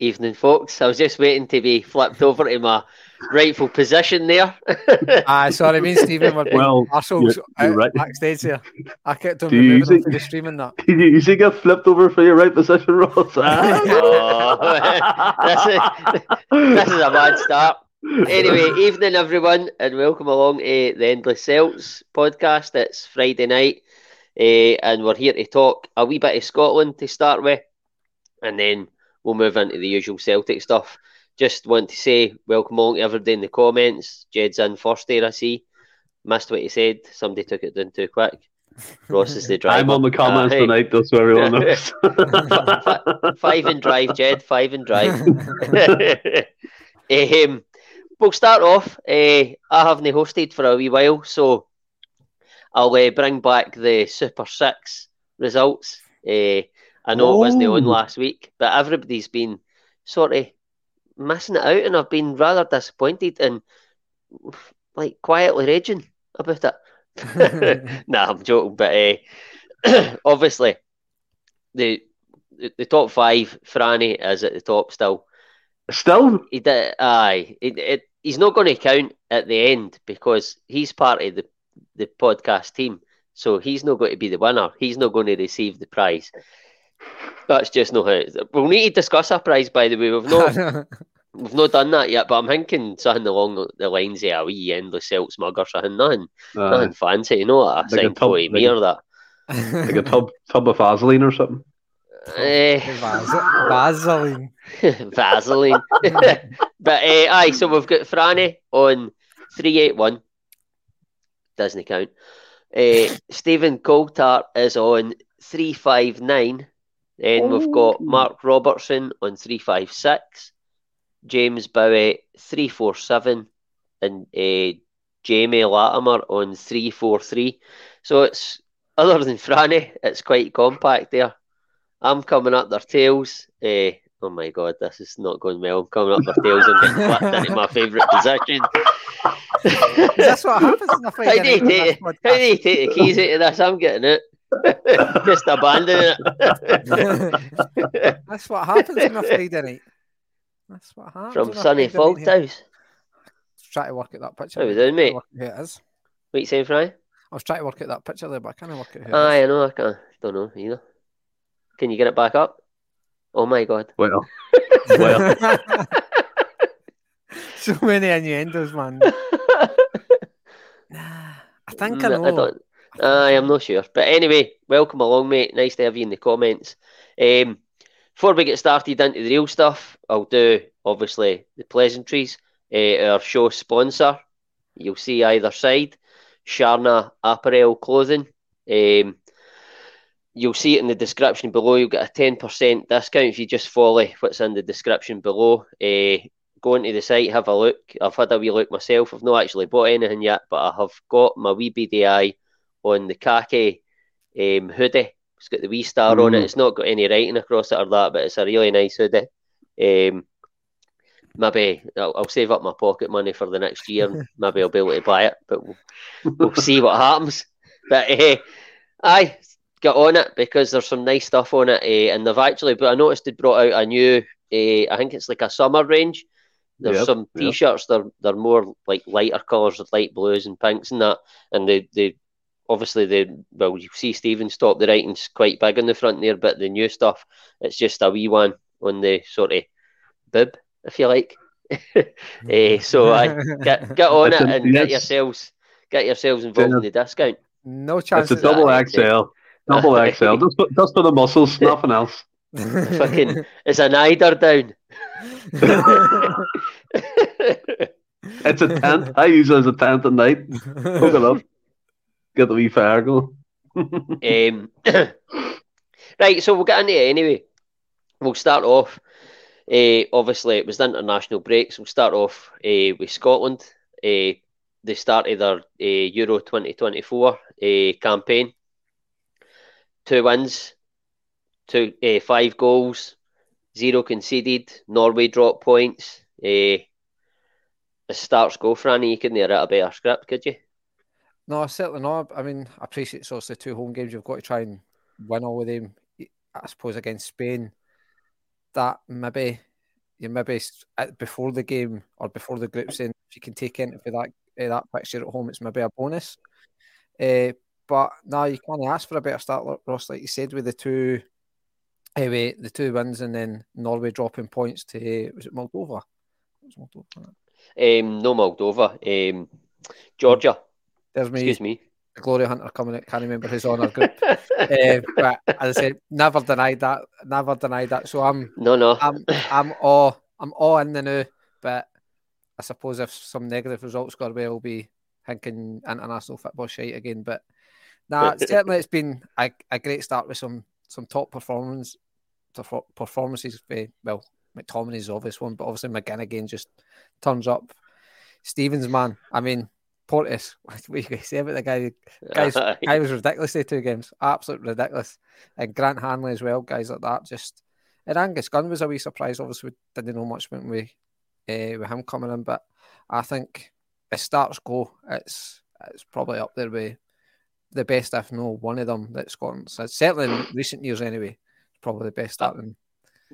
Evening, folks. I was just waiting to be flipped over to my rightful position there. Ah, sorry, me and Stephen were Well, assholes you're- you're out right. backstage here. I kept on Do you removing use them it? for the streaming that. You usually get flipped over for your right position, Ross. Oh, this, is, this is a bad start. Anyway, evening, everyone, and welcome along to the Endless Celts podcast. It's Friday night, eh, and we're here to talk a wee bit of Scotland to start with, and then we'll move into the usual Celtic stuff. Just want to say welcome along to everybody in the comments. Jed's in first here, I see. Missed what he said. Somebody took it down too quick. Ross is the driver. I'm on the comments Aye. tonight, just so everyone knows. Five and drive, Jed. Five and drive. um, we'll start off. Uh, I haven't hosted for a wee while, so I'll uh, bring back the Super Six results. Uh, I know it wasn't on Oh. last week, but everybody's been sort of missing it out, and I've been rather disappointed and like quietly raging about it. nah, I'm joking, but uh, obviously the, the the top five, Franny is at the top still. Still, He did, aye. It, it, he's not going to count at the end because he's part of the the podcast team, so he's not going to be the winner. He's not going to receive the prize. That's just not how. It, we'll need to discuss a prize, by the way. We've not we've not done that yet, but I'm thinking something along the lines of a wee endless Celts mug or something. Nothing, uh, nothing fancy, you know, a Like a signed tub- toy like me a- or that. like a tub, tub of Vaseline or something. Vas- Vaseline. Vaseline. but uh, aye, so we've got Franny on 381. Doesn't count. Uh, Stephen Coulthart is on 359. Then we've got Oh. Mark Robertson on 356. James Bowie 347. And uh, Jamie Latimer on 343. So it's, other than Franny, it's quite compact there. I'm coming up their tails. Eh, oh my god, this is not going well. I'm coming up their tails and getting flipped into my favourite position. That's what happens in a fight? How do you take How do you take the keys out of this? I'm getting it. Just abandon it. That's what happens on a Friday night. That's what happens. From sunny Friday night here. Falkhouse. Try to work at that picture. How we there. doing, mate? Can't work Who it is? What you saying, Fry? I was trying to work at that picture there, but I can't work out who it Aye, is. I know. I can't. Don't know either. Can you get it back up? Oh my god. Well, well, so many innuendos, man. Nah, I think I know. don't. Aye, I'm not sure. But anyway, welcome along, mate. Nice to have you in the comments. Um, before we get started into the real stuff, I'll do obviously the pleasantries. Uh, our show sponsor, you'll see either side, Stjärna Apparel Clothing. Um, you'll see it in the description below. You'll get a 10% discount if you just follow what's in the description below. Uh, go into the site, have a look. I've had a wee look myself. I've not actually bought anything yet, but I have got my wee BDI on the khaki um, hoodie. It's got the wee star on it. Mm. It's not got any writing across it or that, but it's a really nice hoodie. Um, maybe I'll, I'll save up my pocket money for the next year. and maybe I'll be able to buy it, but we'll, we'll see what happens. But uh, aye, get on it because there's some nice stuff on it. Uh, and they've actually, but I noticed they brought out a new, uh, I think it's like a summer range. There's Yep, some t-shirts. They're they're more like lighter colours, with light blues and pinks and that. And they they obviously the well you see Stephen's top the writing's quite big on the front there, but the new stuff it's just a wee one on the sort of bib, if you like. Eh, so I get get on it It's a- and get yourselves get yourselves involved in the discount. No chance. it's a double that, XL. Double Aye. XL. Just for, just for the muscles, nothing else. Fucking it's an eider down. It's a tent. I use it as a tent at night. Hook it up. Get the wee fire going. Um, right, so we'll get into it anyway. We'll start off. Uh, obviously, it was the international breaks. We'll start off uh, with Scotland. Uh, they started their Euro 2024 uh, campaign. Two wins, two five goals, zero conceded. Norway dropped points. Uh, as starts go, Franny, you couldn't have a better script, could you? No, certainly not. I mean, I appreciate it's obviously two home games. You've got to try and win all of them. I suppose against Spain, that maybe you maybe before the game or before the group saying if you can take into that uh, that fixture at home, it's maybe a bonus. Uh, but now you can't ask for a better start, Ross, like you said, with the two anyway, the two wins and then Norway dropping points to was it Moldova? Was Moldova um, no Moldova. Um, Georgia. There's me. Excuse me. Glory Hunter coming out, can't remember his honour group. uh, but as I said, never denied that. Never denied that. So I'm no no. I'm I'm all I'm all in the new, but I suppose if some negative results go away, will be thinking international football shite again. But nah, certainly it's been a, a great start with some some top performance performances. Well, McTominay is obvious one, but obviously McGinn again just turns up. Stevens, man, I mean, Porteous, what do you say about the guy? Guys, guy was ridiculous. They two games, absolutely ridiculous. And Grant Hanley as well, guys like that. Just and Angus Gunn was a wee surprise. Obviously, we didn't know much when we uh, with him coming in, but I think as starts go, it's it's probably up there with the best, if no one of them that Scotland. So certainly in recent years, anyway, probably the best at them.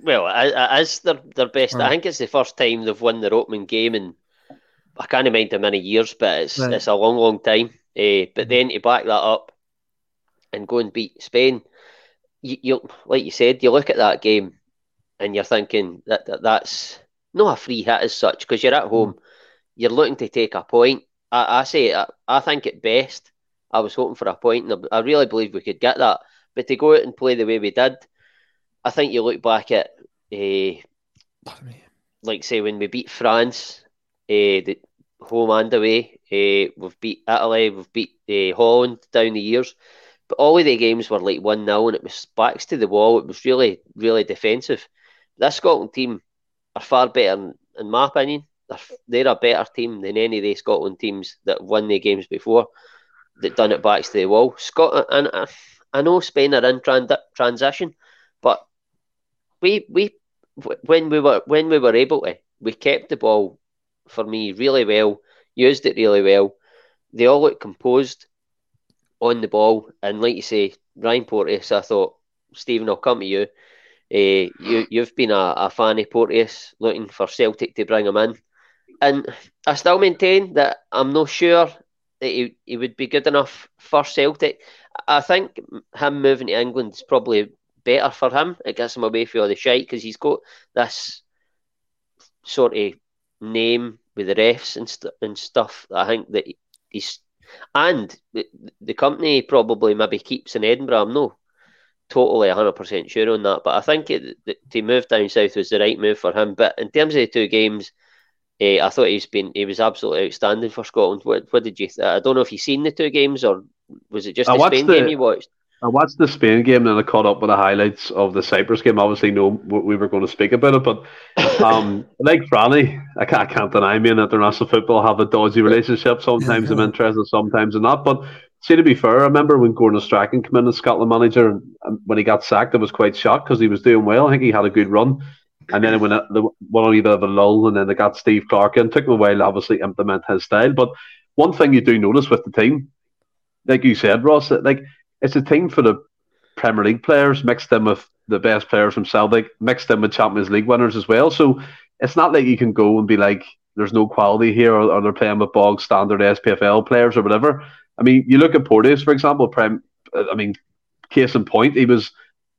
Well, as their their best, I think it's the first time they've won their opening game in I can't mind how many years, but it's right. it's a long, long time. Uh, but then to back that up and go and beat Spain, you, you like you said, you look at that game and you're thinking that, that that's not a free hit as such because you're at mm-hmm. home, you're looking to take a point. I, I say I, I think at best I was hoping for a point, and I really believe we could get that. But to go out and play the way we did, I think you look back at, uh, like say when we beat France, uh, the home and away. Uh, we've beat Italy, we've beat uh, Holland down the years, but all of the games were like one 0 and it was backs to the wall. It was really, really defensive. This Scotland team are far better, in my opinion. They're, they're a better team than any of the Scotland teams that won the games before that done it backs to the wall. Scotland and uh, I know Spain are in trans- transition, but we we when we were when we were able to, we kept the ball for me really well, used it really well. They all looked composed on the ball, and like you say, Ryan Porteous, I thought, Stephen, I'll come to you. Uh, you you've been a, a fan of Porteous, looking for Celtic to bring him in, and I still maintain that I'm not sure that he, he would be good enough for Celtic. I think him moving to England is probably better for him. It gets him away from all the shite because he's got this sort of name with the refs and, st- and stuff. I think that he's and the, the company probably maybe keeps in Edinburgh. I'm not totally 100% sure on that, but I think it, to move down south was the right move for him. But in terms of the two games, uh, I thought he's been he was absolutely outstanding for Scotland. What, what did you? Th- I don't know if you've seen the two games or was it just I the Spain the, game you watched? I watched the Spain game and then I caught up with the highlights of the Cyprus game. Obviously, what we were going to speak about it, but um, like Franny, I can't, I can't deny me and international football have a dodgy relationship. Sometimes I'm interested, sometimes I'm not. But see, to be fair, I remember when Gordon Strachan came in as Scotland manager, and, and when he got sacked, I was quite shocked because he was doing well. I think he had a good run. And then when it, the one a bit of a lull, and then they got Steve Clarke in. Took him a while, obviously, implement his style. But one thing you do notice with the team, like you said, Ross, like it's a team for the Premier League players mixed in with the best players from Celtic, mixed in with Champions League winners as well. So it's not like you can go and be like, there's no quality here, or, or they're playing with bog standard SPFL players or whatever. I mean, you look at Porteous, for example, Prem, I mean, case in point, he was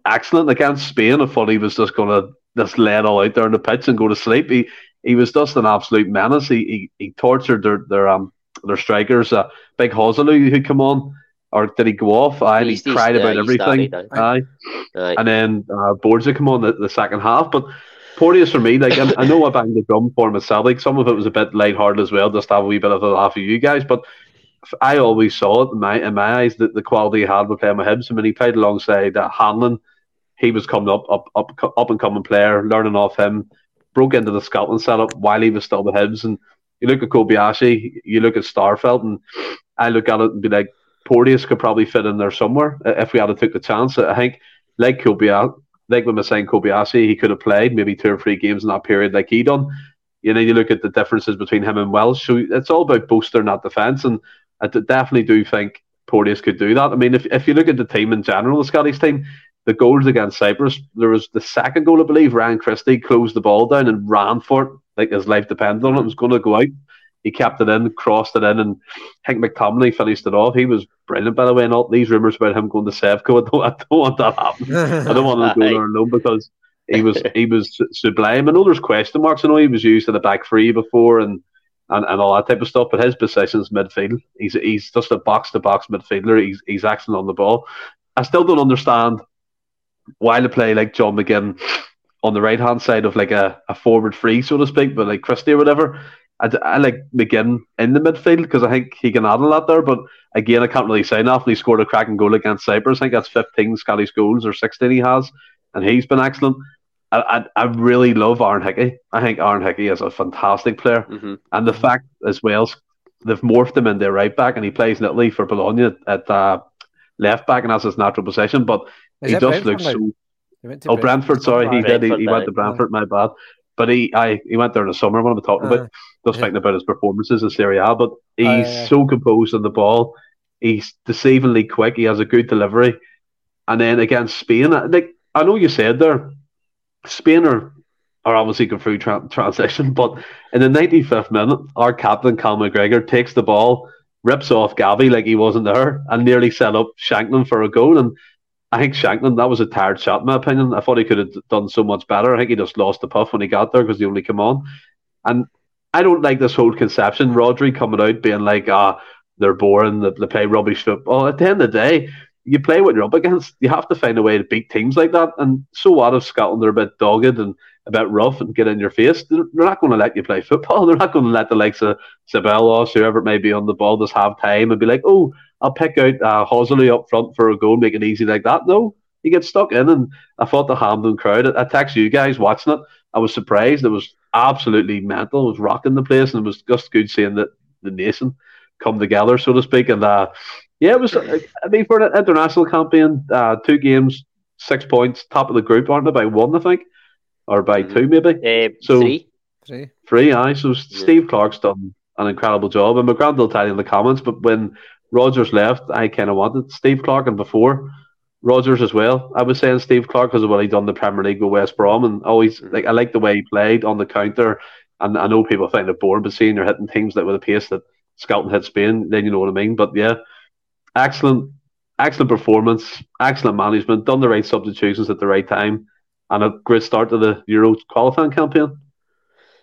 excellent against Spain. I thought he was just going to just lay it all out there on the pitch and go to sleep. He he was just an absolute menace. He he, he tortured their their um their strikers. Uh, Big Joselu who come on or did he go off? I he cried about everything. Aye. Aye. And then uh, Borja come on the, the second half. But Porteous for me, like I, I know I banged the drum for myself. Like some of it was a bit light-hearted as well, just to have a wee bit of a laugh at you guys. But I always saw it in my in my eyes that the quality he had with playing with Hibs. I mean, he played alongside uh, Hanlon. He was coming up, up, up, up and coming player, learning off him. Broke into the Scotland setup while he was still with Hibs. And you look at Kobayashi, you look at Starfelt, and I look at it and be like, Porteous could probably fit in there somewhere uh, if we had to take the chance. I think, like Kobayashi, like when we're saying Kobayashi, he could have played maybe two or three games in that period like he done. You know, you look at the differences between him and Welsh. So it's all about boosting that defence, and I definitely do think Porteous could do that. I mean, if, if you look at the team in general, the Scottish team, the goals against Cyprus, there was the second goal, I believe, Ryan Christie closed the ball down and ran for it like his life depended on it. It was going to go out. He kept it in, crossed it in, and Hank McTominay finished it off. He was brilliant, by the way. And all these rumours about him going to Sevco, I don't, I don't want that to happen. I don't want him to go there alone because he was he was sublime. I know there's question marks. I know he was used in the back three before and, and, and all that type of stuff, but his position's midfield. He's he's just a box to box midfielder. He's he's excellent on the ball. I still don't understand why to play like John McGinn on the right hand side of like a, a forward free, so to speak, but like Christie or whatever. I, I like McGinn in the midfield because I think he can add a lot there. But again, I can't really say enough. He scored a cracking goal against Cyprus. I think that's 15 Scottish goals or 16 he has, and he's been excellent. I, I, I really love Aaron Hickey. I think Aaron Hickey is a fantastic player, mm-hmm. and the fact as well they've morphed him into a right back, and he plays in Italy for Bologna at uh, left back, and that's his natural position. But is he just looks so. Oh, Brentford. Sorry, he did. He, he went to Brentford. My bad. But he, I, he went there in the summer. What am I talking uh, about? Just yeah. thinking about his performances in Serie A. But he's uh, so composed on the ball. He's deceivingly quick. He has a good delivery. And then against Spain, like I know you said there, Spain are, are obviously going through tra- transition. But in the 95th minute, our captain Cal McGregor takes the ball, rips off Gavi like he wasn't there, and nearly set up Shankland for a goal. And I think Shankland, that was a tired shot, in my opinion. I thought he could have done so much better. I think he just lost the puff when he got there because he only came on. And I don't like this whole conception. Rodri coming out being like, ah, they're boring, they, they play rubbish football. At the end of the day, you play what you're up against. You have to find a way to beat teams like that. And so what if Scotland are a bit dogged and a bit rough and get in your face? They're, not going to let you play football. They're not going to let the likes of Ceballos, whoever it may be on the ball, just have time and be like, oh, I'll pick out uh, Joselu up front for a goal, make it easy like that. No, you get stuck in, and I thought the Hampden crowd. I text you guys watching it. I was surprised. It was absolutely mental. It was rocking the place, and it was just good seeing that the nation come together, so to speak. And uh, yeah, it was. I mean, for an international campaign, uh, two games, six points, top of the group, aren't they? By one, I think, or by mm-hmm. two, maybe. Uh, so three, three, three. Aye. So yeah. Steve Clarke's done an incredible job, and McGrath will tell you in the comments. But when Rodgers left, I kind of wanted Steve Clarke, and before Rodgers as well, I was saying Steve Clarke because of what he done the Premier League with West Brom, and always mm-hmm. like I like the way he played on the counter. And I know people find it boring, but seeing you're hitting teams that with a pace that Scotland hit Spain, then you know what I mean. But yeah, excellent, excellent performance, excellent management, done the right substitutions at the right time, and a great start to the Euro qualifying campaign.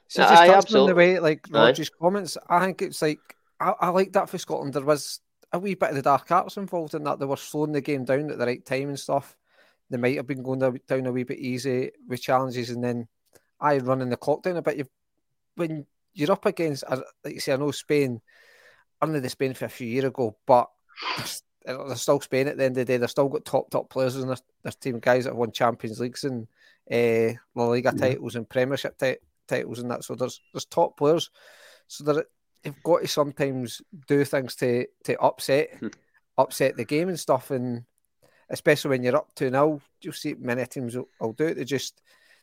So just touching on the way like Rodgers' comments, I think it's like I, I like that for Scotland. There was a wee bit of the dark arts involved in that. They were slowing the game down at the right time and stuff. They might have been going down a wee bit easy with challenges, and then I running the clock down a bit. You've, when you're up against, like you say, I know Spain, only the Spain for a few years ago, but they're still Spain at the end of the day. They've still got top top players in their, their team, guys that have won Champions Leagues and uh, La Liga mm-hmm. titles and Premiership t- titles and that. So there's there's top players. So there you've got to sometimes do things to to upset hmm. upset the game and stuff, and especially when you're up to now, you'll see many teams will, will do it. They just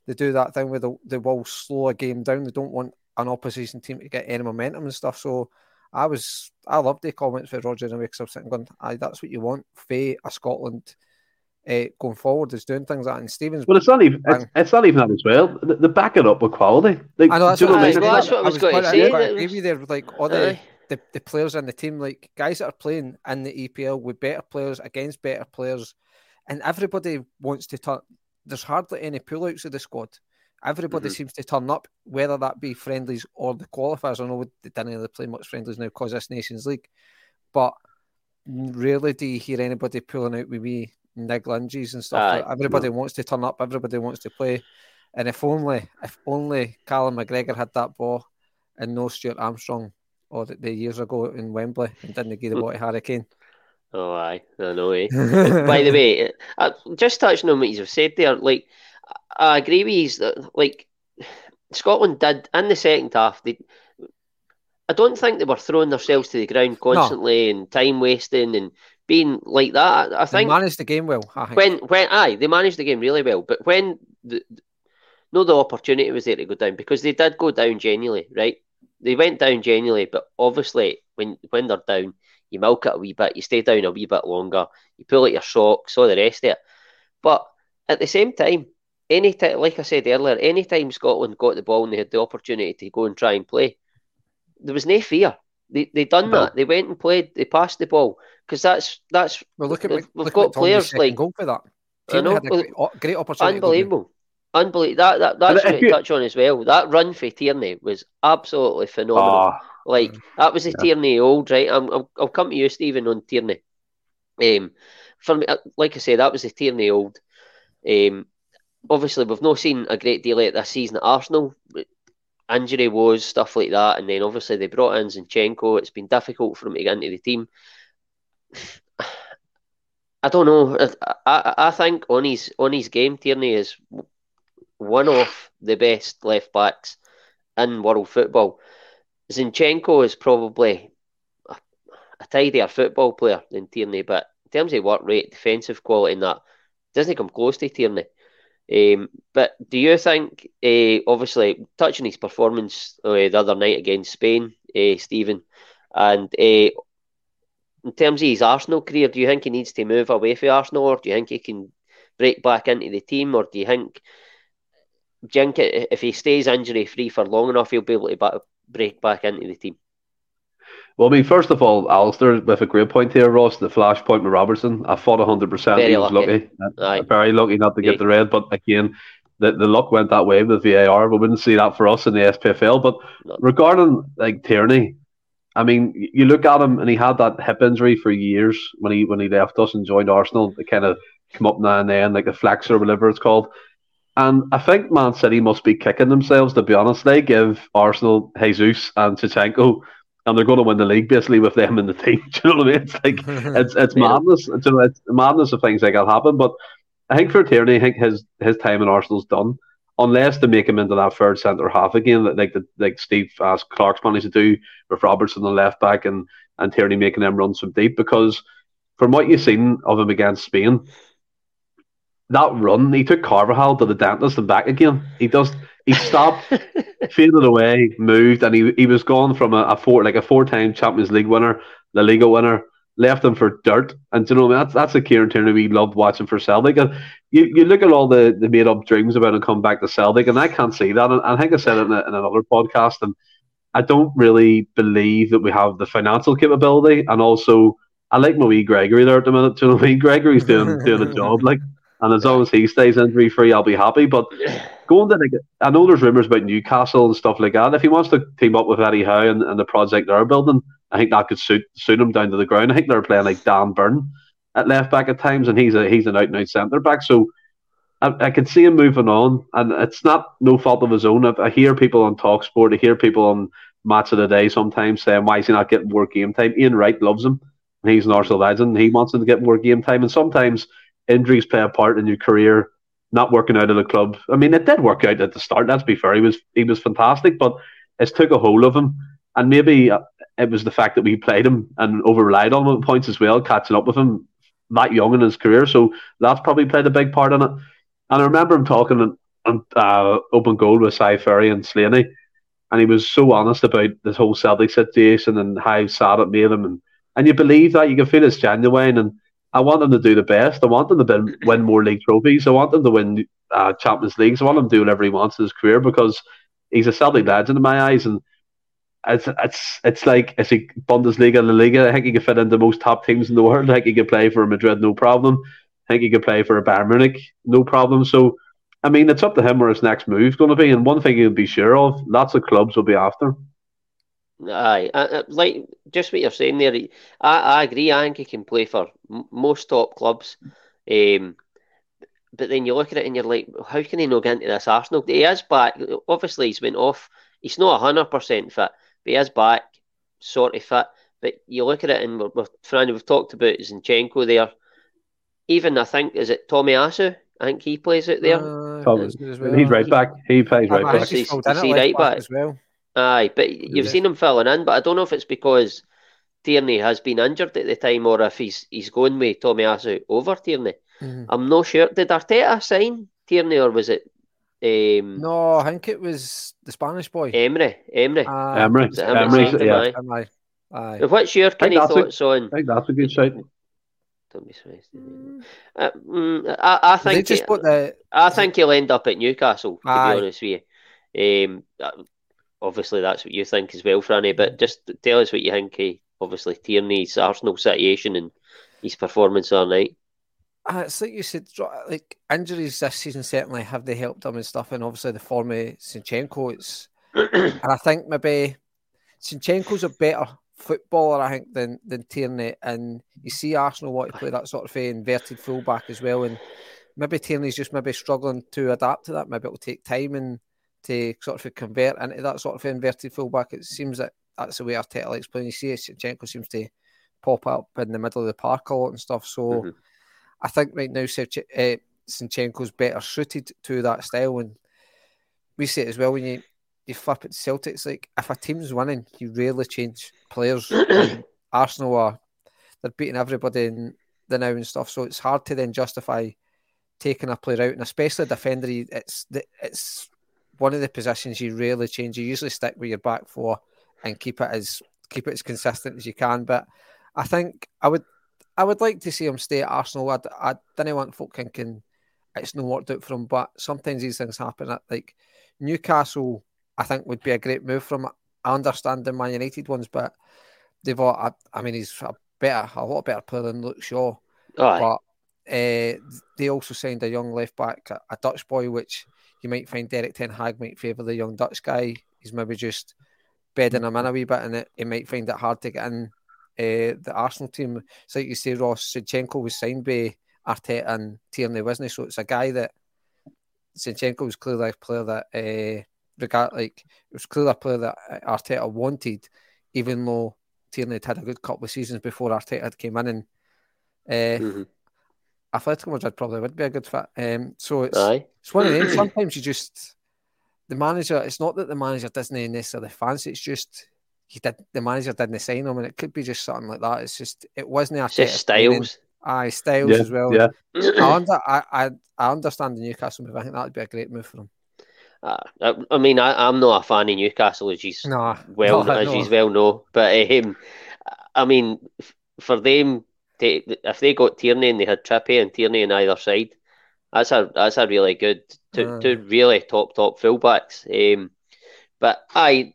they do that thing where they, they will slow a game down. They don't want an opposition team to get any momentum and stuff. So I was I loved the comments for Roger and because I was sitting going, aye, that's what you want, Faye, a Scotland uh, going forward is doing things like that. And Stevens. Well, it's not even it's, it's, not even that as well. They, they back it up with quality. Like, I know that's, what, I, well, that's what I was, going to say. I agree with there. Like all the, the, the players in the team, like guys that are playing in the EPL with better players against better players, and everybody wants to turn. There's hardly any pullouts of the squad. Everybody mm-hmm. seems to turn up, whether that be friendlies or the qualifiers. I know they didn't really play much friendlies now because this Nations League, but rarely do you hear anybody pulling out with me nig lunges and stuff. Everybody no. wants to turn up. Everybody wants to play. And if only, if only Callum McGregor had that ball and no Stuart Armstrong or the, the years ago in Wembley and didn't give the ball to Harry Kane. Oh, aye, I know. Eh? By the way, uh, just touching on what you've said there, like I agree with you that like Scotland did in the second half. They, I don't think they were throwing themselves to the ground constantly no. and time wasting and being like that. I think they managed the game well. When when aye, they managed the game really well. But when the no the opportunity was there to go down because they did go down genuinely, right? They went down genuinely, but obviously when when they're down, you milk it a wee bit, you stay down a wee bit longer, you pull out your socks, all the rest of it. But at the same time, any time, like I said earlier, any time Scotland got the ball and they had the opportunity to go and try and play, there was no fear. They they done No. that. They went and played. They passed the ball because that's that's Well, look at We've- Mc- we've got at players like- goal for that. I know, had a great, great opportunity. to unbelievable. Unbelievable. That, that that's what you you- touch on as well. That run for Tierney was absolutely phenomenal. Ah, Like that was the Yeah. Tierney old, right? I'm, I'll, I'll come to you, Stephen, on Tierney. Um, for me, uh, like I said, that was the Tierney old. Um, obviously, we've not seen a great deal of it this season at Arsenal. Injury woes, stuff like that, and then obviously they brought in Zinchenko. It's been difficult for him to get into the team. I don't know. I, I, I think on his on his game, Tierney is one of the best left backs in world football. Zinchenko is probably a, a tidier football player than Tierney, but in terms of work rate, defensive quality, and that doesn't come close to Tierney. Um, but do you think, uh, obviously, touching his performance uh, the other night against Spain, uh, Stephen, and in terms of his Arsenal career, do you think he needs to move away from Arsenal, or do you think he can break back into the team, or do you think, do you think if he stays injury free for long enough, he'll be able to break back into the team? Well, I mean, first of all, Alistair with a great point here, Ross. The flash point with Robertson, I thought 100% Very he was lucky. lucky. Uh, Aye. Very lucky not to get the red. But again, the, the luck went that way with VAR. We wouldn't see that for us in the SPFL. But regarding like Tierney, I mean, you look at him and he had that hip injury for years when he when he left us and joined Arsenal. They kind of come up now and then, like a flex or whatever it's called. And I think Man City must be kicking themselves, to be honest. They give Arsenal Jesus and Zinchenko, and they're going to win the league basically with them in the team. Do you know what I mean? It's like it's it's Yeah. madness. It's, you know, it's madness of things like that happen. But I think for Tierney, I think his his time in Arsenal's done. Unless they make him into that third centre half again, like like, the, like Steve asked Clarke's managed to do with Robertson on the left back and and Tierney making them run some deep. Because from what you've seen of him against Spain, that run he took Carvajal to the dentist and back again. He does he stopped faded away, moved, and he he was gone from a, a four like a four time Champions League winner, La Liga winner, left him for dirt. And do you know that's that's the Kieran Tierney we loved watching for Celtic. And you, you look at all the, the made up dreams about him coming back to Celtic, and I can't see that. And I think I said it in, a, in another podcast, and I don't really believe that we have the financial capability, and also. I like my wee Gregory there at the minute. Do you know what I mean? Gregory's doing doing a job, like, and as long as he stays injury free, I'll be happy. But going to like, I know there's rumours about Newcastle and stuff like that. If he wants to team up with Eddie Howe and, and the project they're building, I think that could suit suit him down to the ground. I think they're playing like Dan Burn at left back at times, and he's a he's an out and out centre back. So I, I could see him moving on, and it's not no fault of his own. I, I hear people on Talksport, I hear people on Match of the Day sometimes saying, "Why is he not getting more game time?" Ian Wright loves him. and He's an Arsenal legend. He wants him to get more game time, and sometimes injuries play a part in your career not working out at the club. I mean, it did work out at the start. Let's be fair; he was he was fantastic, but it's took a hold of him, and maybe uh, it was the fact that we played him and over relied on him at points as well, catching up with him that young in his career. So that's probably played a big part in it. And I remember him talking on uh, open goal with Si Ferry and Slaney, and he was so honest about this whole Celtic situation and how sad it made him, and and you believe that you can feel it's genuine and. I want him to do the best. I want him to win, more league trophies. I want him to win uh, Champions Leagues. I want him to do whatever he wants in his career because he's a Celtic legend in my eyes. And it's it's it's like is he Bundesliga, and La Liga? I think he could fit into most top teams in the world. I think he could play for Madrid, no problem. I think he could play for a Bayern Munich, no problem. So, I mean, it's up to him where his next move's going to be. And one thing he'll be sure of: lots of clubs will be after. Aye, I, I, like just what you're saying there. I, I agree. I think he can play for m- most top clubs. Um, but then you look at it and you're like, how can he not get into this Arsenal? He is back. Obviously, he's went off. He's not hundred percent fit, but he is back, sort of fit. But you look at it and we're, we're trying. We've talked about Zinchenko there. Even I think is it Tomiyasu? I think he plays out there. Uh, Probably. as- as well. He's right back. He plays right back. he's He's- filled in he's at he right back back? as well. Aye, but you've Yeah. seen him filling in, but I don't know if it's because Tierney has been injured at the time or if he's he's going with Tomiyasu over Tierney. Mhm. I'm not sure. Did Arteta sign Tierney or was it um, No, I think it was the Spanish boy. Emery? Emery. Uh, Emery. Is it Emery Emery's- signed him, yeah. aye? Aye. What's your kind of that's a- thoughts on? I think that's a good shout. don't be surprised. Uh, mm, I, I They think just he- put the I think he'll end up at Newcastle. To Aye. be honest with you, um, uh, obviously that's what you think as well, Franny. But just tell us what you think. Of, obviously, Tierney's Arsenal situation and his performance all night. Uh, it's like you said, like injuries this season certainly have they helped him and stuff, and obviously the form of Zinchenko. It's and I think maybe Zinchenko's a better footballer, I think, than than Tierney. And you see Arsenal want to play that sort of inverted fullback as well, and maybe Tierney's just maybe struggling to adapt to that. Maybe it'll take time and to sort of convert into that sort of inverted fullback. It seems that that's the way Arteta likes playing. You see, Zinchenko seems to pop up in the middle of the park a lot and stuff. So. Mhm. I think right now Sevch- uh, Zinchenko's better suited to that style. And we see it as well when you, you flip it to Celtic. It's like if a team's winning, you rarely change players. Arsenal are they're beating everybody in the now and stuff. So it's hard to then justify taking a player out, and especially a defender. It's the, it's one of the positions you really change. You usually stick with your back four and keep it as keep it as consistent as you can. But I think I would I would like to see him stay at Arsenal. I, I didn't want folk thinking it's not worked out for him, but sometimes these things happen. At, like Newcastle, I think would be a great move from. I understand the Man United ones, but they've all. I, I mean, he's a better, a lot better player than Luke Shaw. Aye. But uh, they also signed a young left back, a, a Dutch boy, which you might find Derek Ten Hag might favour the young Dutch guy. He's maybe just bedding him in a wee bit, and it, he might find it hard to get in uh, the Arsenal team. It's like you say, Ross Zinchenko was signed by Arteta and Tierney, wasn't he? So it's a guy that Zinchenko was clearly a player that, uh, regard like, it was clearly a player that Arteta wanted, even though Tierney had had a good couple of seasons before Arteta had came in, and uh, Mhm. Atletico Madrid probably would be a good fit. Um, so it's Aye. it's one of them. Sometimes you just the manager. It's not that the manager doesn't necessarily fancy. It's just he did. The manager didn't sign him, and it could be just something like that. It's just it wasn't. It's just Arteta styles. Aye, styles Yeah, as well. yeah. I, under, I, I I understand the Newcastle move. I think that would be a great move for him. Uh, I, I mean, I, I'm not a fan of Newcastle, as you No, well no, as no. you well know. But um, I mean, f- for them, to, if they got Tierney and they had Trippy and Tierney on either side, that's a that's a really good two, Aye. two really top top fullbacks. Um, but I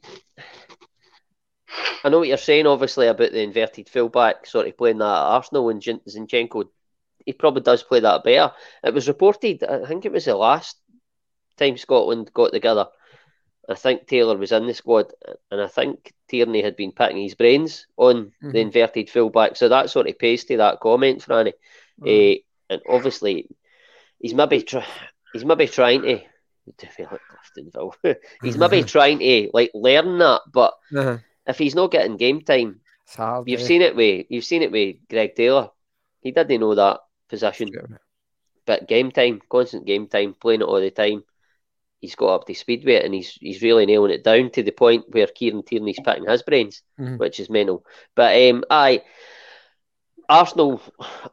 I know what you're saying, obviously about the inverted fullback sort of playing that at Arsenal and Zinchenko. He probably does play that better. It was reported, I think it was the last time Scotland got together. I think Taylor was in the squad, and I think Tierney had been picking his brains on the Mhm. inverted fullback. So that sort of pays to that comment, Franny. Mm. Eh, and obviously, he's maybe try- he's maybe trying to he's maybe trying to like learn that, but Uh-huh. if he's not getting game time, hard. you've eh? seen it with you've seen it with Greg Taylor. He didn't know that position, but game time, constant game time, playing it all the time. He's got up to speed with it, and he's he's really nailing it down to the point where Kieran Tierney's picking his brains, Mhm. which is mental. But um, I Arsenal,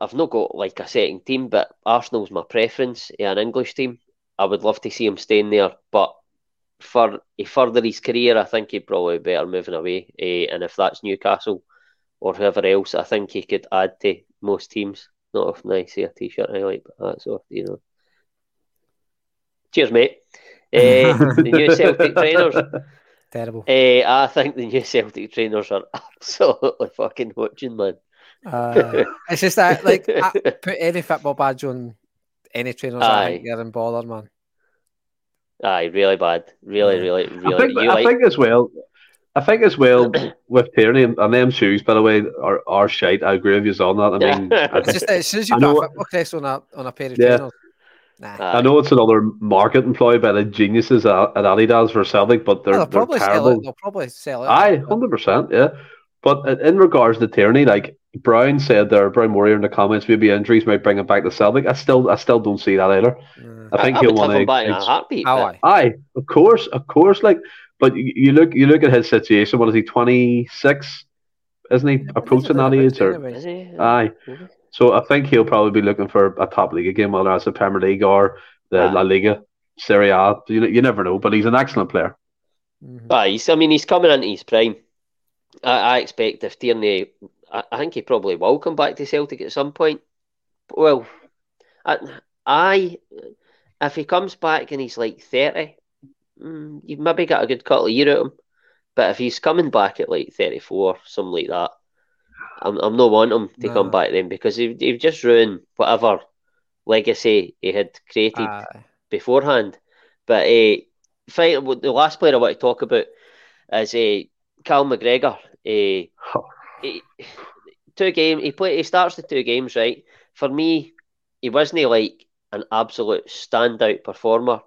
I've not got like a setting team, but Arsenal's my preference. Yeah, an English team. I would love to see him staying there, but for a further his career, I think he'd probably be better moving away. Eh, and if that's Newcastle or whoever else, I think he could add to most teams. Not often I see a t-shirt I like, but that's off, you know. Cheers, mate. Eh, the new Celtic trainers. Terrible. Eh, I think the new Celtic trainers are absolutely fucking watching, man. Uh, it's just that, like, I put any football badge on any trainers, I Aye. think they're in bother, man. Aye, really bad. Really, Yeah. really, I really. think, you I like think as well. I think as well with Tierney and and them shoes, by the way, are, are shite. I agree with you on that. I mean, I, It's just as soon as you I put know- a football crest on a on a pair of Yeah. trainers, nah. I know it's another market employed by the geniuses at, at Adidas for Celtic, but they're, they'll they're probably sell terrible. it. They'll probably sell it. Aye, hundred percent, yeah. But in- in regards to Tierney, like Brown said there, Brown Warrior in the comments, maybe injuries might bring him back to Celtic. I still, I still don't see that either. Nah. I think I he'll would have want him back in to. a heartbeat. Oh, but- aye. Aye, of course, of course. Like, but you, you look, you look at his situation. What is he? Twenty six, isn't he? Approaching that age, or Is he? aye. Mhm. So I think he'll probably be looking for a top league game, whether that's the Premier League or the Aye. La Liga, Serie A. You, you never know, but he's an excellent player. Mhm. Aye, he's, I mean, he's coming into his prime. I, I expect if Tierney, I, I think he probably will come back to Celtic at some point. well, I, I if he comes back and he's like thirty, mm, you've maybe got a good couple of years at him. But if he's coming back at like thirty four, something like that, I'm I'm not wanting him to no. come back then because he he just ruined whatever legacy he had created uh. beforehand. But uh, fight, the last player I want to talk about is uh, Cal McGregor. Uh, he, two game. He play. He starts the two games right. For me, he wasn't like an absolute standout performer.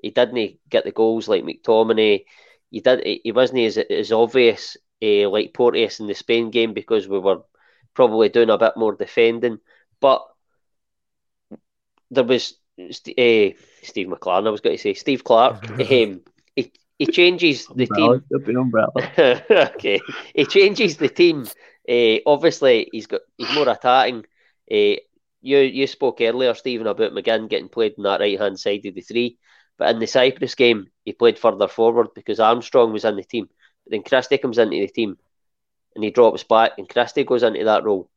He didn't get the goals like McTominay. He did. He wasn't as as obvious uh, like Porteous in the Spain game because we were probably doing a bit more defending. But there was uh, Steve McClaren. I was going to say Steve Clarke. um, he he changes the umbrella, team. okay, he changes the team. Uh, obviously, he's got he's more attacking. Uh, you you spoke earlier, Stephen, about McGinn getting played on that right hand side of the three, but in the Cyprus game, he played further forward because Armstrong was in the team. Then Christie comes into the team, and he drops back, and Christie goes into that role.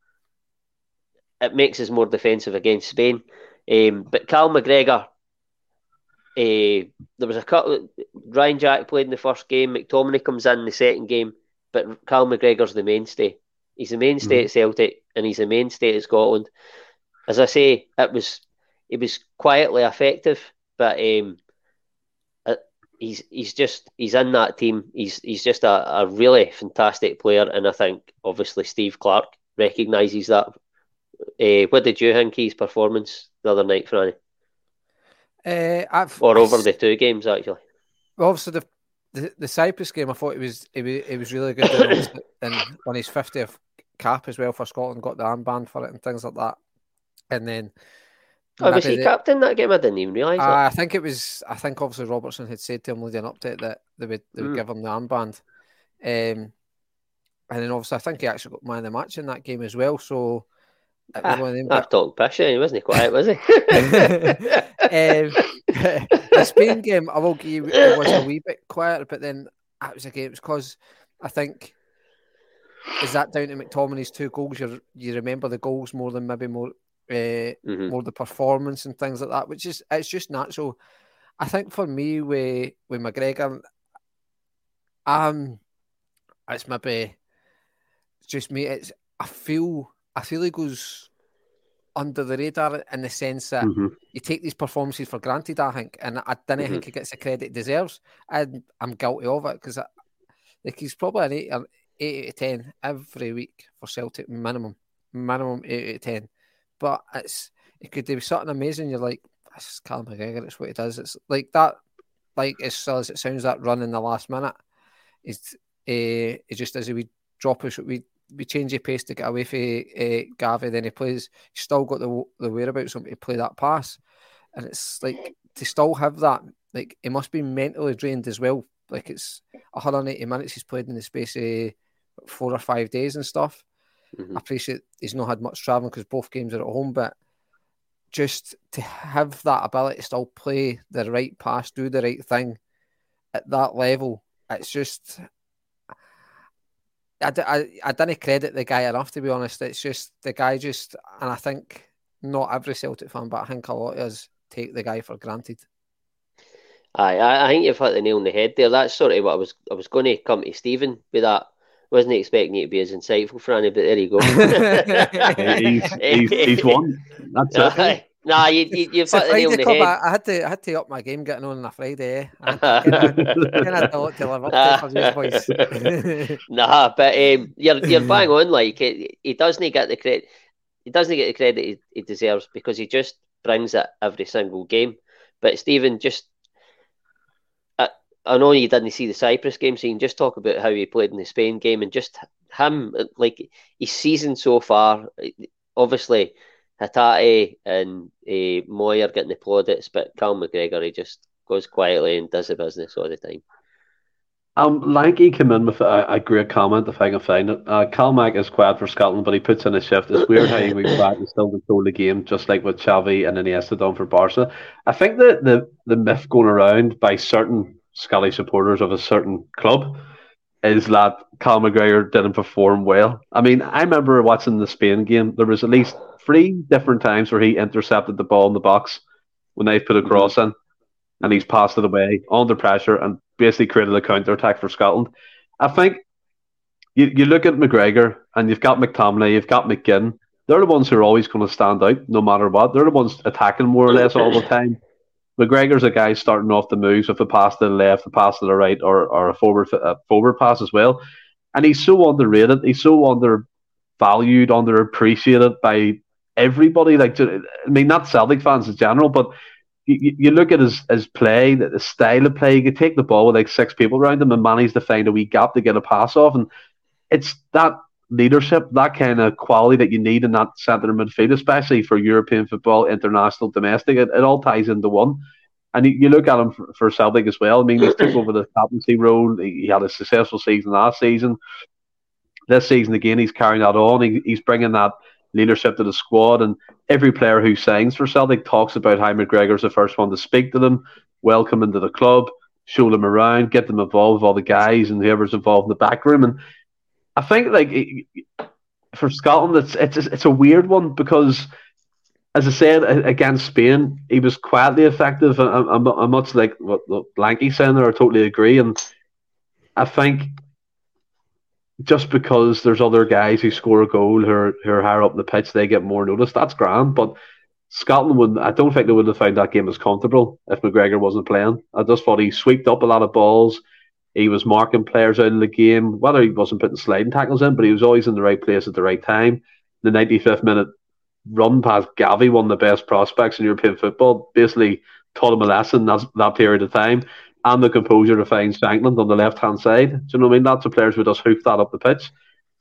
It makes us more defensive against Spain. Um, but Cal McGregor, uh, there was a couple. Ryan Jack played in the first game. McTominay comes in the second game, but Cal McGregor's the mainstay. He's the mainstay mm-hmm. at Celtic, and he's the mainstay at Scotland. As I say, it was it was quietly effective, but um, he's he's just he's in that team. He's he's just a, a really fantastic player, and I think obviously Steve Clarke recognises that. Uh, what did you think his performance the other night, Franny? Uh, I've, or over the two games actually. Obviously, the, the the Cyprus game, I thought it was it was, it was really good, and on his fiftieth cap as well for Scotland, got the armband for it and things like that. And then, oh, was he captain that game? I didn't even realise. Uh, I think it was. I think obviously Robertson had said to him leading up to it that they would they would mm. give him the armband. Um, and then obviously I think he actually got man of the match in that game as well. So Ah, them, I've talked pish, he wasn't quiet, was he? um, the Spain game, I will give you, it was a wee bit quieter, but then it was a game, it was because I think, is that down to McTominay's two goals? You you remember the goals more than maybe more uh, mm-hmm. more the performance and things like that, which is it's just natural. I think for me with with McGregor, um, it's maybe it's just me. It's I feel I feel he goes under the radar in the sense that mm-hmm. you take these performances for granted. I think, and I don't mm-hmm. think he gets the credit he deserves, and I'm guilty of it because like he's probably an eight, an eight out of ten every week for Celtic minimum, minimum eight out of ten. But it's it could do something amazing. You're like, this is Callum McGregor. It's what he does. It's like that, like as as it sounds, that run in the last minute is uh, it just as a wee drop us we we change the pace to get away from uh, Gavi, then he plays. He's still got the the whereabouts to play that pass, and it's like to still have that. Like he must be mentally drained as well. Like it's 180 minutes he's played in the space of four or five days and stuff. Mm-hmm. I appreciate he's not had much traveling because both games are at home, but just to have that ability to still play the right pass, do the right thing at that level, it's just I, I, I didn't credit the guy enough to be honest. It's just the guy just, and I think not every Celtic fan, but I think a lot of us take the guy for granted. Aye, I, I think you've hit the nail on the head there. That's sort of what I was. I was going to come to Stephen with that. Wasn't expecting you to be as insightful, Franny, but there you go. he's, he's, he's won. That's it. Nah, you, you, you've got the nail on head. I, I, had to, I had to up my game getting on on a Friday. Eh? I kind of to live up to for boys. nah, but um, you're you're bang on. Like he, he doesn't get the credit. He doesn't get the credit he, he deserves because he just brings it every single game. But Stephen, just I, know you didn't see the Cyprus game, so you can just talk about how he played in the Spain game and just him, like his season so far. Obviously Hatate and uh, Mooy are getting the plaudits, but Cal McGregor he just goes quietly and does the business all the time. Um, Lanky came in with a, a, great comment, if I can find it. Uh, Cal Mac is quiet for Scotland, but he puts in a shift. It's weird how he goes back and still control the game, just like what Xavi and Iniesta done for Barca. I think that the, the myth going around by certain Scully supporters of a certain club is that Cal McGregor didn't perform well. I mean, I remember watching the Spain game. There was at least three different times where he intercepted the ball in the box when they've put a cross in, and he's passed it away under pressure and basically created a counter attack for Scotland. I think you, you look at McGregor and you've got McTominay, you've got McGinn. They're the ones who are always going to stand out no matter what. They're the ones attacking more or less all the time. McGregor's a guy starting off the moves with a pass to the left, a pass to the right, or, or a forward a forward pass as well. And he's so underrated. He's so undervalued, underappreciated by everybody. Like, I mean, not Celtic fans in general, but you, you look at his, his play, the style of play. You could take the ball with like six people around him and manage to find a wee gap to get a pass off. And it's that leadership, that kind of quality that you need in that centre midfield, especially for European football, international, domestic. It, it all ties into one. And you, you look at him for, for, Celtic as well. I mean, he took over the captaincy role. He, he, had a successful season last season. This season again, he's carrying that on. He, he's bringing that leadership to the squad. And every player who signs for Celtic talks about how McGregor's the first one to speak to them, welcome into the club, show them around, get them involved with all the guys and whoever's involved in the back room. And I think like for Scotland, it's it's it's a weird one because, as I said against Spain, he was quietly effective. I'm, I'm much like what, what Blanky said there. I totally agree, and I think just because there's other guys who score a goal who are, who are higher up the pitch, they get more notice. That's grand, but Scotland would. I don't think they would have found that game as comfortable if McGregor wasn't playing. I just thought he swept up a lot of balls. He was marking players out in the game, whether he wasn't putting sliding tackles in, but he was always in the right place at the right time. The 95th minute run past Gavi, one of the best prospects in European football, basically taught him a lesson that, that period of time. And the composure to find Shankland on the left hand side. Do you know what I mean? Lots of players would just hoof that up the pitch.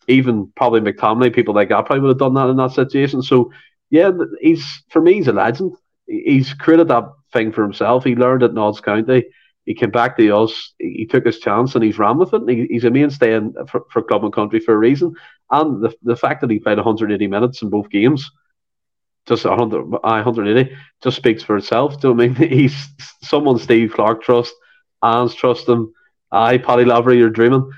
Even probably McTominay, people like that probably would have done that in that situation. So, yeah, he's for me, he's a legend. He's created that thing for himself. He learned at Notts County he came back to us. He took his chance and he's ran with it. He, he's a mainstay in, for, for club and country for a reason. And the, the fact that he played 180 minutes in both games, just 100, 180, just speaks for itself. Do you know I mean? He's someone Steve Clarke trusts, Anne's trust him. I, Paddy Lavery, you're dreaming.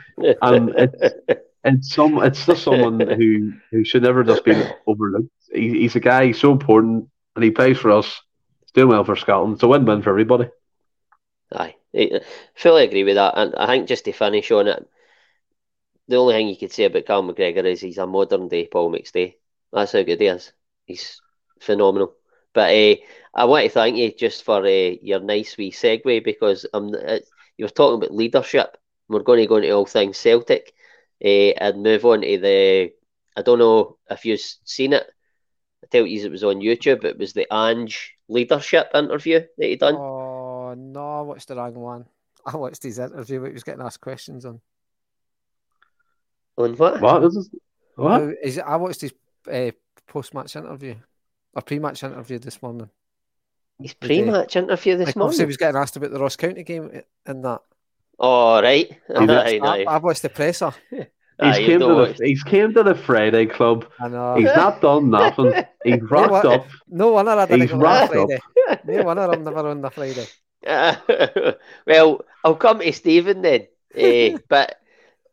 And it's, it's, some, it's just someone who, who should never just be overlooked. He, he's a guy, he's so important, and he plays for us. He's doing well for Scotland. It's a win win for everybody. Aye, I fully agree with that. And I think just to finish on it, the only thing you could say about Cal McGregor is he's a modern day Paul McStay. That's how good he is. He's phenomenal. But uh, I want to thank you just for uh, your nice wee segue because um, it, you were talking about leadership. We're going to go into all things Celtic uh, and move on to the. I don't know if you've seen it. I tell you, it was on YouTube. It was the Ange leadership interview that he done. Oh no, I watched the wrong one. I watched his interview where he was getting asked questions on. On what? What is this? What? Is it, I watched his uh, post-match interview or pre-match interview this morning. His pre-match interview this like, morning. He was getting asked about the Ross County game and that. Oh right, I, I, I watched the presser. He's, came to the, he's came to the Friday club. I know. He's not done nothing. He's rocked no, up. No wonder I didn't he's go on Friday. No wonder I'm never on the Friday. well, I'll come to Stephen then. Uh, but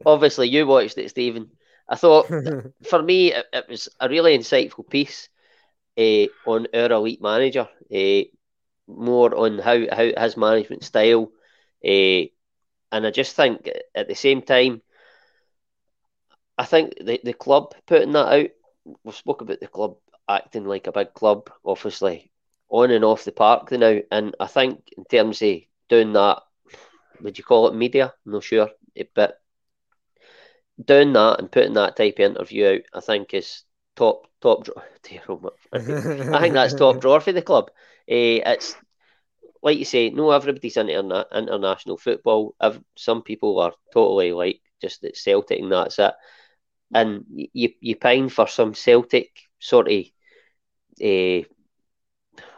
obviously, you watched it, Stephen. I thought for me, it, it, was a really insightful piece uh, on our elite manager, uh, more on how, how his management style. and I just think at the same time, I think the, the club putting that out, we spoke about the club acting like a big club, obviously on and off the park now. And I think in terms of doing that, would you call it media? I'm not sure, but doing that and putting that type of interview out, I think is top top. I think that's top drawer for the club. Uh, it's like you say, no, everybody's into interna- international football. Some people are totally like just at Celtic and that's it. And you you pine for some Celtic sort of uh,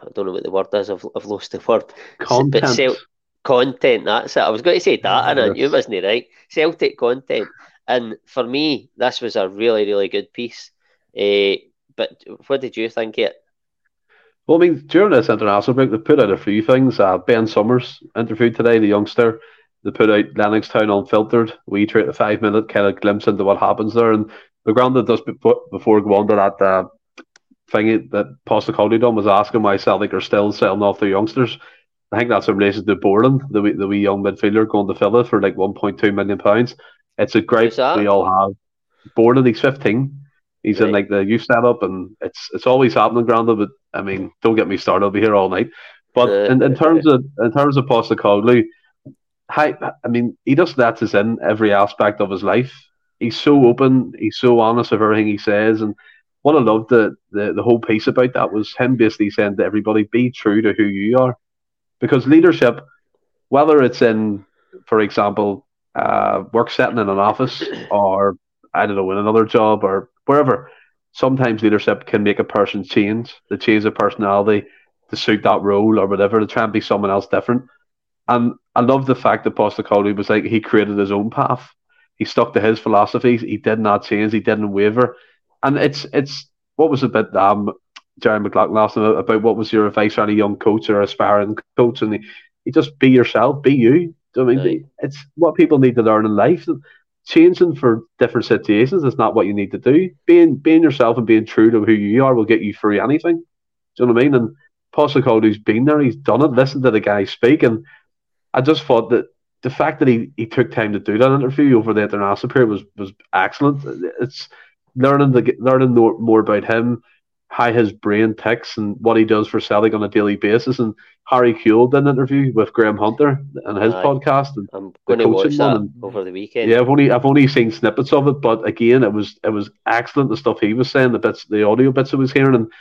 I don't know what the word is. I've, I've lost the word. Content. But Cel- content. That's it. I was going to say that, and you wasn't right. Celtic content. And for me, this was a really, really good piece. Uh, but what did you think it? Well, I mean, during this international break, they put out a few things. Uh, ben Summers interviewed today, the youngster. They put out Lennoxtown Unfiltered. We treat a five minute kind of glimpse into what happens there. And the ground that does before go on to that uh, thing that Postecoglou done was asking why Celtic are still selling off their youngsters. I think that's in relation to Borland, the wee, the wee young midfielder going to Villa for like 1.2 million pounds. It's a great we all have. Borland, he's 15. He's right. in like the youth setup, and it's it's always happening, Granda. But I mean, don't get me started. I'll be here all night. But uh, in, in terms of in terms of Postecoglou, I, I mean, he just lets us in every aspect of his life. He's so open. He's so honest with everything he says, and what I loved the, the the whole piece about that was him basically saying to everybody, "Be true to who you are," because leadership, whether it's in, for example, uh, work setting in an office or I don't know in another job or wherever, sometimes leadership can make a person change, the change their personality to suit that role or whatever, to try and be someone else different. And I love the fact that Postecoglou was like he created his own path. He stuck to his philosophies. He did not change. He didn't waver. And it's it's what was a bit um Jerry McLaughlin asked him about what was your advice on a young coach or aspiring coach, and he, he just be yourself, be you. I mean, right. it's what people need to learn in life. Changing for different situations is not what you need to do. Being being yourself and being true to who you are will get you through anything. Do you know what I mean? And Postecoglou's been there, he's done it. Listen to the guy speak, and I just thought that the fact that he, he took time to do that interview over the international period was was excellent. It's learning the learning more, more about him, how his brain ticks, and what he does for Celtic on a daily basis. And Harry Kewell did an interview with Graham Hunter and his Aye. podcast. And I'm going to watch that and, over the weekend. Yeah, I've only I've only seen snippets of it, but again, it was it was excellent. The stuff he was saying, the bits, the audio bits I was hearing, and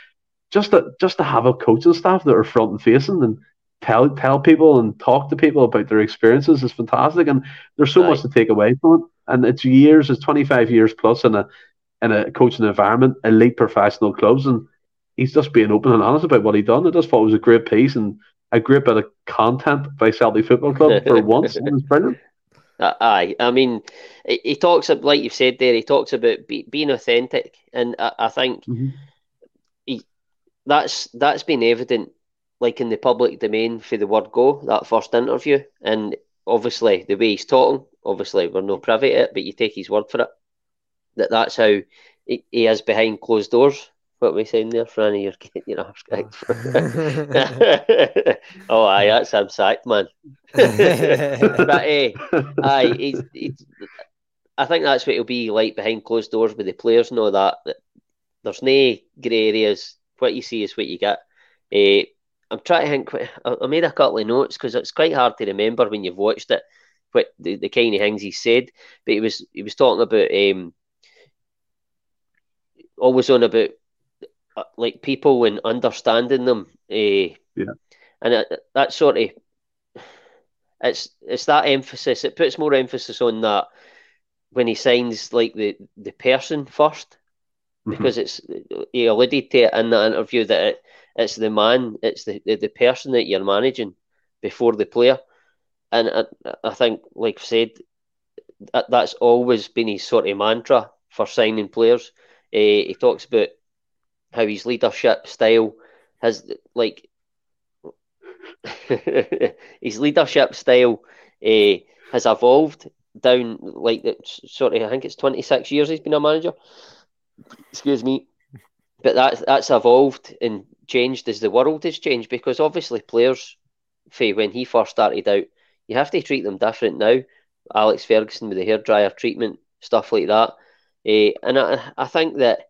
just to just to have a coaching staff that are front and facing and tell tell people and talk to people about their experiences is fantastic. And there's so much to take away from it. And it's years, it's 25 years plus in a in a coaching environment, elite professional clubs, and he's just being open and honest about what he done. I just thought it was a great piece and a great bit of content by Celtic Football Club for once. It was brilliant. Uh, aye, I mean, he, he talks like you've said there. He talks about be, being authentic, and I, I think mm-hmm. he that's that's been evident like in the public domain for the word go, that first interview. And obviously, the way he's talking, obviously, we're no privy to it, but you take his word for it. That that's how he, he is behind closed doors. What are we saying there, Franny? You're getting your arse kicked. oh, aye, that's him sacked, man. but, uh, aye, he's, he's, I think that's what it'll be like behind closed doors with the players and all that. that there's no grey areas. What you see is what you get. Uh, I'm trying to think. I made a couple of notes because it's quite hard to remember when you've watched it. What the, the kind of things he said, but he was he was talking about um, always on about uh, like people and understanding them. Uh, yeah, and it, that sort of it's it's that emphasis. It puts more emphasis on that when he signs like the the person 1st mm-hmm. because it's he alluded to it in that interview that it, it's the man, it's the, the, the person that you're managing before the player. And I, I think, like I said, that, that's always been his sort of mantra for signing players. Uh, he talks about how his leadership style has, like, his leadership style uh, has evolved down, like, sort of, I think it's 26 years he's been a manager. Excuse me. But that's, that's evolved and changed as the world has changed because obviously players, Faye, when he first started out, you have to treat them different now. Alex Ferguson with the hairdryer treatment, stuff like that. Uh, and I, I think that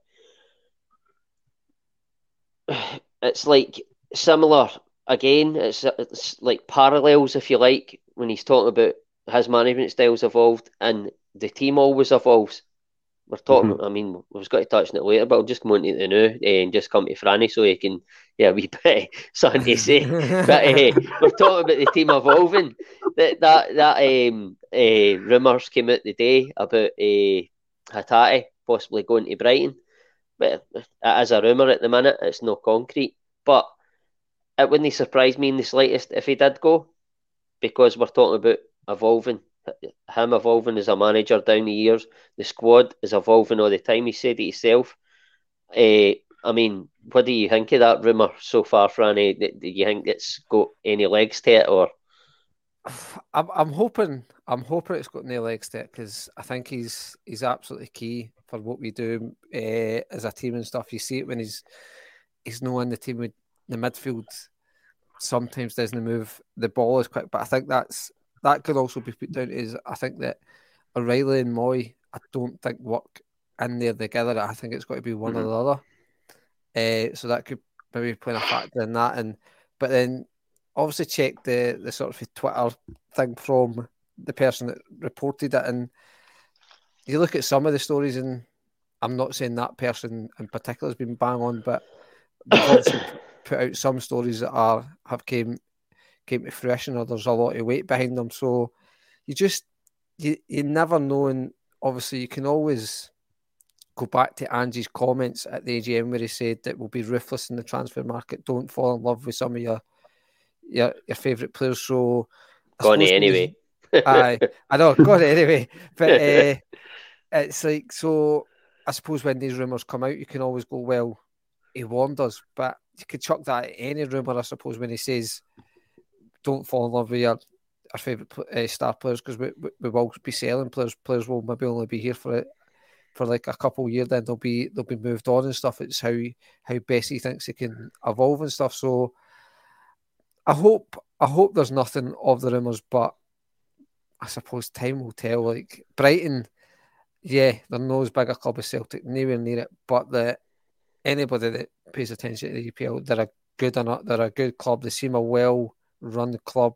it's like similar again. It's, it's like parallels, if you like, when he's talking about his management styles evolved and the team always evolves. We're talking. Mm-hmm. I mean, we've got to touch on it later, but I'll just come on to the new eh, and just come to Franny so he can, yeah, we bit something to say. but uh, we're talking about the team evolving. That that that um, uh, rumours came out the day about uh, Hatate possibly going to Brighton, but as a rumour at the minute, it's no concrete. But it wouldn't surprise me in the slightest if he did go, because we're talking about evolving him evolving as a manager down the years. The squad is evolving all the time. He said it himself. Uh, I mean, what do you think of that rumour so far, Franny? Do you think it's got any legs to it, or? I'm, I'm hoping I'm hoping it's got any legs to it because I think he's he's absolutely key for what we do uh, as a team and stuff. You see it when he's he's no in the team with the midfield. Sometimes doesn't move the ball as quick, but I think that's that could also be put down to I think that O'Riley and Mooy I don't think work in there together. I think it's got to be one mm-hmm. or the other. Uh, so that could maybe play a factor in that. And but then obviously check the the sort of Twitter thing from the person that reported it, and you look at some of the stories, and I'm not saying that person in particular has been bang on, but put out some stories that are have came came to fruition, or there's a lot of weight behind them. So you just you you never know, and obviously you can always go back to Angie's comments at the AGM where he said that we'll be ruthless in the transfer market. Don't fall in love with some of your your, your favourite players. So gone anyway. I I know, got it anyway. But uh, it's like so. I suppose when these rumours come out, you can always go, well, he warned us, but you could chuck that at any rumour, I suppose, when he says, don't fall in love with your, our favourite uh, star players because we, we, we, will be selling players. Players will maybe only be here for it for like a couple of years, then they'll be they'll be moved on and stuff. It's how how Bessie thinks it can evolve and stuff. So I hope I hope there's nothing of the rumours, but I suppose time will tell. Like Brighton, yeah, they're no as big a club as Celtic, nowhere near it. But the anybody that pays attention to the EPL, they're a good enough, they're a good club. They seem a well run club.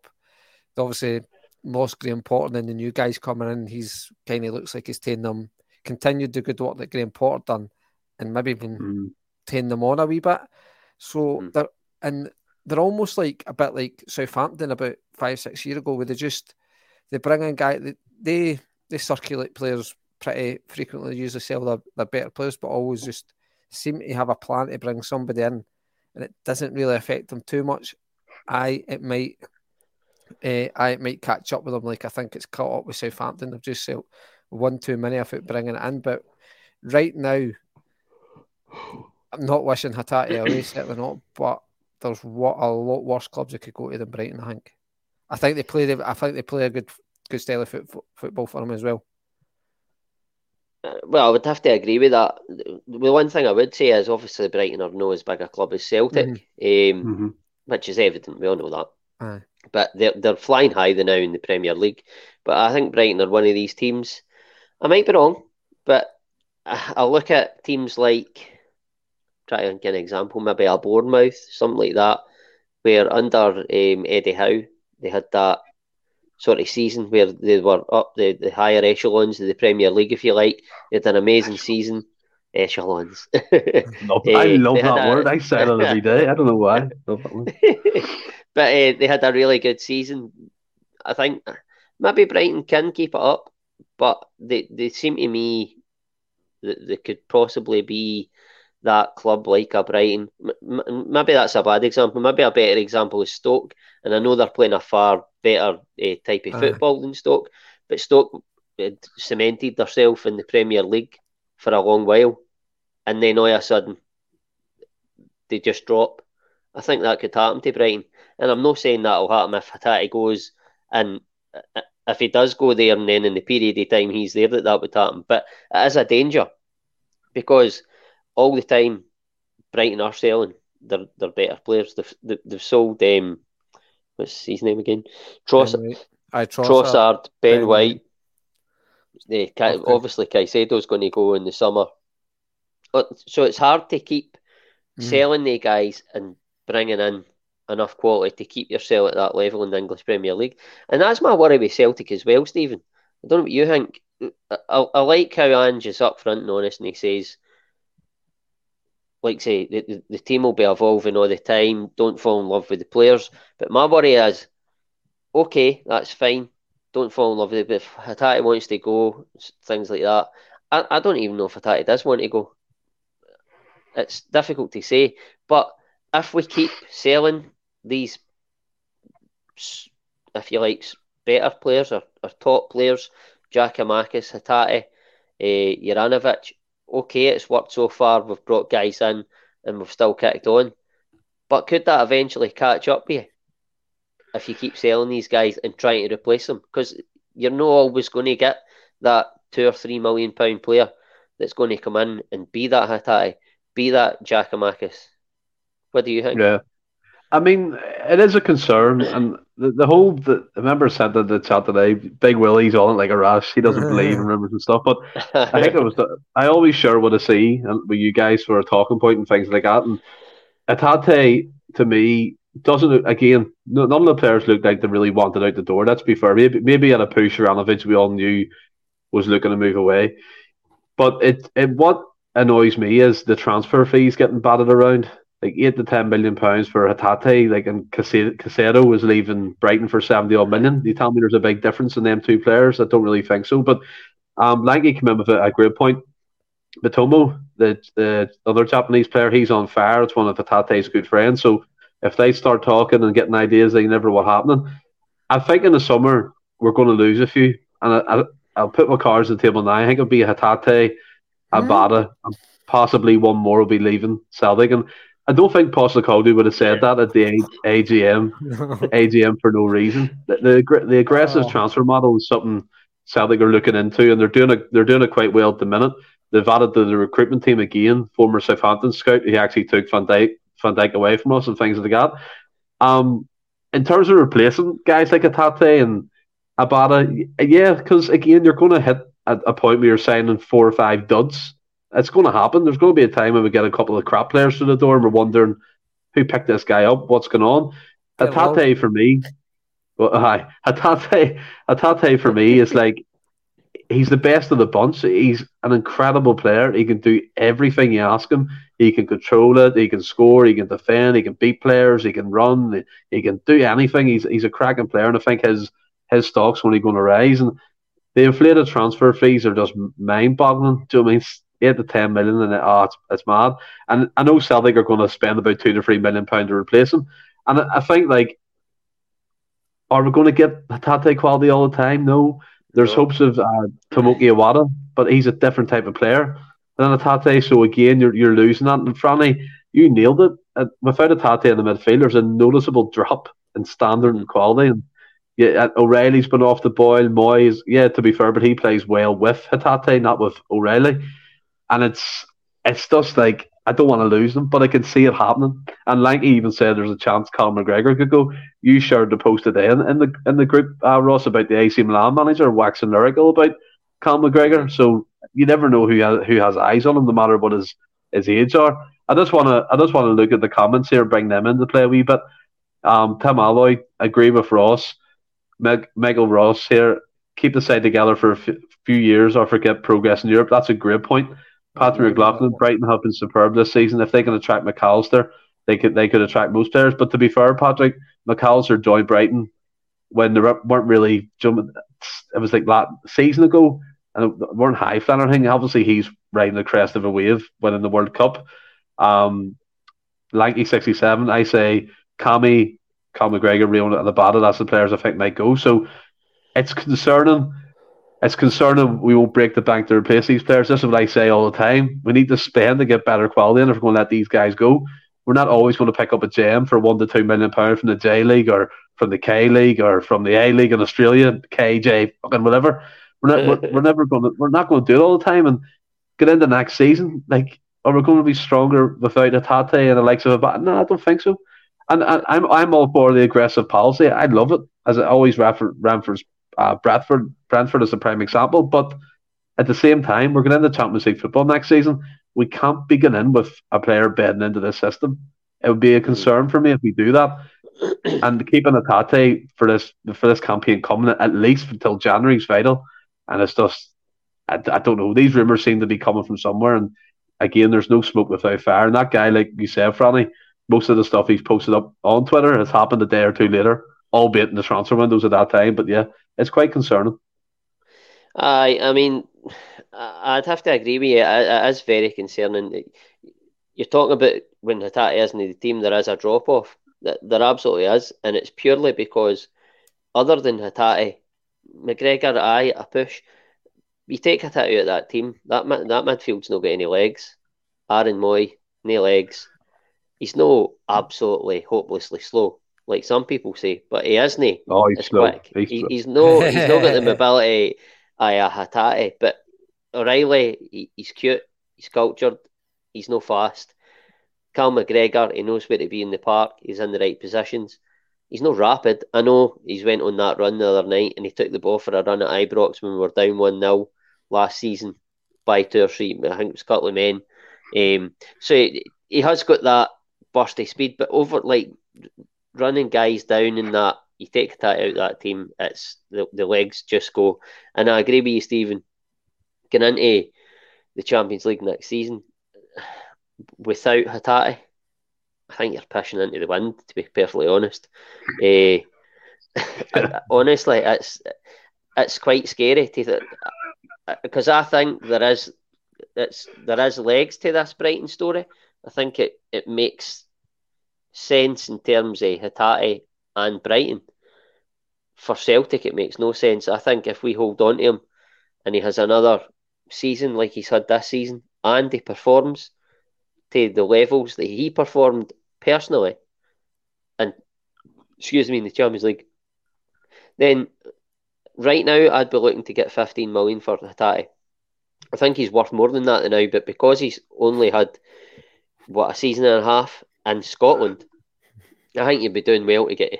They obviously lost Graham Potter and the new guys coming in. He's kind of looks like he's taking them continued the good work that Graham Potter done, and maybe even mm. turn them on a wee bit. So mm. they're and they're almost like a bit like Southampton about five six years ago, where they just they bring in guys they they circulate players pretty frequently. Usually sell their, their better players, but always just seem to have a plan to bring somebody in, and it doesn't really affect them too much. I it might. Uh, I might catch up with them like I think it's caught up with Southampton. They've just sold, one too many of it bringing it in. But right now, I'm not wishing Hatate away, certainly not. But there's what a lot worse clubs that could go to than Brighton. I think. I think they play. I think they play a good, good style of foot, football for them as well. Uh, well, I would have to agree with that. The one thing I would say is obviously Brighton are no as big a club as Celtic, mm-hmm. Um, mm-hmm. which is evident. We all know that. Aye. But they're they're flying high now in the Premier League. But I think Brighton are one of these teams I might be wrong, but I look at teams like, try and get an example, maybe a Bournemouth, something like that, where under um, Eddie Howe, they had that sort of season where they were up the, the higher echelons of the Premier League, if you like. They had an amazing season. Echelons. I love that a, word. I say it every day. I don't know why. but uh, they had a really good season. I think maybe Brighton can keep it up but they, they seem to me that they could possibly be that club like a Brighton. M- maybe that's a bad example. Maybe a better example is Stoke. And I know they're playing a far better uh, type of football than Stoke, but Stoke cemented themselves in the Premier League for a long while, and then all of a sudden they just drop. I think that could happen to Brighton, and I'm not saying that'll happen if Hatate goes and uh, if he does go there and then in the period of time he's there that that would happen. But it is a danger because all the time Brighton are selling their, their better players. They've, they've sold um, what's his name again? Trossard, Trossard, Ben, ben White. White. okay. Obviously, Caicedo's going to go in the summer. So it's hard to keep mm. selling the guys and bringing in enough quality to keep yourself at that level in the English Premier League. And that's my worry with Celtic as well, Stephen. I don't know what you think. I, I like how Ange is up front and honest, and he says, like say, the, the team will be evolving all the time. Don't fall in love with the players. But my worry is, okay, that's fine. Don't fall in love with it. But if Hatate wants to go, things like that, I, I don't even know if Hatate does want to go. It's difficult to say. But if we keep selling these, if you like, better players or, or top players, Giakoumakis, Hatate, uh, Juranovic, okay, it's worked so far. We've brought guys in and we've still kicked on. But could that eventually catch up with you if you keep selling these guys and trying to replace them? Because you're not always going to get that two or three million pound player that's going to come in and be that Hatate, be that Giakoumakis, What do you think? Yeah. I mean, it is a concern, and the, the whole the, the member said that the chat today, Big Willie's on it like a rash. He doesn't believe in rumors and stuff. But I think it was the, I always share what I see and with you guys for a talking point and things like that. And Hatate to me doesn't again. None of the players looked like they really wanted out the door. Let's be fair. Maybe maybe at a push, Juranovic we all knew was looking to move away. But it, it what annoys me is the transfer fees getting batted around like eight to ten million pounds for Hatate, like and Caicedo was leaving Brighton for seventy odd million. You tell me there's a big difference in them two players? I don't really think so. But um, Lanky came in with a, a great point. Mitoma, the the other Japanese player, he's on fire. It's one of Hatate's good friends. So if they start talking and getting ideas, they never what happening. I think in the summer we're going to lose a few, and I, I, will put my cards on the table now. I think it'll be Hatate, Abada, and possibly one more will be leaving Celtic. And I don't think Postecoglou would have said that at the AGM, AGM for no reason. The the, the aggressive oh. transfer model is something Celtic are looking into, and they're doing it. They're doing it quite well at the minute. They've added to the recruitment team again. Former Southampton scout, he actually took Van Dijk, Van Dijk away from us and things like that. Um, in terms of replacing guys like Hatate and Abada, yeah, because again, you're going to hit at a point where you're signing four or five duds it's going to happen. There's going to be a time when we get a couple of crap players through the door and we're wondering who picked this guy up, what's going on. Hatate for me, well, hi, Hatate, Hatate for me is like he's the best of the bunch. He's an incredible player. He can do everything you ask him. He can control it. He can score. He can defend. He can beat players. He can run. He can do anything. He's he's a cracking player, and I think his his stock's only going to rise. And the inflated transfer fees are just mind-boggling. Do you know I mean? Eight to ten million, and oh, it's, it's mad. And I know Celtic are going to spend about two to three million pound to replace him. And I, I think like, are we going to get Tate quality all the time? No. There's no. hopes of uh, Tomoki Iwata, but he's a different type of player than a Tate. So again, you're you're losing that. And Franny, you nailed it. Uh, without a Tate in the midfield, there's a noticeable drop in standard and quality. And yeah, O'Riley's been off the boil. Mooy's, yeah, to be fair, but he plays well with Hatate, not with O'Riley and it's it's just like I don't want to lose them, but I can see it happening. And he even said, there's a chance Cal McGregor could go. You shared the post today in, in the in the group, uh, Ross, about the AC Milan manager waxing lyrical about Cal McGregor. So you never know who has, who has eyes on him, no matter what his his age are. I just want to I just want to look at the comments here, bring them into play a wee bit. Um, Tim Alloy, agree with Ross. Meg, Ross here, keep the side together for a f- few years or forget progress in Europe. That's a great point. Patrick McLaughlin, Brighton have been superb this season. If they can attract McAllister, they could they could attract most players. But to be fair, Patrick McAllister joined Brighton when they weren't really jumping. It was like that season ago, and weren't high flying or anything. Obviously, he's riding the crest of a wave, winning the World Cup. Um, Lanky sixty seven, I say Cammy, Cal McGregor, Rio at the bottom. That's the players I think might go. So it's concerning it's concerning we won't break the bank to replace these players. This is what I say all the time. We need to spend to get better quality, and if we're going to let these guys go, we're not always going to pick up a gem for one to two million pounds from the J League or from the K League or from the A League in Australia, KJ, fucking whatever. We're not. We're, we're never going to. We're not going to do it all the time and get into next season. Like, are we going to be stronger without a Tate and the likes of a bat? No, I don't think so. And, and I'm I'm all for the aggressive policy. I love it as I always refer, Ramford's uh, Bradford, Brentford is a prime example. But at the same time, we're going into Champions League football next season. We can't be going in with a player bedding into this system. It would be a concern for me if we do that. and keeping a Tate for this for this campaign coming at least until January is vital. And it's just, I, I don't know. These rumours seem to be coming from somewhere. And again, there's no smoke without fire. And that guy, like you said, Franny, most of the stuff he's posted up on Twitter has happened a day or two later, albeit in the transfer windows at that time. But yeah, it's quite concerning. I, I mean, I'd have to agree with you. It is very concerning. You're talking about when Hatate isn't the team, there is a drop off. There absolutely is, and it's purely because other than Hatate, McGregor, I a push. You take Hatate out of that team, that that midfield's not got any legs. Aaron Mooy, no legs. He's no absolutely hopelessly slow like some people say, but he isn't. Oh, he's slow. quick. He's, he, he's no, he's not got the mobility of a Hatate, but O'Riley, he, he's cute, he's cultured, he's no fast. Cal McGregor, he knows where to be in the park. He's in the right positions. He's not rapid. I know he's went on that run the other night and he took the ball for a run at Ibrox when we were down 1 0 last season by two or three, I think it was a couple of men. Um, so he, he has got that bursty speed, but over like running guys down in that, you take that out that team, it's the, the legs just go. And I agree with you, Stephen. Getting into the Champions League next season without Hatate, I think you're pushing into the wind. To be perfectly honest, uh, honestly, it's it's quite scary to th- because I think there is it's there is legs to this Brighton story. I think it, it makes sense in terms of Hatate and Brighton. For Celtic, it makes no sense. I think if we hold on to him and he has another season like he's had this season and he performs to the levels that he performed personally and excuse me in the Champions League, then right now I'd be looking to get 15 million for Hatate. I think he's worth more than that now, but because he's only had what a season and a half in Scotland, I think you'd be doing well to get.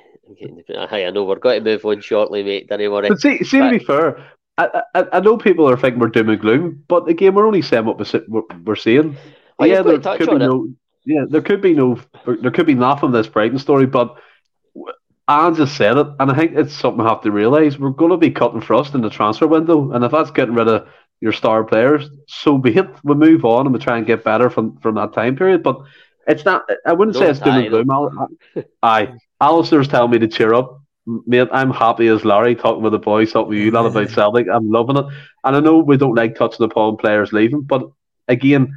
Hey, I know we're going to move on shortly, mate. Don't worry. But see, see but, to be fair, I, I, I know people are thinking we're doom and gloom, but again, we're only saying what we're, we're saying. Oh, yeah, there could be no. Yeah, there could be no. There could be nothing this Brighton story, but Ange just said it, and I think it's something we have to realise. We're going to be cutting frost in the transfer window, and if that's getting rid of your star players, so be it. We move on and we try and get better from, from that time period. But it's not. I wouldn't say it's doom and gloom. I, aye, Alistair's telling me to cheer up, mate. I'm happy as Larry talking with the boys, talking with you lot about Celtic. I'm loving it, and I know we don't like touching upon players leaving, but again.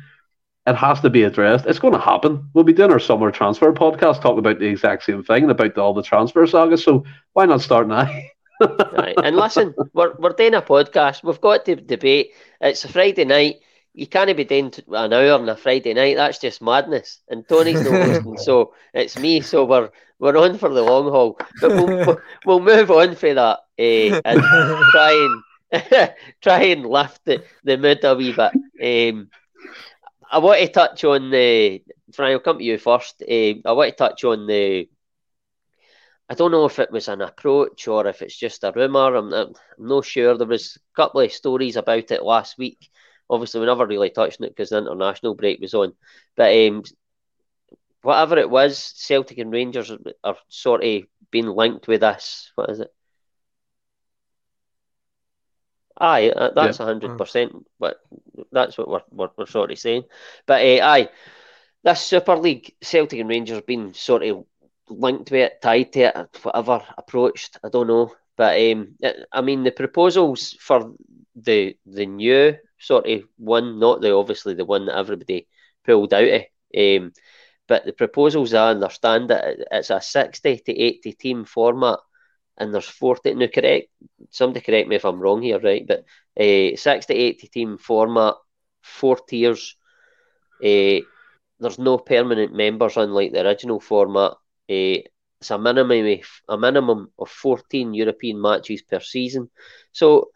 It has to be addressed. It's going to happen. We'll be doing our summer transfer podcast talking about the exact same thing and about all the transfer saga. So why not start now? right. And listen, we're, we're doing a podcast. We've got to debate. It's a Friday night. You can't be doing an hour on a Friday night. That's just madness. And Tony's not listening, so it's me. So we're we're on for the long haul. But we'll we'll move on for that uh, and try and try and lift the, the mood a wee bit. Um, I want to touch on the. Frank, I'll come to you first. Uh, I want to touch on the I don't know if it was an approach or if it's just a rumour. I'm, I'm, not sure. There was a couple of stories about it last week. Obviously, we never really touched on it because the international break was on. But um, whatever it was, Celtic and Rangers are, are sort of being linked with this. What is it? Aye, uh, that's a hundred percent. But that's what we're, we're, we're sort of saying. But uh, aye, this Super League, Celtic and Rangers been sort of linked to it, tied to it, whatever approached. I don't know, but um, it, I mean the proposals for the the new sort of one, not the obviously the one that everybody pulled out of. Um, but the proposals, I understand that it's a sixty to eighty team format, and there's forty. No, correct. Somebody correct me if I'm wrong here, right? But uh, six to eighty team format, four tiers. Uh, there's no permanent members unlike the original format. Uh, it's a minimum a minimum of 14 European matches per season. So,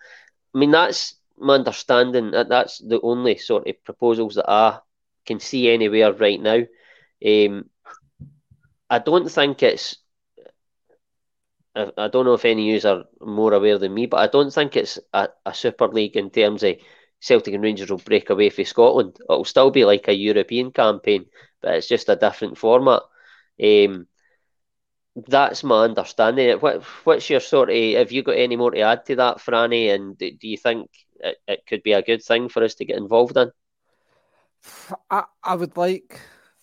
I mean, that's my understanding. That that's the only sort of proposals that I can see anywhere right now. Um, I don't think it's. I, I don't know if any of you are more aware than me, but I don't think it's a, a Super League in terms of Celtic and Rangers will break away from Scotland. It'll still be like a European campaign, but it's just a different format. Um, that's my understanding. What what's your sort of? Have you got any more to add to that, Franny? And do, do you think it, it could be a good thing for us to get involved in? I I would like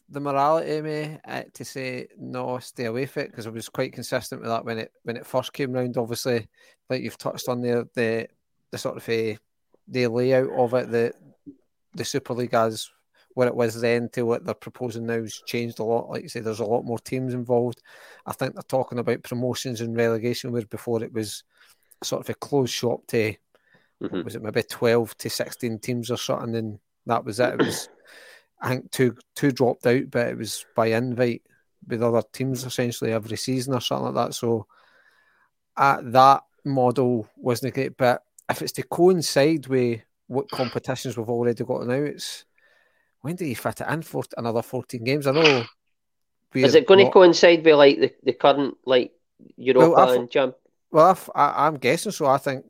the morality me uh, to say no, stay away from it because I was quite consistent with that when it when it first came round. Obviously, like you've touched on there, the the sort of a, uh, the layout of it, the the Super League as what it was then to what they're proposing now has changed a lot. Like you say, there's a lot more teams involved. I think they're talking about promotions and relegation, where before it was sort of a closed shop to mm-hmm. was it maybe twelve to sixteen teams or something, and that was it. It was I think two two dropped out, but it was by invite with other teams essentially every season or something like that. So uh, that model wasn't great, but if it's to coincide with what competitions we've already got now, it's when do you fit it in for another 14 games? I know. Is it going not... to coincide with like the, the current like Europa well, and Champ? Well, I, am guessing so. I think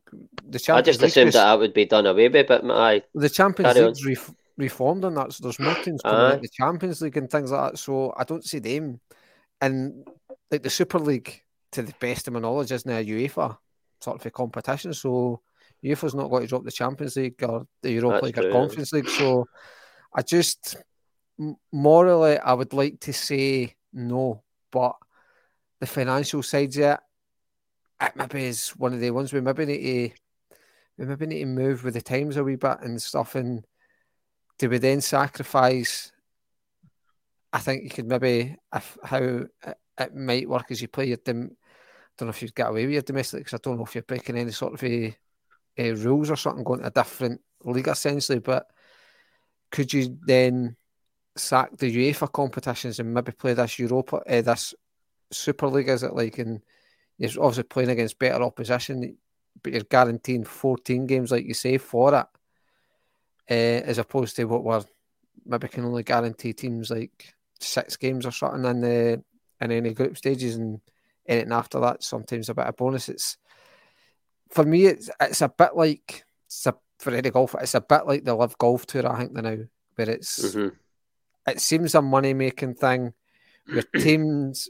the Champions I just assumed that that would be done away with, but I the Champions League's re- reformed and that, so there's more teams coming uh, out the Champions League and things like that. So I don't see them, and like the Super League, to the best of my knowledge, isn't a UEFA sort of a competition. So UEFA's not going to drop the Champions League or the Europa League true, or Conference League. So I just morally, I would like to say no, but the financial sides of it, maybe is one of the ones we maybe need to we maybe need to move with the times a wee bit and stuff. And do we then sacrifice? I think you could maybe if how it, it might work as you play your dim. Don't know if you'd get away with your domestic because I don't know if you're breaking any sort of a, a rules or something going to a different league essentially. But could you then sack the UEFA competitions and maybe play this Europa, uh, this Super League? Is it like, and you're obviously playing against better opposition, but you're guaranteeing 14 games, like you say, for it, uh, as opposed to what we're maybe can only guarantee teams like six games or something in the in any group stages and anything after that. Sometimes a bit of bonus. It's for me, it's it's a bit like it's a for any golf. It's a bit like the LIV Golf Tour, I think, now, where it's mm-hmm. it seems a money making thing. Your teams,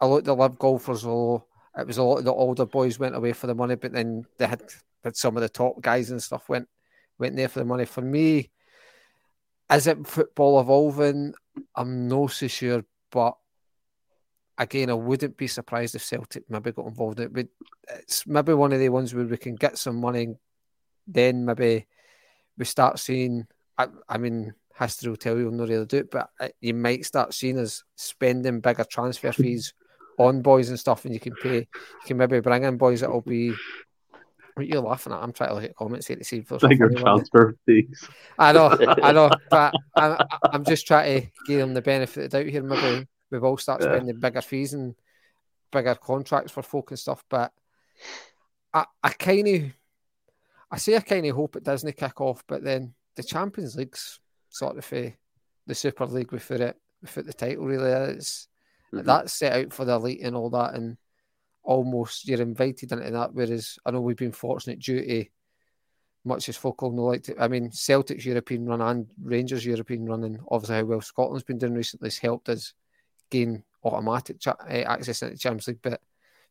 a lot of the LIV golfers, will it was a lot of the older boys went away for the money, but then they had, had some of the top guys and stuff went went there for the money. For me, is it football evolving? I'm not so sure, but again, I wouldn't be surprised if Celtic maybe got involved in it. But it's maybe one of the ones where we can get some money then maybe we start seeing. I, I mean, history will tell you we'll not really do it, but uh, you might start seeing us spending bigger transfer fees on boys and stuff, and you can pay. You can maybe bring in boys that will be. What you're laughing at? I'm trying to look at comments here to see if there's bigger transfer fees. I know, I know, but I'm, I'm just trying to give them the benefit of the doubt here. Maybe we will start spending yeah. bigger fees and bigger contracts for folk and stuff, but I, I kind of I say I kind of hope it doesn't kick off, but then the Champions League's sort of a, the Super League without it, without the title really is. Mm-hmm. That's set out for the elite and all that, and almost you're invited into that. Whereas I know we've been fortunate due to much as will know like to, I mean, Celtic's European run and Rangers European run, and obviously how well Scotland's been doing recently has helped us gain automatic cha- uh, access into the Champions League. But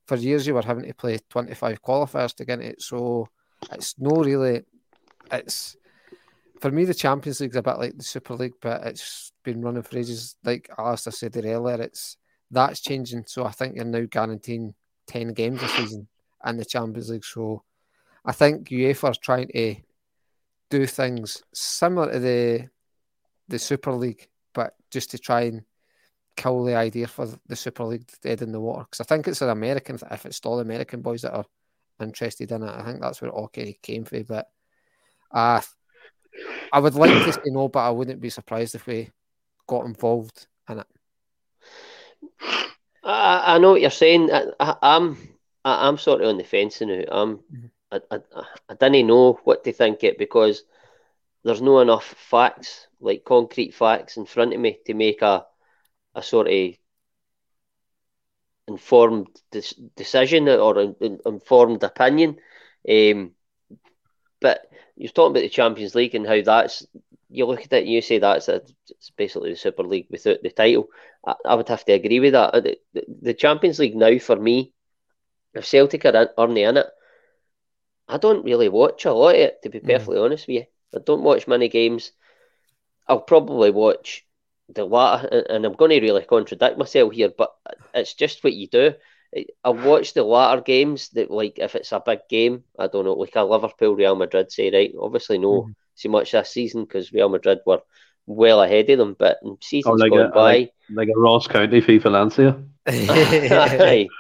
for years, you were having to play 25 qualifiers to get it. So it's no really. It's for me the Champions League's a bit like the Super League, but it's been running for ages. Like Alistair said earlier, it's that's changing. So I think you're now guaranteeing ten games a season in the Champions League. So I think UEFA are trying to do things similar to the the Super League, but just to try and kill the idea for the Super League dead in the water. Because I think it's an American, if it's all American boys that are interested in it. I think that's where of came from. But uh, I would like to say no, but I wouldn't be surprised if we got involved in it. I, I know what you're saying. I, I, I'm I, am sort of on the fence now. I'm mm-hmm. I, I, I didn't know what to think it because there's no enough facts, like concrete facts, in front of me to make a a sort of informed decision or informed opinion. Um, but you're talking about the Champions League and how that's you look at it and you say that's a, it's basically the Super League without the title. I, I would have to agree with that. The, the, the, Champions League now for me, if Celtic are, in, are in it, I don't really watch a lot of it. To be mm. perfectly mm. honest with you, I don't watch many games. I'll probably watch the latter, and I'm going to really contradict myself here, but it's just what you do. I watch the latter games that, like, if it's a big game, I don't know, like a Liverpool Real Madrid, say, right? Obviously, no mm-hmm. So much this season because Real Madrid were well ahead of them, but in oh, seasons oh, like gone a, by, like, like, a Ross County v Valencia.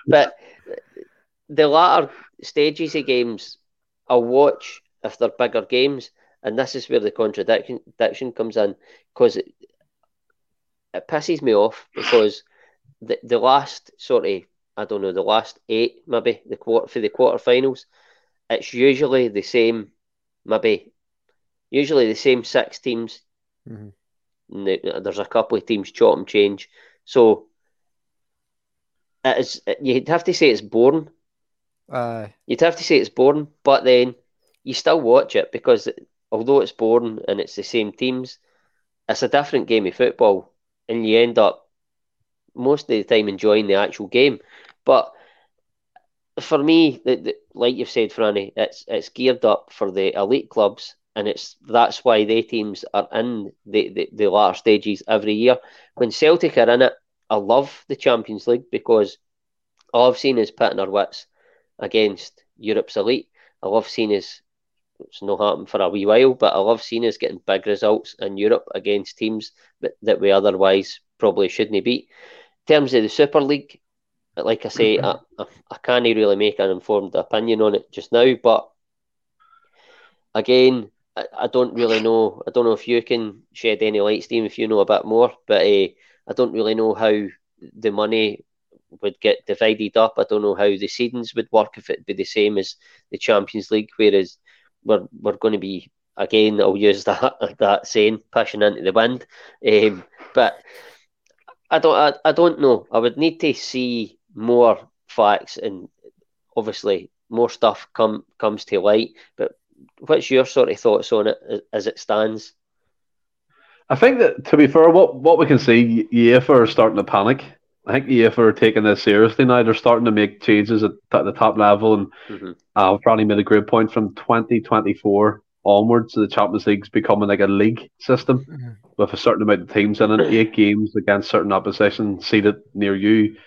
but the latter stages of games, I'll watch if they're bigger games, and this is where the contradiction comes in because it pisses me off because the the last sort of I don't know the last eight maybe the quarter for the quarterfinals, it's usually the same maybe usually the same six teams. Mm-hmm. There's a couple of teams chop and change. So it is, you'd have to say it's boring. Uh, You'd have to say it's boring, but then you still watch it because although it's boring and it's the same teams, it's a different game of football, and you end up most of the time enjoying the actual game. But for me, the, the, like you've said, Franny, it's it's geared up for the elite clubs, and it's that's why their teams are in the, the, the latter stages every year. When Celtic are in it, I love the Champions League because all I've seen is pitting our wits against Europe's elite. I love seeing us. It's not happened for a wee while, but I love seeing us getting big results in Europe against teams that, that we otherwise probably shouldn't beat. In terms of the Super League, like I say, I, I, I can't really make an informed opinion on it just now, but again, I, I don't really know. I don't know if you can shed any light, Steve, if you know a bit more, but uh, I don't really know how the money would get divided up. I don't know how the seedings would work if it'd be the same as the Champions League, whereas we're we're going to be again. I'll use that that saying, pushing into the wind. Um, but I don't. I, I don't know. I would need to see more facts and obviously more stuff come comes to light. But what's your sort of thoughts on it as it stands? I think that to be fair, what what we can see, UEFA are starting to panic. I think UEFA are taking this seriously now. They're starting to make changes at, at the top level, and mm-hmm. uh, probably made a great point from 2024 onwards. The Champions League's becoming like a league system mm-hmm. with a certain amount of teams in it, eight games against certain opposition seated near you,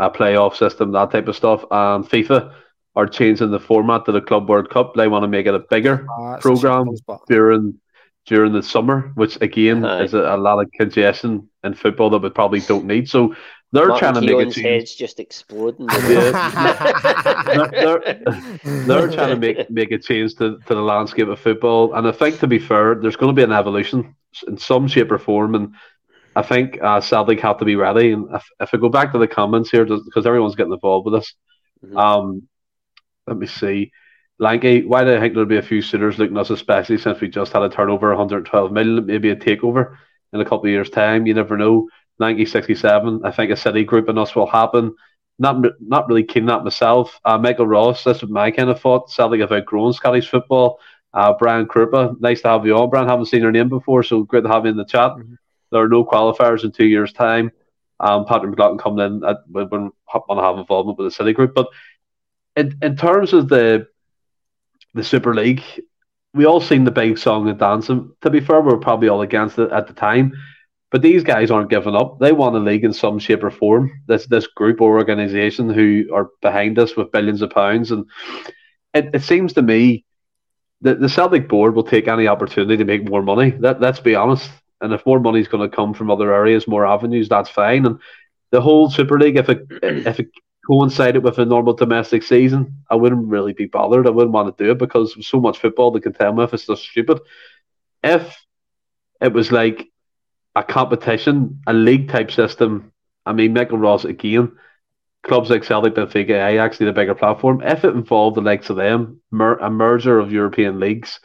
a playoff system, that type of stuff. And FIFA are changing the format to the Club World Cup. They want to make it a bigger uh, program during during the summer, which again uh, is a, a, lot of congestion in football that we probably don't need. So they're Martin trying to Keown's make a head's just exploding. they're, they're, they're, trying to make make a change to, to the landscape of football, and I think to be fair, there's going to be an evolution in some shape or form, and I think uh, Celtic have to be ready. And if, if I go back to the comments here, because everyone's getting involved with this, mm-hmm. um, let me see. Lanky, why do I think there'll be a few suitors looking at us, especially since we just had a turnover 112 million, maybe a takeover in a couple of years' time? You never know. Lanky 67, I think a city group in us will happen. Not not really keen on that myself. Uh, Michael Ross, that's my kind of thought. Celtic have outgrown Scottish football. Uh, Brian Krupa, nice to have you on, Brian. Haven't seen your name before, so great to have you in the chat. Mm-hmm. There are no qualifiers in two years' time. Um, Patrick McLaughlin coming in when we want to have involvement with the City Group. But in, in terms of the the Super League, we all seen the big song and dancing. To be fair, we were probably all against it at the time. But these guys aren't giving up. They want a league in some shape or form. This this group or organisation who are behind us with billions of pounds. And it, it seems to me that the Celtic board will take any opportunity to make more money. That let's be honest. And if more money is going to come from other areas, more avenues, that's fine. And the whole Super League, if it if it coincided with a normal domestic season, I wouldn't really be bothered. I wouldn't want to do it because so much football to contend with. It's just stupid. If it was like a competition, a league type system, I mean, Michael Ross again, clubs like Celtic, Benfica, Ajax need a bigger platform. If it involved the likes of them, mer- a merger of European leagues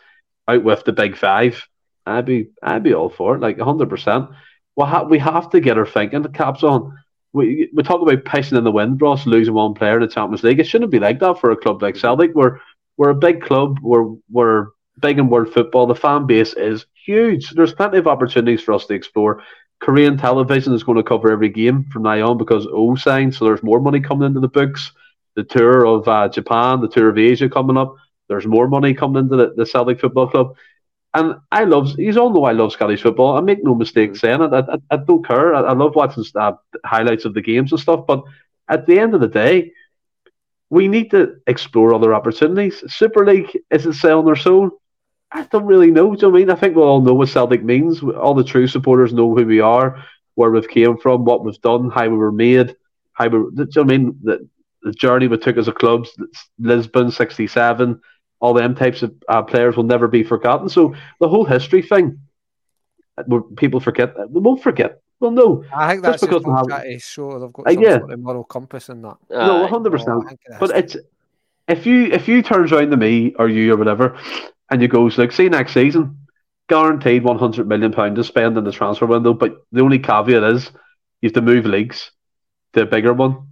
out with the big five, I'd be I'd be all for it, like hundred percent. We have to get our thinking caps on. We we talk about pissing in the wind, Ross, losing one player in the Champions League. It shouldn't be like that for a club like Celtic. We're we're a big club. We're we're big in world football. The fan base is huge. There's plenty of opportunities for us to explore. Korean television is going to cover every game from now on because O signed, so there's more money coming into the books. The tour of uh, Japan, the tour of Asia coming up. There's more money coming into the, the Celtic Football Club. And I love, he's all know I love Scottish football. I make no mistake saying it. I, I, I don't care. I, I, love watching uh, highlights of the games and stuff. But at the end of the day, we need to explore other opportunities. Super League, is it selling their soul? I don't really know. Do you know I mean? I think we all know what Celtic means. All the true supporters know who we are, where we've came from, what we've done, how we were made, how we. Do you know I mean? The, the journey we took as a club, Lisbon '67 all them types of uh, players will never be forgotten. So the whole history thing, people forget, they won't forget. Well, no, I think that's just because they have a show. They've got uh, yeah. sort of moral compass in that. No, one hundred percent. But it's if you if you turns around to me or you or whatever, and you goes like, see next season, guaranteed 100 million pound to spend in the transfer window. But the only caveat is you have to move leagues to a bigger one.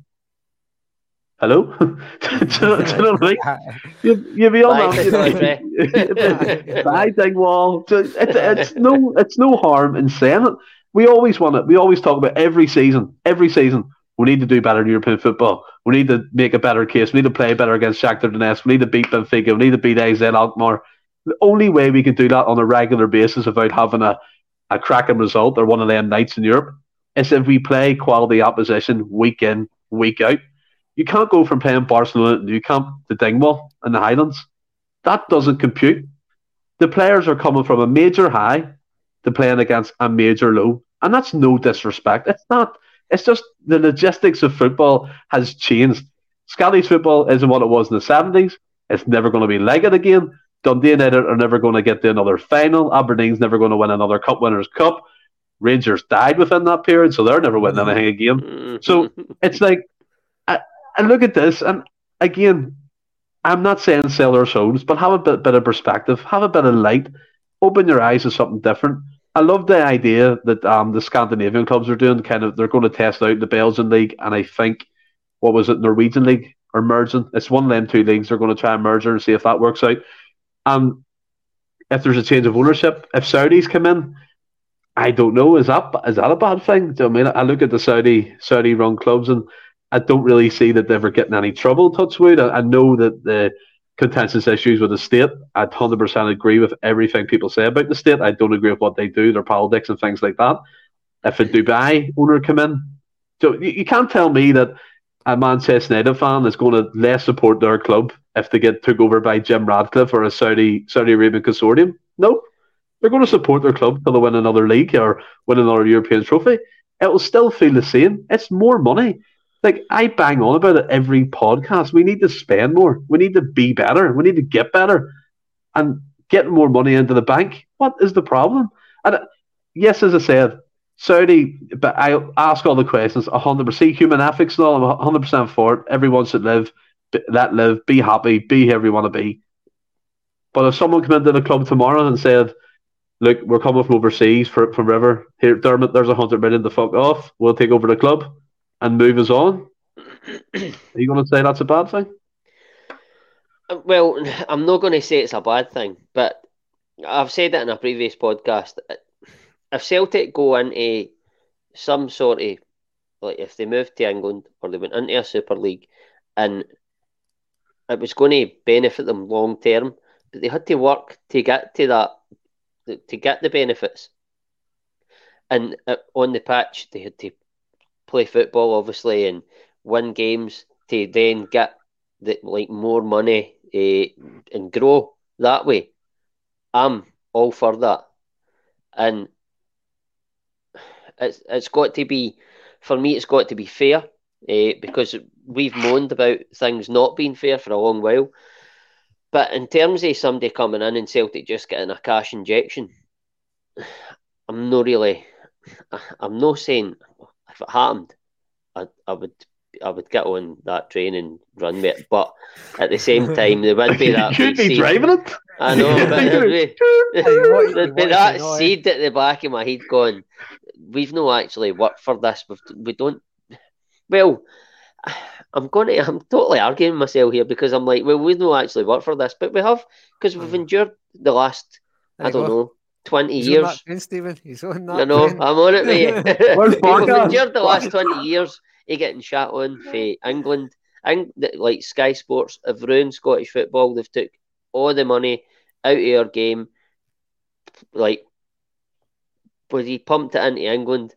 Hello? do, you, do you know what I mean? You, you be on Bye, that. Bye, Dingwall. It's, it's no, it's no harm in saying it. We always want it. We always talk about every season. Every season, we need to do better in European football. We need to make a better case. We need to play better against Shakhtar Donetsk. We need to beat Benfica. We need to beat AZ Alkmaar. The only way we can do that on a regular basis without having a, a cracking result or one of them nights in Europe is if we play quality opposition week in, week out. You can't go from playing Barcelona at Nou Camp to Dingwall in the Highlands. That doesn't compute. The players are coming from a major high to playing against a major low. And that's no disrespect. It's not. It's just the logistics of football has changed. Scottish football isn't what it was in the 70s. It's never going to be like it again. Dundee United are never going to get to another final. Aberdeen's never going to win another Cup Winners' Cup. Rangers died within that period, so they're never winning anything again. So it's like, I look at this, and again, I'm not saying sell our souls, but have a bit, bit of perspective, have a bit of light, open your eyes to something different. I love the idea that um, the Scandinavian clubs are doing. Kind of, they're going to test out the Belgian league, and I think what was it, Norwegian league are merging. It's one of them two leagues. They're going to try and merge and see if that works out. And if there's a change of ownership, if Saudis come in, I don't know. Is that is that a bad thing? Do you know I mean I look at the Saudi Saudi run clubs and I don't really see that they're ever getting any trouble. Touchwood. I, I know that the contentious issues with the state. I 100% agree with everything people say about the state. I don't agree with what they do, their politics and things like that. If a Dubai owner come in, so you, you can't tell me that a Manchester United fan is going to less support their club if they get took over by Jim Ratcliffe or a Saudi Saudi Arabian consortium. No, they're going to support their club till they win another league or win another European trophy. It will still feel the same. It's more money. Like I bang on about it every podcast. We need to spend more. We need to be better. We need to get better, and get more money into the bank. What is the problem? And uh, yes, as I said, Saudi. But I ask all the questions. hundred percent human ethics and all. I'm hundred percent for it. Everyone should live, let live, be happy, be whoever you want to be. But if someone came into the club tomorrow and said, "Look, we're coming from overseas for, from River here, Dermot. There's a hundred million to fuck off. We'll take over the club." And move us on. Are you going to say that's a bad thing? Well, I'm not going to say it's a bad thing, but I've said it in a previous podcast. If Celtic go into some sort of like if they moved to England or they went into a Super League and it was going to benefit them long term, but they had to work to get to that to get the benefits. And uh, on the patch, they had to play football, obviously, and win games to then get the, like more money uh, and grow that way. I'm all for that, and it's it's got to be for me. It's got to be fair uh, because we've moaned about things not being fair for a long while. But in terms of somebody coming in and Celtic just getting a cash injection, I'm not really. I'm not saying if it happened, I, I would I would get on that train and run with it. But at the same time, there would be that. You'd be driving it. I know, but there'd be, there'd be that seed at the back of my head going, "We've no actually worked for this. We've, we don't." Well, I'm going to. I'm totally arguing myself here because I'm like, well, we've no actually worked for this, but we have because we've endured the last. I don't know 20 He's years. on that train, Stephen. He's on that I know, train. I'm on it, mate. Where's We've endured the last 20 years of getting shot on for England. And like Sky Sports have ruined Scottish football. They've took all the money out of our game. Like, was he pumped it into England?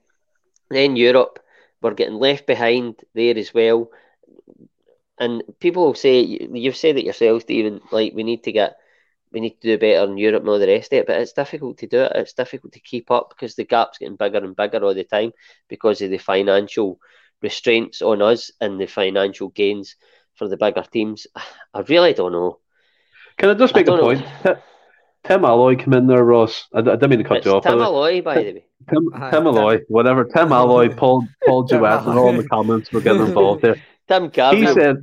Then Europe, we're getting left behind there as well. And people will say, you've said it yourself, Stephen, like we need to get we need to do better in Europe and all the rest of it. But it's difficult to do it. It's difficult to keep up because the gap's getting bigger and bigger all the time because of the financial restraints on us and the financial gains for the bigger teams. I really don't know. Can I just make a don't know. point? Tim Alloy come in there, Ross. I, I didn't mean to cut It's you off. Tim. Alloy, by the way. Tim, Aye, Tim Tim- Alloy, whatever. Tim Alloy, Paul Paul Tim Duet, and all in the Alloy. comments were getting involved there. Tim He Carville. said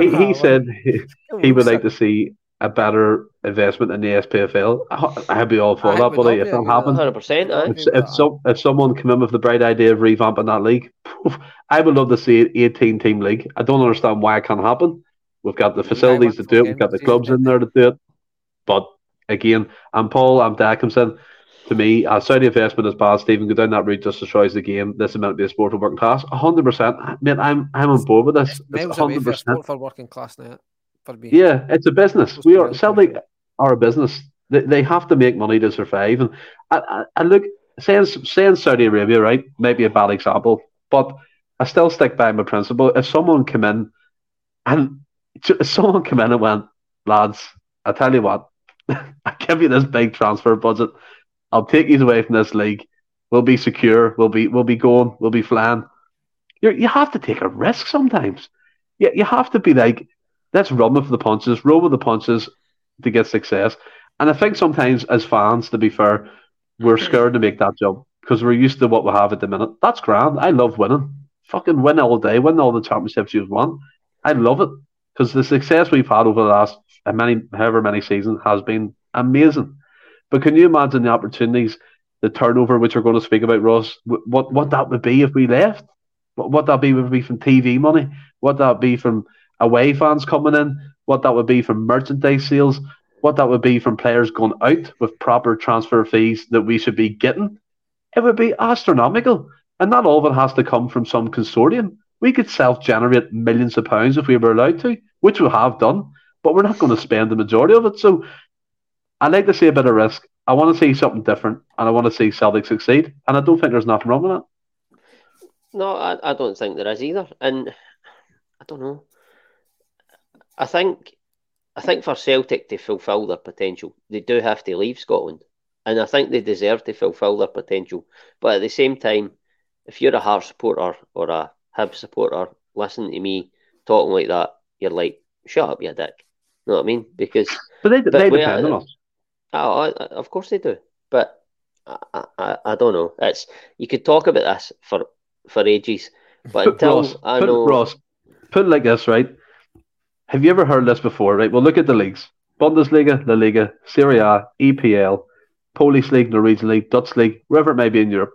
he, he said he, he would like to see a better investment in the SPFL, I- I'd be all for Aye, that, we'd buddy. If that agree with happened, Hundred percent. If, if, some, if someone came in with the bright idea of revamping that league, I would love to see an 18 team league. I don't understand why it can't happen. We've got the facilities to do it, we've got the clubs in there to do it. But again, I'm Paul, I'm Dickinson. To me, a Saudi investment is bad. Stephen, go down that route just destroys the game. This is meant to be a sport for working class. 100%. Mate, I'm, I'm on board with this. It's It's miles a 100%. sport for working class now. For me, Yeah, it's a business. We are Celtic are a business. They, they have to make money to survive. And I, I, I look saying saying Saudi Arabia, right, might be a bad example, but I still stick by my principle. If someone come in and if someone come in and went, lads, I tell you what, I give you this big transfer budget. I'll take you away from this league. We'll be secure. We'll be we'll be going. We'll be flying. You you have to take a risk sometimes. You, you have to be like, let's run with the punches, roll with the punches to get success. And I think sometimes as fans, to be fair, we're scared to make that jump because we're used to what we have at the minute. That's grand. I love winning. Fucking win all day, win all the championships you've won. I love it because the success we've had over the last uh, many, however many seasons has been amazing. But can you imagine the opportunities, the turnover, which we're going to speak about, Ross? What what that would be if we left? What what that be would be from TV money? What that would be from away fans coming in? What that would be from merchandise sales? What that would be from players going out with proper transfer fees that we should be getting? It would be astronomical, and not all of it has to come from some consortium. We could self-generate millions of pounds if we were allowed to, which we have done, but we're not going to spend the majority of it. So I like to see a bit of risk. I want to see something different, and I want to see Celtic succeed. And I don't think there's nothing wrong with that. No, I, I don't think there is either. And I don't know. I think I think for Celtic to fulfil their potential, they do have to leave Scotland. And I think they deserve to fulfil their potential. But at the same time, if you're a Hearts supporter or a Hib supporter, listening to me talking like that, you're like, shut up, you dick. You know what I mean? Because But they, they we depend on us. Oh, of course they do, but I, I, I don't know. It's you could talk about this for for ages, but Put until Ross, I put, know, Ross, put it like this, right? Have you ever heard this before, right? Well, look at the leagues. Bundesliga, La Liga, Serie A, EPL, Polish League, Norwegian League, Dutch League, wherever it may be in Europe.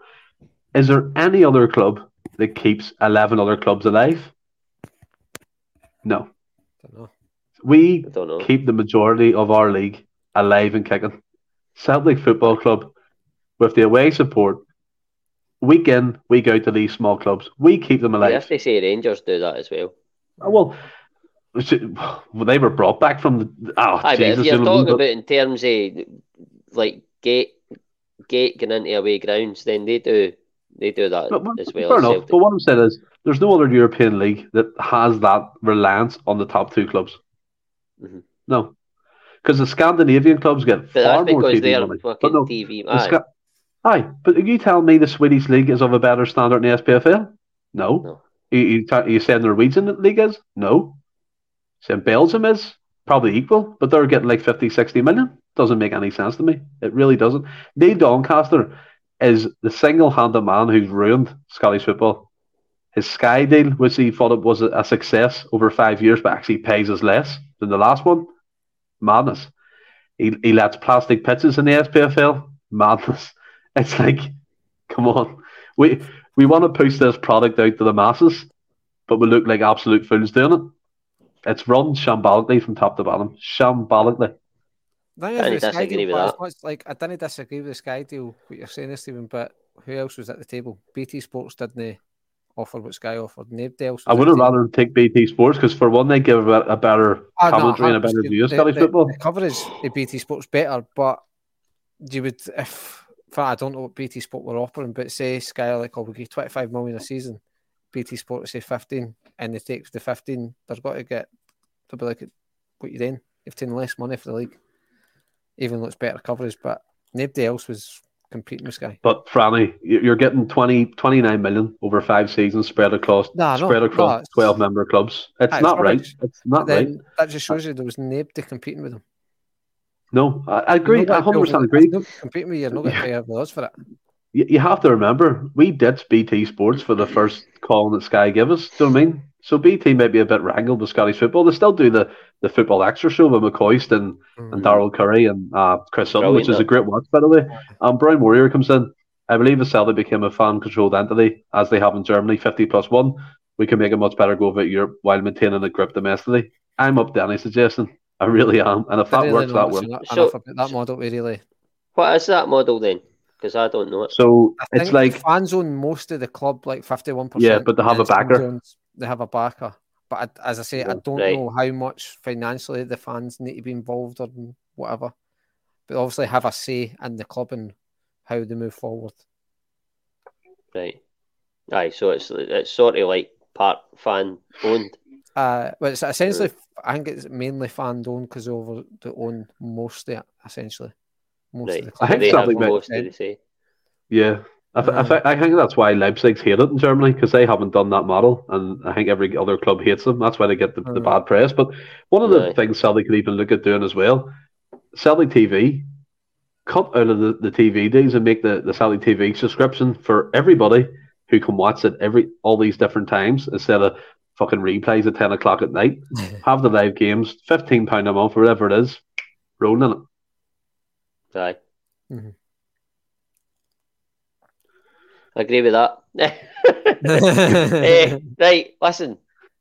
Is there any other club that keeps 11 other clubs alive? No. Don't know. We don't know. keep the majority of our league alive and kicking. Celtic Football Club, with the away support, week in, week out to these small clubs, we keep them You alive. have to say Rangers do that as well. Oh, Well, was it- well, they were brought back from the. Oh, Aye, but Jesus, if you're talking about in terms of like gate gate going into away grounds, then they do they do that but- but- as well. fair as enough. Celtic. But what I'm saying is, there's no other European league that has that reliance on the top two clubs. Mhm. No, because the Scandinavian clubs get But far that's more TV they're money. fucking But no, TV. Aye. But are you telling me the Swedish league is of a better standard than the SPFL? No. No. You, you, you saying the Norwegian league is? No. Saying Belgium is? Probably equal, but they're getting like 50, 60 million. Doesn't make any sense to me. It really doesn't. Neil Doncaster is the single handed man who's ruined Scottish football. His Sky deal, which he thought it was a success over five years, but actually pays us less than the last one. Madness. He, he lets plastic pitches in the SPFL. Madness. It's like, come on. We we want to push this product out to the masses, but we look like absolute fools doing it. It's run shambolically from top to bottom. Shambolically. The thing is Didn't with the Sky disagree with but that. much like I didn't disagree with the Sky deal. What you're saying, Stephen, but who else was at the table? BT Sports didn't offer what Sky offered. Nobody else. I would the have rather take BT Sports because for one, they give a, a better Ah, no, and a better view of Scottish football. The coverage of BT Sports better, but you would if in I don't know what BT Sport were offering, but say Sky are like, oh, we give 25 million a season, BT Sport say 15, and they take the 15, they're got to get to be like, what you doing? You've taken less money for the league, even though it's better coverage, but nobody else was competing with Sky. But Franny, you- you're getting 20, 29 million over five seasons spread across Nah, no, spread no, across it's- twelve member clubs. It's not right. It's not right. that just shows you there was nobody competing with them. No, I, agree. I not gonna hundred pay percent over- agree. Competing with you, you're not going to pay over us for it. You, you have to remember, we ditched BT Sports for the first calling that Sky gave us. Do you know what I mean? So BT might be a bit wrangled with Scottish football. They still do the, the football extra show with McCoist and, mm-hmm. and Darrell Currie and uh, Chris Sutton, which is a great watch, by the way. Um, Brian Warrior comes in. I believe if Celtic became a fan controlled entity, as they have in Germany, 50 plus one, we can make a much better go of it Europe while maintaining a grip domestically. I'm up to any suggestion. I really am. And if that really works, that works. So, that model, really. What is that model then? Because I don't know it. So it's like fans own most of the club, like 51%. Yeah, but they have a backer they have a backer. But I, as I say, yeah, I don't right. know how much financially the fans need to be involved or whatever. But obviously have a say in the club and how they move forward. Right. Aye, so it's it's sort of like part fan owned. Uh, well, it's essentially, I think it's mainly fan owned because over they own most of it, essentially. Most right. of the club. I think something most of the say. Yeah, I, th- I, th- I, think that's why Leipzig's hate it in Germany because they haven't done that model, and I think every other club hates them. That's why they get the, the mm. bad press. But one of the right. things Celtic could even look at doing as well, Celtic TV, cut out of the, the TV days and make the, the Celtic TV subscription for everybody who can watch it every all these different times instead of fucking replays at ten o'clock at night. Have the live games, fifteen pound a month, whatever it is, rolling it. Aye. Mm-hmm. I agree with that. uh, right, listen,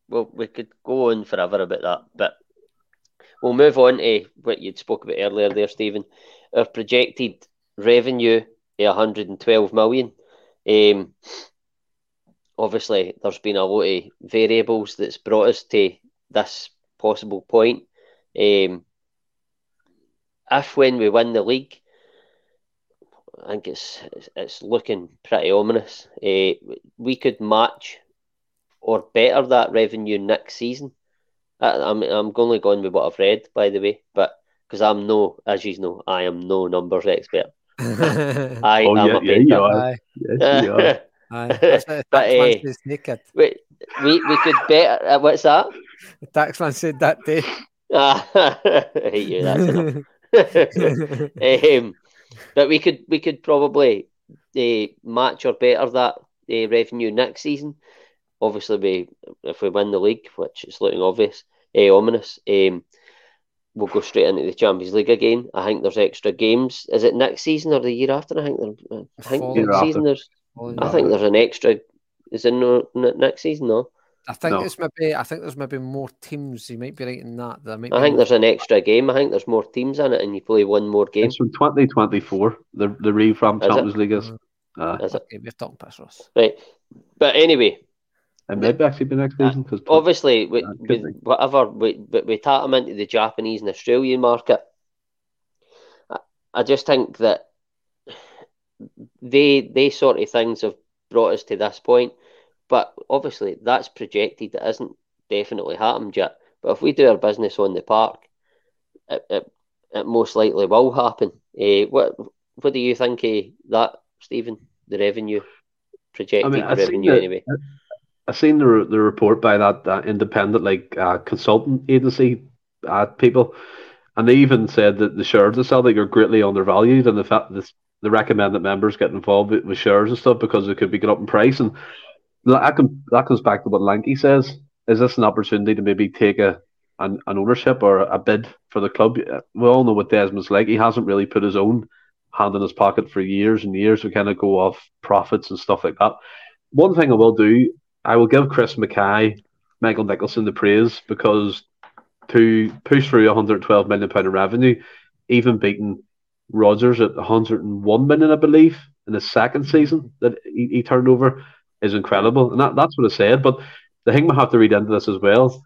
well, we could go on forever about that, but we'll move on to what you'd spoke about earlier there, Stephen. Our projected revenue, 112 million. Um, obviously, there's been a lot of variables that's brought us to this possible point. Um, if when we win the league, I think it's it's looking pretty ominous. Uh, we could match or better that revenue next season. I, I'm I'm only going with what I've read, by the way, but because I'm no, as you know, I am no numbers expert. I oh, am yeah, a yeah, you are. Yes, you are. but uh, we, we we could better. Uh, what's that? The taxman said that day. I hate you. That's enough. um, but we could we could probably uh, match or better that uh, revenue next season. Obviously, we if we win the league, which is looking obvious, uh, ominous, um, we'll go straight into the Champions League again. I think there's extra games. Is it next season or the year after? I think there, I think next season there's. I think there's an extra. Is it no, next season? No. I think no. it's maybe. I think there's maybe more teams. You might be right in that. There might I think more... there's an extra game. I think there's more teams in it, and you play one more game. It's from 2024. The the revamp Champions it? League is. Uh, is it? Okay, we're talking piss, Ross. Right, but anyway. It may actually be next season because uh, obviously, with, with whatever we we, we tap them into the Japanese and Australian market. I, I just think that they they sort of things have brought us to this point but obviously, that's projected. It isn't definitely happened yet. But if we do our business on the park, it, it, it most likely will happen. Uh, what what do you think of that, Stephen? The revenue projected I mean, revenue the, anyway. I seen the the report by that, that independent like uh, consultant agency uh, people, and they even said that the shares of Celtic are greatly undervalued, and the fact that they recommend that members get involved with, with shares and stuff because it could be going up in price. And that, can, that comes back to what Lanky says. Is this an opportunity to maybe take a an, an ownership or a bid for the club? We all know what Desmond's like. He hasn't really put his own hand in his pocket for years and years to kind of go off profits and stuff like that. One thing I will do, I will give Chris McKay, Michael Nicholson the praise because to push through 112 million pound of revenue, even beating Rodgers at 101 million, I believe, in his second season that he, he turned over is incredible. And that, that's what I said. But the thing we have to read into this as well,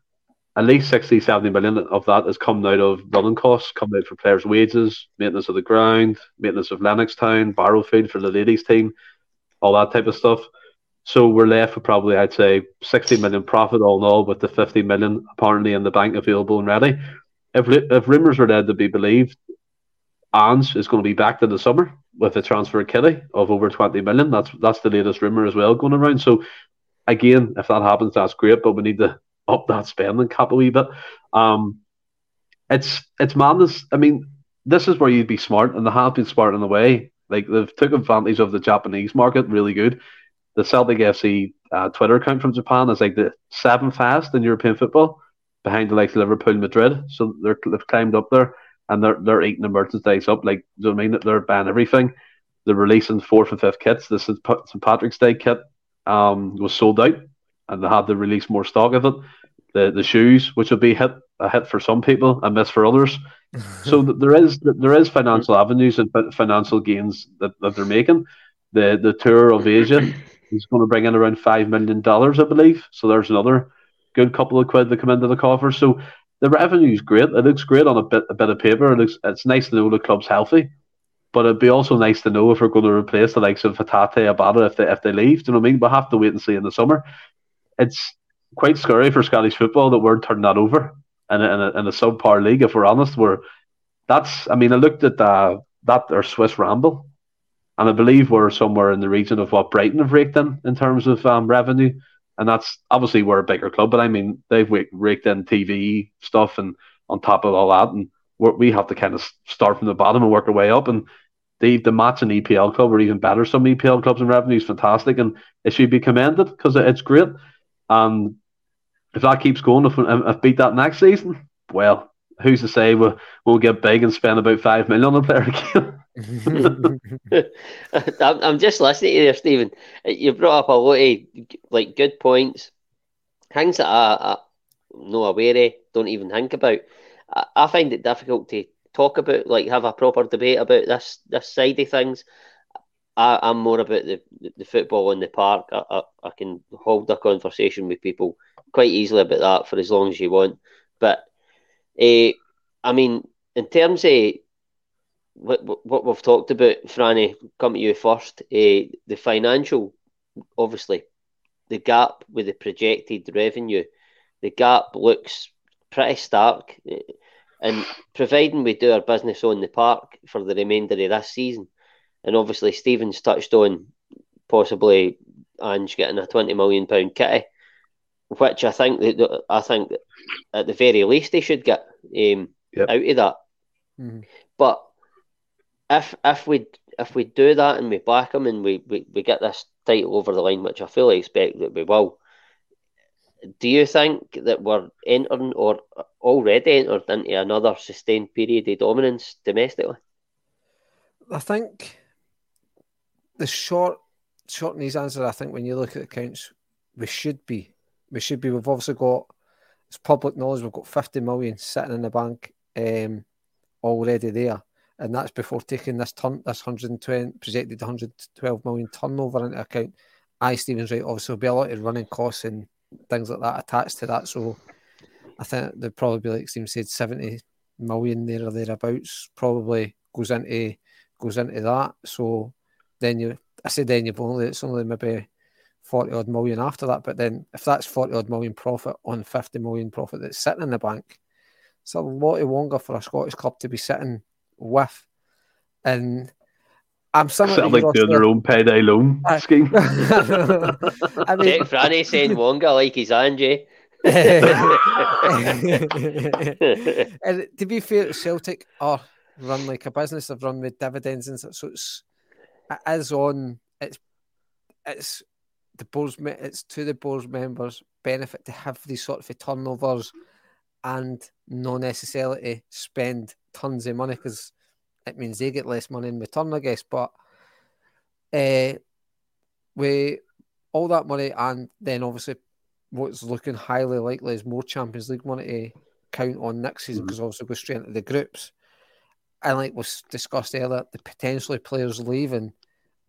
at least 60, 70 million of that has come out of running costs, come out for players' wages, maintenance of the ground, maintenance of Lennoxtown, Barrowfield for the ladies' team, all that type of stuff. So we're left with probably, I'd say, 60 million profit all in all, with the 50 million apparently in the bank available and ready. If, if rumours are led to be believed, Ange is going to be back in the summer with a transfer Killie of over 20 million. That's that's the latest rumour as well going around. So again, if that happens, that's great, but we need to up that spending cap a wee bit. Um, it's it's madness. I mean, this is where you'd be smart, and they have been smart in a way. Like they've took advantage of the Japanese market really good. The Celtic FC uh, Twitter account from Japan is like the seventh fast in European football, behind the likes of Liverpool, Madrid. So they're they've climbed up there and they're they're eating the merchandise up. Like, do you know I mean? That they're banning everything. They're releasing fourth and fifth kits. The St. Patrick's Day kit um, was sold out, and they had to release more stock of it. The the shoes, which will be hit a hit for some people, a miss for others. so there is there is financial avenues and financial gains that, that they're making. The the tour of Asia is going to bring in around five million dollars, I believe. So there's another good couple of quid that come into the coffers. So the revenue is great. It looks great on a bit a bit of paper. It looks it's nice to know the club's healthy, but it'd be also nice to know if we're going to replace the likes of Hatate Abada if they if they leave. Do you know what I mean? We'll have to wait and see in the summer. It's quite scary for Scottish football that we're turning that over in a, in a, in a subpar league. If we're honest, we're that's. I mean, I looked at uh, that or Swiss Ramble, and I believe we're somewhere in the region of what Brighton have raked in in terms of um, revenue and that's obviously we're a bigger club, but I mean they've raked in TV stuff and on top of all that, and we have to kind of start from the bottom and work our way up. And the the match and EPL club are even better. Some EPL clubs and revenue is fantastic, and it should be commended because it's great. And if that keeps going, if if beat that next season, well, who's to say we'll, we'll get big and spend about five million on a player again? I'm just listening to you, Stephen. You brought up a lot of like good points, things that I, I no aware of, don't even think about. I, I, find it difficult to talk about, like have a proper debate about this this side of things. I, am more about the, the football in the park. I, I, I can hold a conversation with people quite easily about that for as long as you want. But uh, I mean, in terms of what, what we've talked about, Franny, come to you first. Uh, the financial, obviously, the gap with the projected revenue, the gap looks pretty stark. Eh, and providing we do our business on the park for the remainder of this season, and obviously Stephen's touched on possibly Ange getting a twenty million pound kitty, which I think that I think at the very least they should get um, yep. out of that. Mm-hmm. But if if we if we do that and we back him and we, we, we get this title over the line, which I fully expect that we will, do you think that we're entering or already entered into another sustained period of dominance domestically? I think the short short and answer, I think when you look at the counts, we should be. We should be. We've obviously got it's public knowledge, we've got fifty million sitting in the bank um, already there and that's before taking this turn, this 120 projected 112 million turnover into account. I Stevens right. Obviously, there'll be a lot of running costs and things like that attached to that. So I think there'd probably like Stephen said, 70 million there or thereabouts probably goes into goes into that. So then you, I said then you've only it's only maybe 40 odd million after that. But then if that's 40 odd million profit on 50 million profit that's sitting in the bank, it's a lot longer for a Scottish club to be sitting with. And I'm somewhat like doing their own payday loan scheme. I mean, Jake Franny saying Wonga like he's Angie. and to be fair, Celtic are run like a business. They've run with dividends and so it's it is on. It's it's the board's it's to the board members' benefit to have these sort of turnovers and not necessarily spend tons of money because it means they get less money in return, I guess. But uh, we all that money, and then obviously what's looking highly likely is more Champions League money to count on next season because mm-hmm. obviously go straight into the groups. And like was discussed earlier, the potentially players leaving,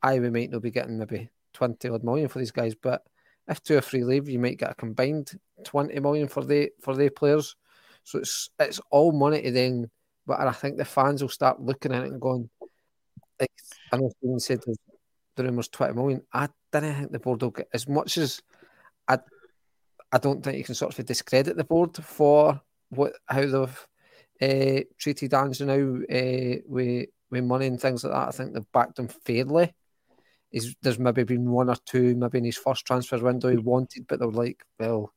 I we might not be getting maybe twenty odd million for these guys, but if two or three leave, you might get a combined twenty million for the for the players. So it's it's all money to then but I think the fans will start looking at it and going, like, I know Stephen said the, rumours 20 million. I didn't think the board will get as much as I I don't think you can sort of discredit the board for what how they've uh, treated Ange now uh, with, with money and things like that. I think they've backed him fairly. He's, there's maybe been one or two, maybe in his first transfer window he wanted, but they're like, well,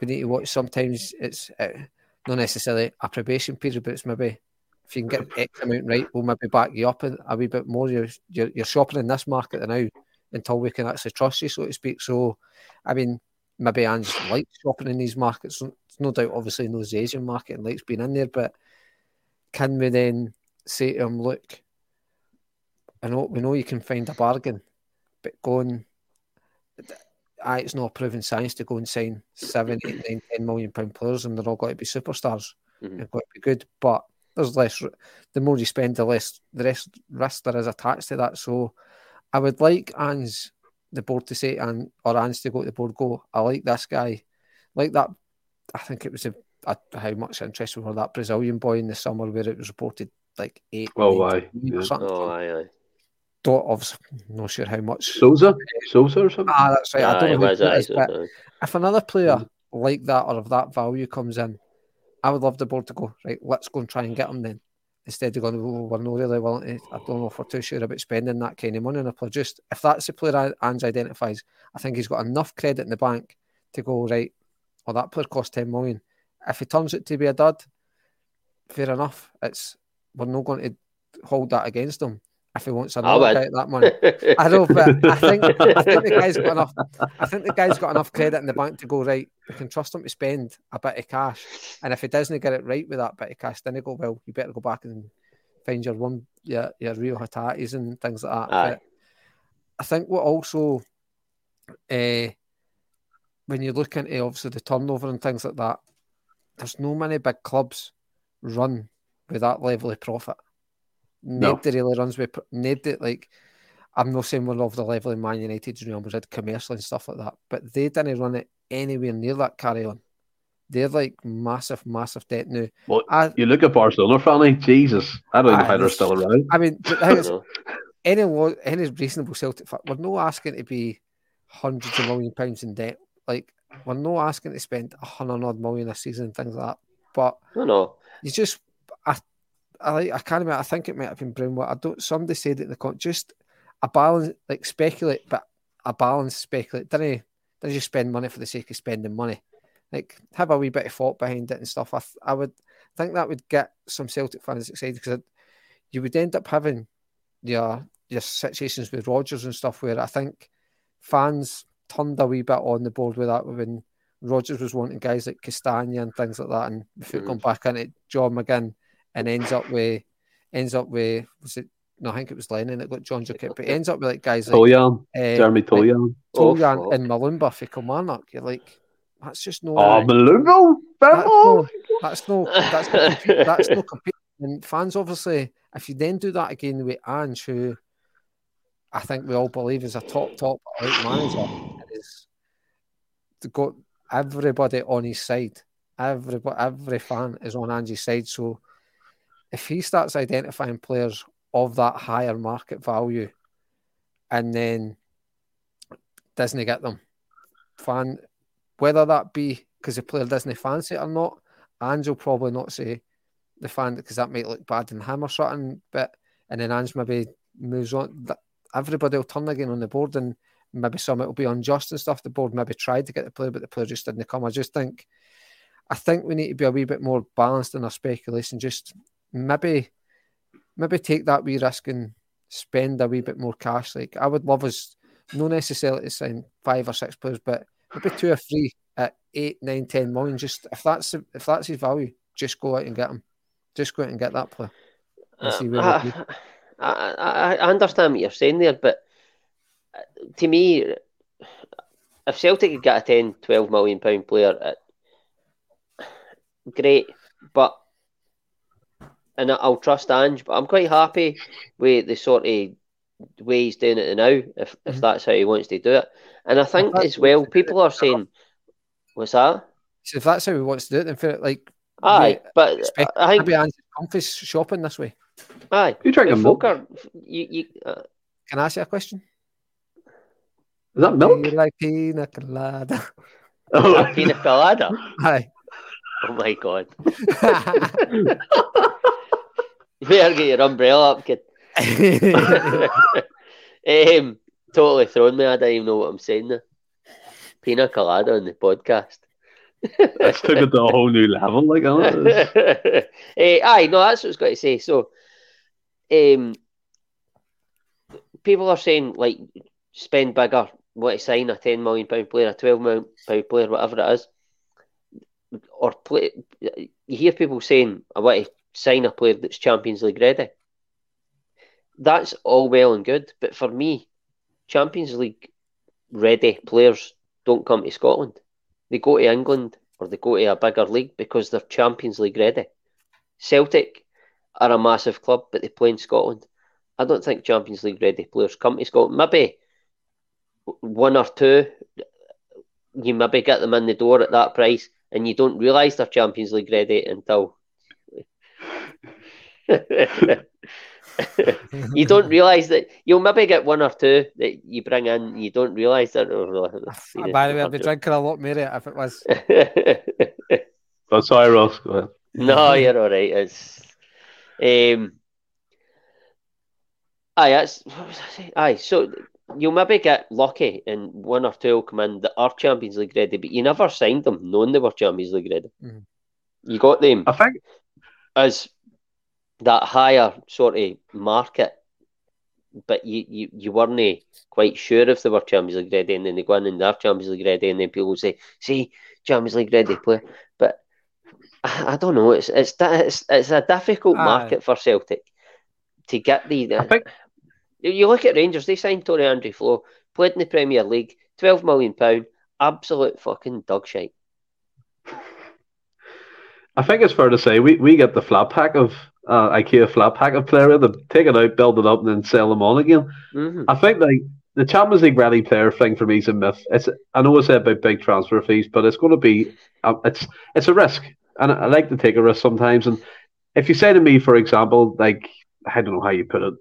we need to watch. Sometimes it's. Uh, not necessarily a probation period, but it's maybe if you can get X amount right, we'll maybe back you up a, wee bit more. You're, you're, you're shopping in this market now. until we can actually trust you, so to speak. So, I mean, maybe Ange likes shopping in these markets. No doubt, obviously, knows the Asian market and likes being in there, but can we then say to him, look, I know we know you can find a bargain, but going, aye, it's not proven science to go and sign seven, eight, nine, ten million pound players, and they're all going to be superstars Mhm. and going to be good. But there's less. The more you spend, the less the rest risk there is attached to that. So, I would like Ange the board to say and or Ange to go to the board. Go. I like this guy, like that. I think it was a, a, how much interest we were that Brazilian boy in the summer where it was reported like eight. Oh, nine, aye, million or yeah. Oh, aye, aye. Don't obviously not sure how much. Souza, Souza or something. Ah, that's right. I don't know who was it aye, is, so- but aye. if another player like that or of that value comes in, I would love the board to go right. Let's go and try and get him then. Instead of going, oh, we're not really willing to. I don't know if we're too sure about spending that kind of money on a player. Just if that's the player Ange identifies, I think he's got enough credit in the bank to go right. Well, that player cost ten million. If he turns it to be a dud, fair enough. It's we're not going to hold that against him if he wants another that money. I know, but I think I think the guy's got enough. I think the guy's got enough credit in the bank to go right. We can trust him to spend a bit of cash, and if he doesn't get it right with that bit of cash, then he go well. You better go back and find your one, your your real hatatis and things like that. I think what also, uh, when you look into obviously the turnover and things like that, there's no many big clubs run with that level of profit. No. Nobody really runs with nobody like. I'm not saying we're of the level in Man United, Real Madrid, commercial and stuff like that, but they didn't run it anywhere near that carry on. They're like massive, massive debt now. Well, I, you look at Barcelona, Franny. Jesus, I don't know how ah, they're still around. I mean, the I thing is, any any reasonable Celtic fan, we're not asking to be hundreds of million pounds in debt. Like we're not asking to spend a hundred odd million a season and things like that. But No, no. you just, I, I, like- I can't remember. I think it might have been Brownwood. I don't. Somebody said it in the con. Just a balance, like speculate, but a balance speculate. Didn't didn't just spend money for the sake of spending money. Like have a wee bit of thought behind it and stuff. I, th- I would think that would get some Celtic fans excited because you would end up having your your situations with Rodgers and stuff where I think fans turned a wee bit on the board with that when Rodgers was wanting guys like Castagna and things like that, and before Mhm. going back into John McGinn and ends up with ends up with was it no I think it was Lennon that got John Jacket, but he ends up with like guys like Toljan, uh, Jeremy like Toljan. Oh, Toljan and Mulumbu for Kilmarnock. You're like that's just no Oh, Mulumbu, that's no, that's no that's no compete, that's no competing. And fans obviously, if you then do that again with Ange, who I think we all believe is a top top manager, is to got everybody on his side. Everybody, every fan is on Ange's side. So if he starts identifying players of that higher market value, and then doesn't get them, fan whether that be because the player doesn't fancy it or not, Ange will probably not say the fan because that might look bad in him or something. But and then Ange maybe moves on. Everybody will turn again on the board, and maybe some it will be unjust and stuff. The board maybe tried to get the player, but the player just didn't come. I just think, I think we need to be a wee bit more balanced in our speculation. Just maybe, maybe take that wee risk and spend a wee bit more cash. Like I would love us, not necessarily to sign five or six players, but maybe two or three at eight, nine, ten million. Just if that's if that's his value, just go out and get him. Just go out and get that player. and see where. I, I, I understand what you're saying there, but uh, to me, if Celtic could get a 10, 12 million pound player, uh, great. But and I- I'll trust Ange, but I'm quite happy with the sort of way he's doing it now, if if Mhm. that's how he wants to do it. And I think as well, people are saying, "What's that?" So if that's how he wants to do it, then fair, like Aye, Yeah, but I think maybe Ange Comfy's shopping this way. aye. You drinking But milk? are, you, you, uh, Can I ask you a question? Is that milk? Like pina colada? Oh, a pina colada. Aye. Oh my god! You better get your umbrella up, kid. um, totally thrown me. I don't even know what I'm saying there. Pina colada on the podcast. That's took it to a whole new level. Like, isn't it? Eh, aye, no, that's what I was going to say. So, um, people are saying like spend bigger, want to sign a ten million pound player, a twelve million pound player, whatever it is, or play. You hear people saying, "I want to sign a player that's Champions League ready." That's all well and good, but for me, Champions League ready players don't come to Scotland. They go to England or they go to a bigger league because they're Champions League ready. Celtic are a massive club, but they play in Scotland. I don't think Champions League ready players come to Scotland. Maybe one or two, you maybe get them in the door at that price, and you don't realise they're Champions League ready until you don't realise that you'll maybe get one or two that you bring in. You don't realise that. Oh, By the way, I'd be drinking a lot more if it was. oh, sorry, Ross. Go ahead. No, you're all right. It's um, aye, that's what was I saying? aye. So you'll maybe get lucky and one or two will come in that are Champions League ready, but you never signed them knowing they were Champions League ready. Mm. You got them. I think as that higher sort of market, but you, you, you weren't quite sure if they were Champions League ready, and then they go in and they're Champions League ready, and then people say, "See, Champions League ready play," but I, I don't know. It's it's it's, it's a difficult Aye. market for Celtic to get the. I think you look at Rangers; they signed Tore André Flo, played in the Premier League, twelve million pound, absolute fucking dog shite. I think it's fair to say we, we get the flat pack of uh, IKEA flat pack of player, they take it out, build it up, and then sell them on again. Mm-hmm. I think like the Champions League ready player thing for me is a myth. It's I know I said about big transfer fees, but it's going to be uh, it's it's a risk, and I, I like to take a risk sometimes. And if you say to me, for example, like I don't know how you put it,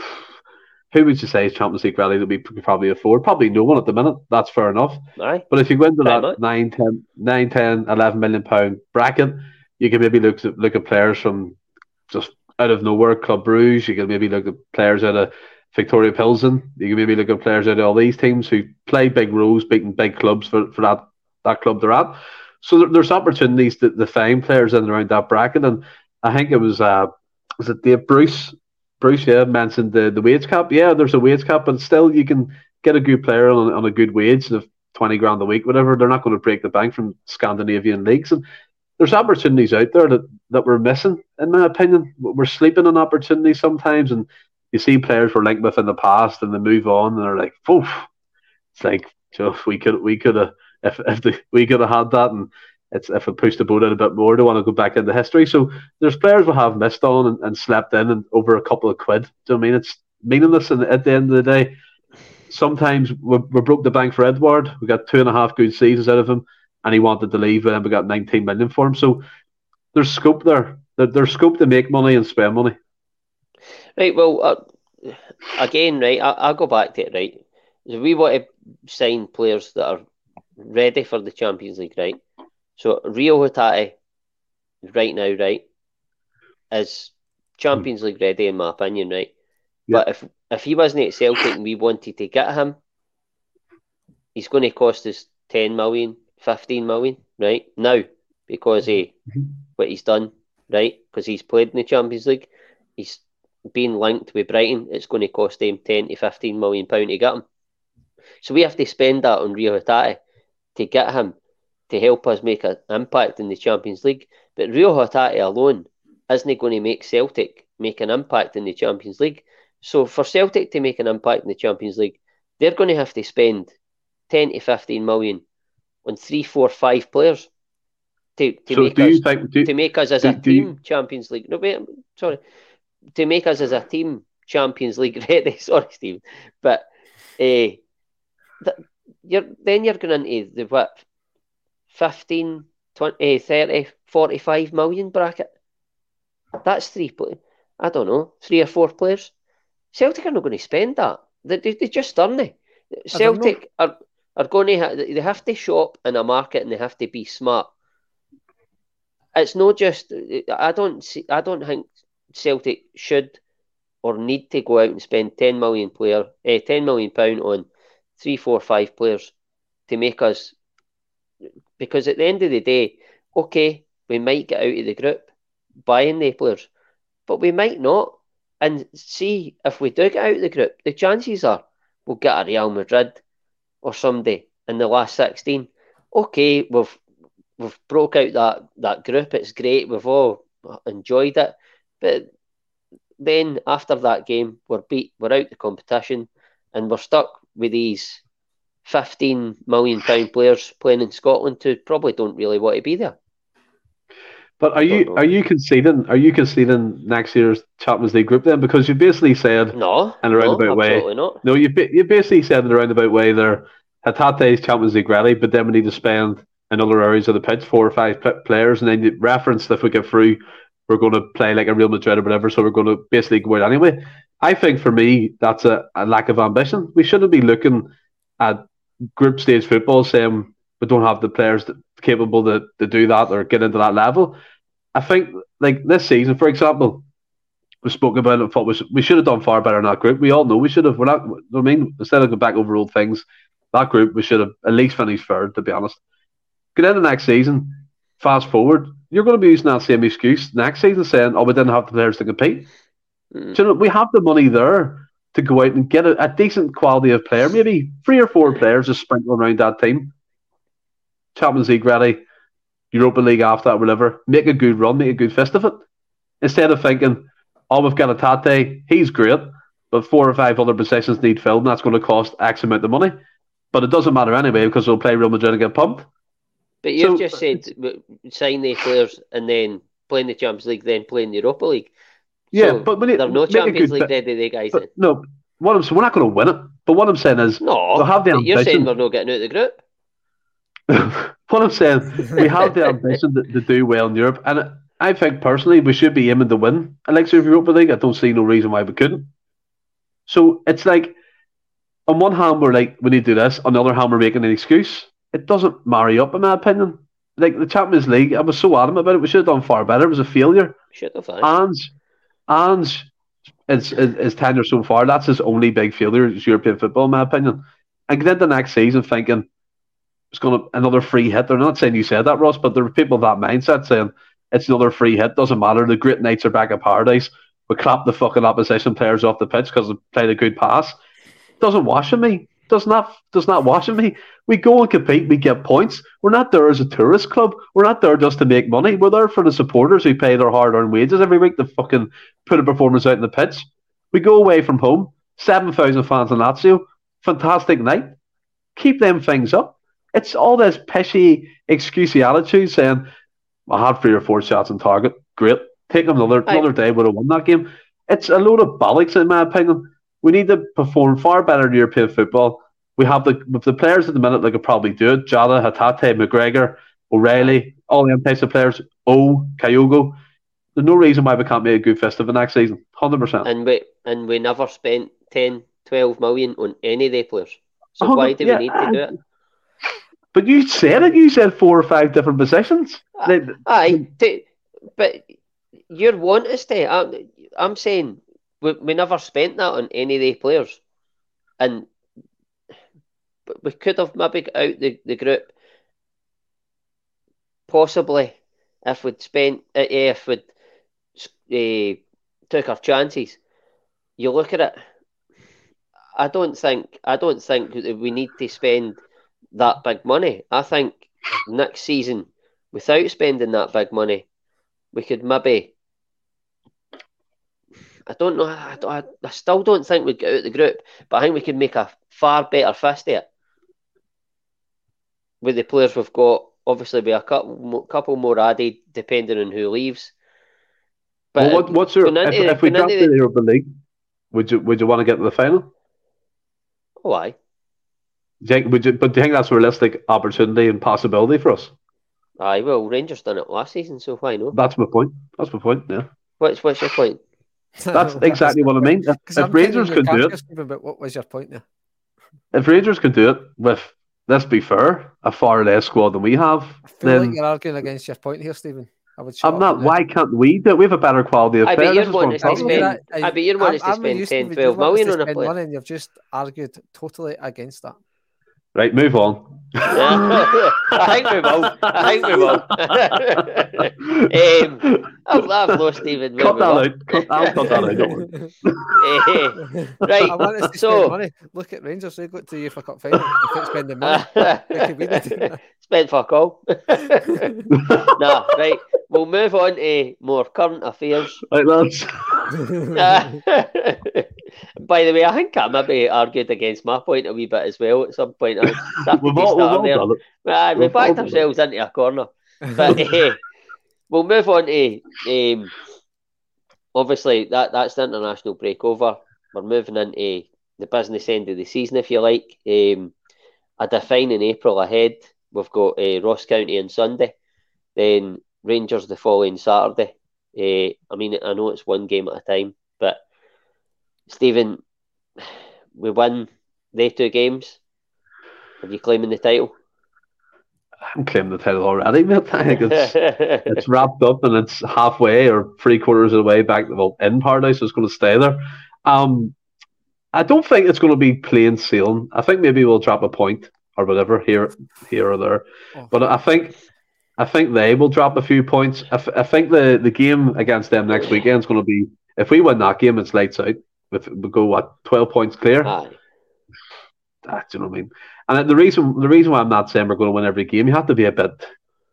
who would you say is Champions League ready we could probably afford? Probably no one at the minute. That's fair enough. Aye. But if you go into that 9, 10, 9, 10, 11 million pound bracket, you can maybe look at, look at players from just out of nowhere, Club Bruges. You can maybe look at players out of Victoria Pilsen. You can maybe look at players out of all these teams who play big roles, beating big clubs for, for that, that club they're at. So there, there's opportunities to, to find players in and around that bracket. And I think it was uh, was it Dave Bruce? Bruce, yeah, mentioned the, the wage cap. Yeah, there's a wage cap, but still you can get a good player on, on a good wage of 20 grand a week, whatever. They're not going to break the bank from Scandinavian leagues. And there's opportunities out there that, that we're missing, in my opinion. We're sleeping on opportunities sometimes, and you see players we're linked with in the past, and they move on, and they're like, "Poof!" It's like, so we could we could have if if the, we could have had that, and it's if it pushed the boat out a bit more, they want to go back into history. So there's players we have missed on and, and slept in, and over a couple of quid. Do you know I mean it's meaningless? And at the end of the day, sometimes we, we broke the bank for Edouard. We got two and a half good seasons out of him and he wanted to leave, and we got 19 million for him. So there's scope there. There's scope to make money and spend money. Right. Well, uh, again, right. I, I'll go back to it. Right. So we want to sign players that are ready for the Champions League, right? So Reo Hatate, right now, right, is Champions League ready in my opinion, right? Yeah. But if if he wasn't at Celtic and we wanted to get him, he's going to cost us ten million, 15 million right now because of mm-hmm. what he's done, right? Because he's played in the Champions League. He's been linked with Brighton. It's going to cost him 10 to 15 million pound to get him. So we have to spend that on Reo Hatate to get him to help us make an impact in the Champions League. But Reo Hatate alone isn't going to make Celtic make an impact in the Champions League. So for Celtic to make an impact in the Champions League, they're going to have to spend 10 to 15 million on three, four, five players to, to so make us think, do, to make us as do, a team you... Champions League. No, wait, sorry, to make us as a team Champions League ready. sorry, Steve, but uh, you're then you're going into the what 15, 20, uh, 30, 45 million bracket. That's three. I don't know, three or four players. Celtic are not going to spend that. They, they, they just aren't they? Celtic are are going to ha- they have to shop in a market and they have to be smart. It's not just I don't see I don't think Celtic should or need to go out and spend ten million player eh, ten million pound on three, four, five players to make us because at the end of the day, okay, we might get out of the group buying the players, but we might not. And see if we do get out of the group, the chances are we'll get a Real Madrid or somebody in the last sixteen. Okay, we've we've broke out that that group. It's great. We've all enjoyed it, but then after that game, we're beat. We're out the competition, and we're stuck with these fifteen million pound players playing in Scotland who probably don't really want to be there. But are you are you conceding are you conceding next year's Champions League group then? Because you basically said no in a roundabout no, way. Not. No, you you basically said in a roundabout way there Hatate's Champions League ready, but then we need to spend in other areas of the pitch four or five players, and then you referenced if we get through, we're going to play like a Real Madrid or whatever. So we're going to basically go out anyway. I think for me that's a, a lack of ambition. We shouldn't be looking at group stage football saying we don't have the players that, capable to, to do that or get into that level. I think like this season, for example, we spoke about it. Thought we, we should have done far better in that group. We all know we should have. We're not. I mean, instead of going back over old things, that group we should have at least finished third. To be honest, get into next season. Fast forward, you're going to be using that same excuse next season, saying, "Oh, we didn't have the players to compete." Mm. So, you know, we have the money there to go out and get a, a decent quality of player, maybe three or four players to sprinkle around that team. Champions League ready, Europa League after that, whatever. Make a good run, make a good fist of it. Instead of thinking, oh, we've got Hatate, he's great, but four or five other positions need filled, and that's going to cost X amount of money. But it doesn't matter anyway because we'll play Real Madrid and get pumped. But you've so, just said sign the players and then playing the Champions League, then playing the Europa League. Yeah, so but when it, they're no Champions League ready, they guys. But, no, what I'm we're not going to win it. But what I'm saying is, no, we'll have the ambition. You're saying we're not getting out of the group. what I'm saying, we have the ambition to, to, do well in Europe, and I think personally we should be aiming to win of Europa League. I don't see no reason why we couldn't. So it's like, on one hand we're like we need to do this, on the other hand we're making an excuse. It doesn't marry up, in my opinion. Like the Champions League, I was so adamant about it. We should have done far better. It was a failure. Should have. Ange, Ange, his, his, tenure so far, that's his only big failure. Is European football, in my opinion. And then the next season thinking it's going to another free hit. They're not saying you said that, Ross, but there are people of that mindset saying it's another free hit. Doesn't matter. The great nights are back at paradise. We clap the fucking opposition players off the pitch because they played a good pass. Doesn't wash in me. Does not does not wash me. We go and compete. We get points. We're not there as a tourist club. We're not there just to make money. We're there for the supporters who pay their hard earned wages every week to fucking put a performance out in the pitch. We go away from home. Seven thousand fans in Lazio. Fantastic night. Keep them things up it's all this pishy, excusey attitude saying, I had three or four shots on target. Great. Take them another, another day, would have won that game. It's a load of bollocks, in my opinion. We need to perform far better in European football. We have the with the players at the minute that could probably do it. Jota, Hatate, McGregor, O'Riley, all the types of players. Oh, Kyogo. There's no reason why we can't make a good festival next season. 100%. And we, and we never spent 10, 12 million on any of the players. So why do yeah, we need to do it? But you said it. You said four or five different positions. Uh, aye, aye but you're wanting to. I'm, I'm saying we, we never spent that on any of the players, and we could have maybe got out the, the group possibly if we'd spent uh, if we'd uh, took our chances. You look at it. I don't think I don't think we need to spend that big money. I think next season, without spending that big money, we could maybe. I don't know. I, I, I still don't think we'd get out of the group, but I think we could make a far better fist it with the players we've got. Obviously, be a couple, couple more added depending on who leaves. But well, what, what's your if, the, if we the Europa League, would you would you want to get to the final? Oh, aye. Do you think, would you, but do you think that's a realistic opportunity and possibility for us? Aye, well, Rangers done it last season, so why not? That's my point. That's my point. Yeah. What's what's your point? That's exactly what I mean. If, if Rangers can do it, but what was your point there? If Rangers can do it with, let's be fair, a far less squad than we have, I feel then like you're arguing against your point here, Stephen. I would I'm not. Why can't we do it? We have a better quality of I bet you're wanting to spend. I bet you're wanting to spend 10, 12 million on a player. And you've just argued totally against that. Right, move on. I think we will. I think we will. um, I've, I've lost even. Cut that out. Cut, I'll cut that out. Don't worry. Uh, right. I want us to so- spend money. Look at Rangers. They got to you for cup final. They keep spending money. They could be the Spent fuck all. nah, right. We'll move on to more current affairs. Right, lads. By the way, I think I maybe argued against my point a wee bit as well at some point. We've could all, we've all there. done it. Ah, we we've all backed done it. ourselves into a corner. But eh, we'll move on to um, obviously that that's the international break over. We're moving into the business end of the season, if you like. Um, a defining April ahead. We've got uh, Ross County on Sunday, then Rangers the following Saturday. Uh, I mean, I know it's one game at a time, but Stephen, we win they two games. Are you claiming the title? I'm claiming the title already, mate. I think it's it's wrapped up and it's halfway or three quarters of the way back. Well, in paradise, so it's going to stay there. Um, I don't think it's going to be plain sailing. I think maybe we'll drop a point or whatever here, here or there. Oh. But I think, I think they will drop a few points. I, f- I think the the game against them next weekend is going to be. If we win that game, it's lights out. With we go what twelve points clear. Aye. Ah, do you know what I mean? And the reason the reason why I'm not saying we're going to win every game, you have to be a bit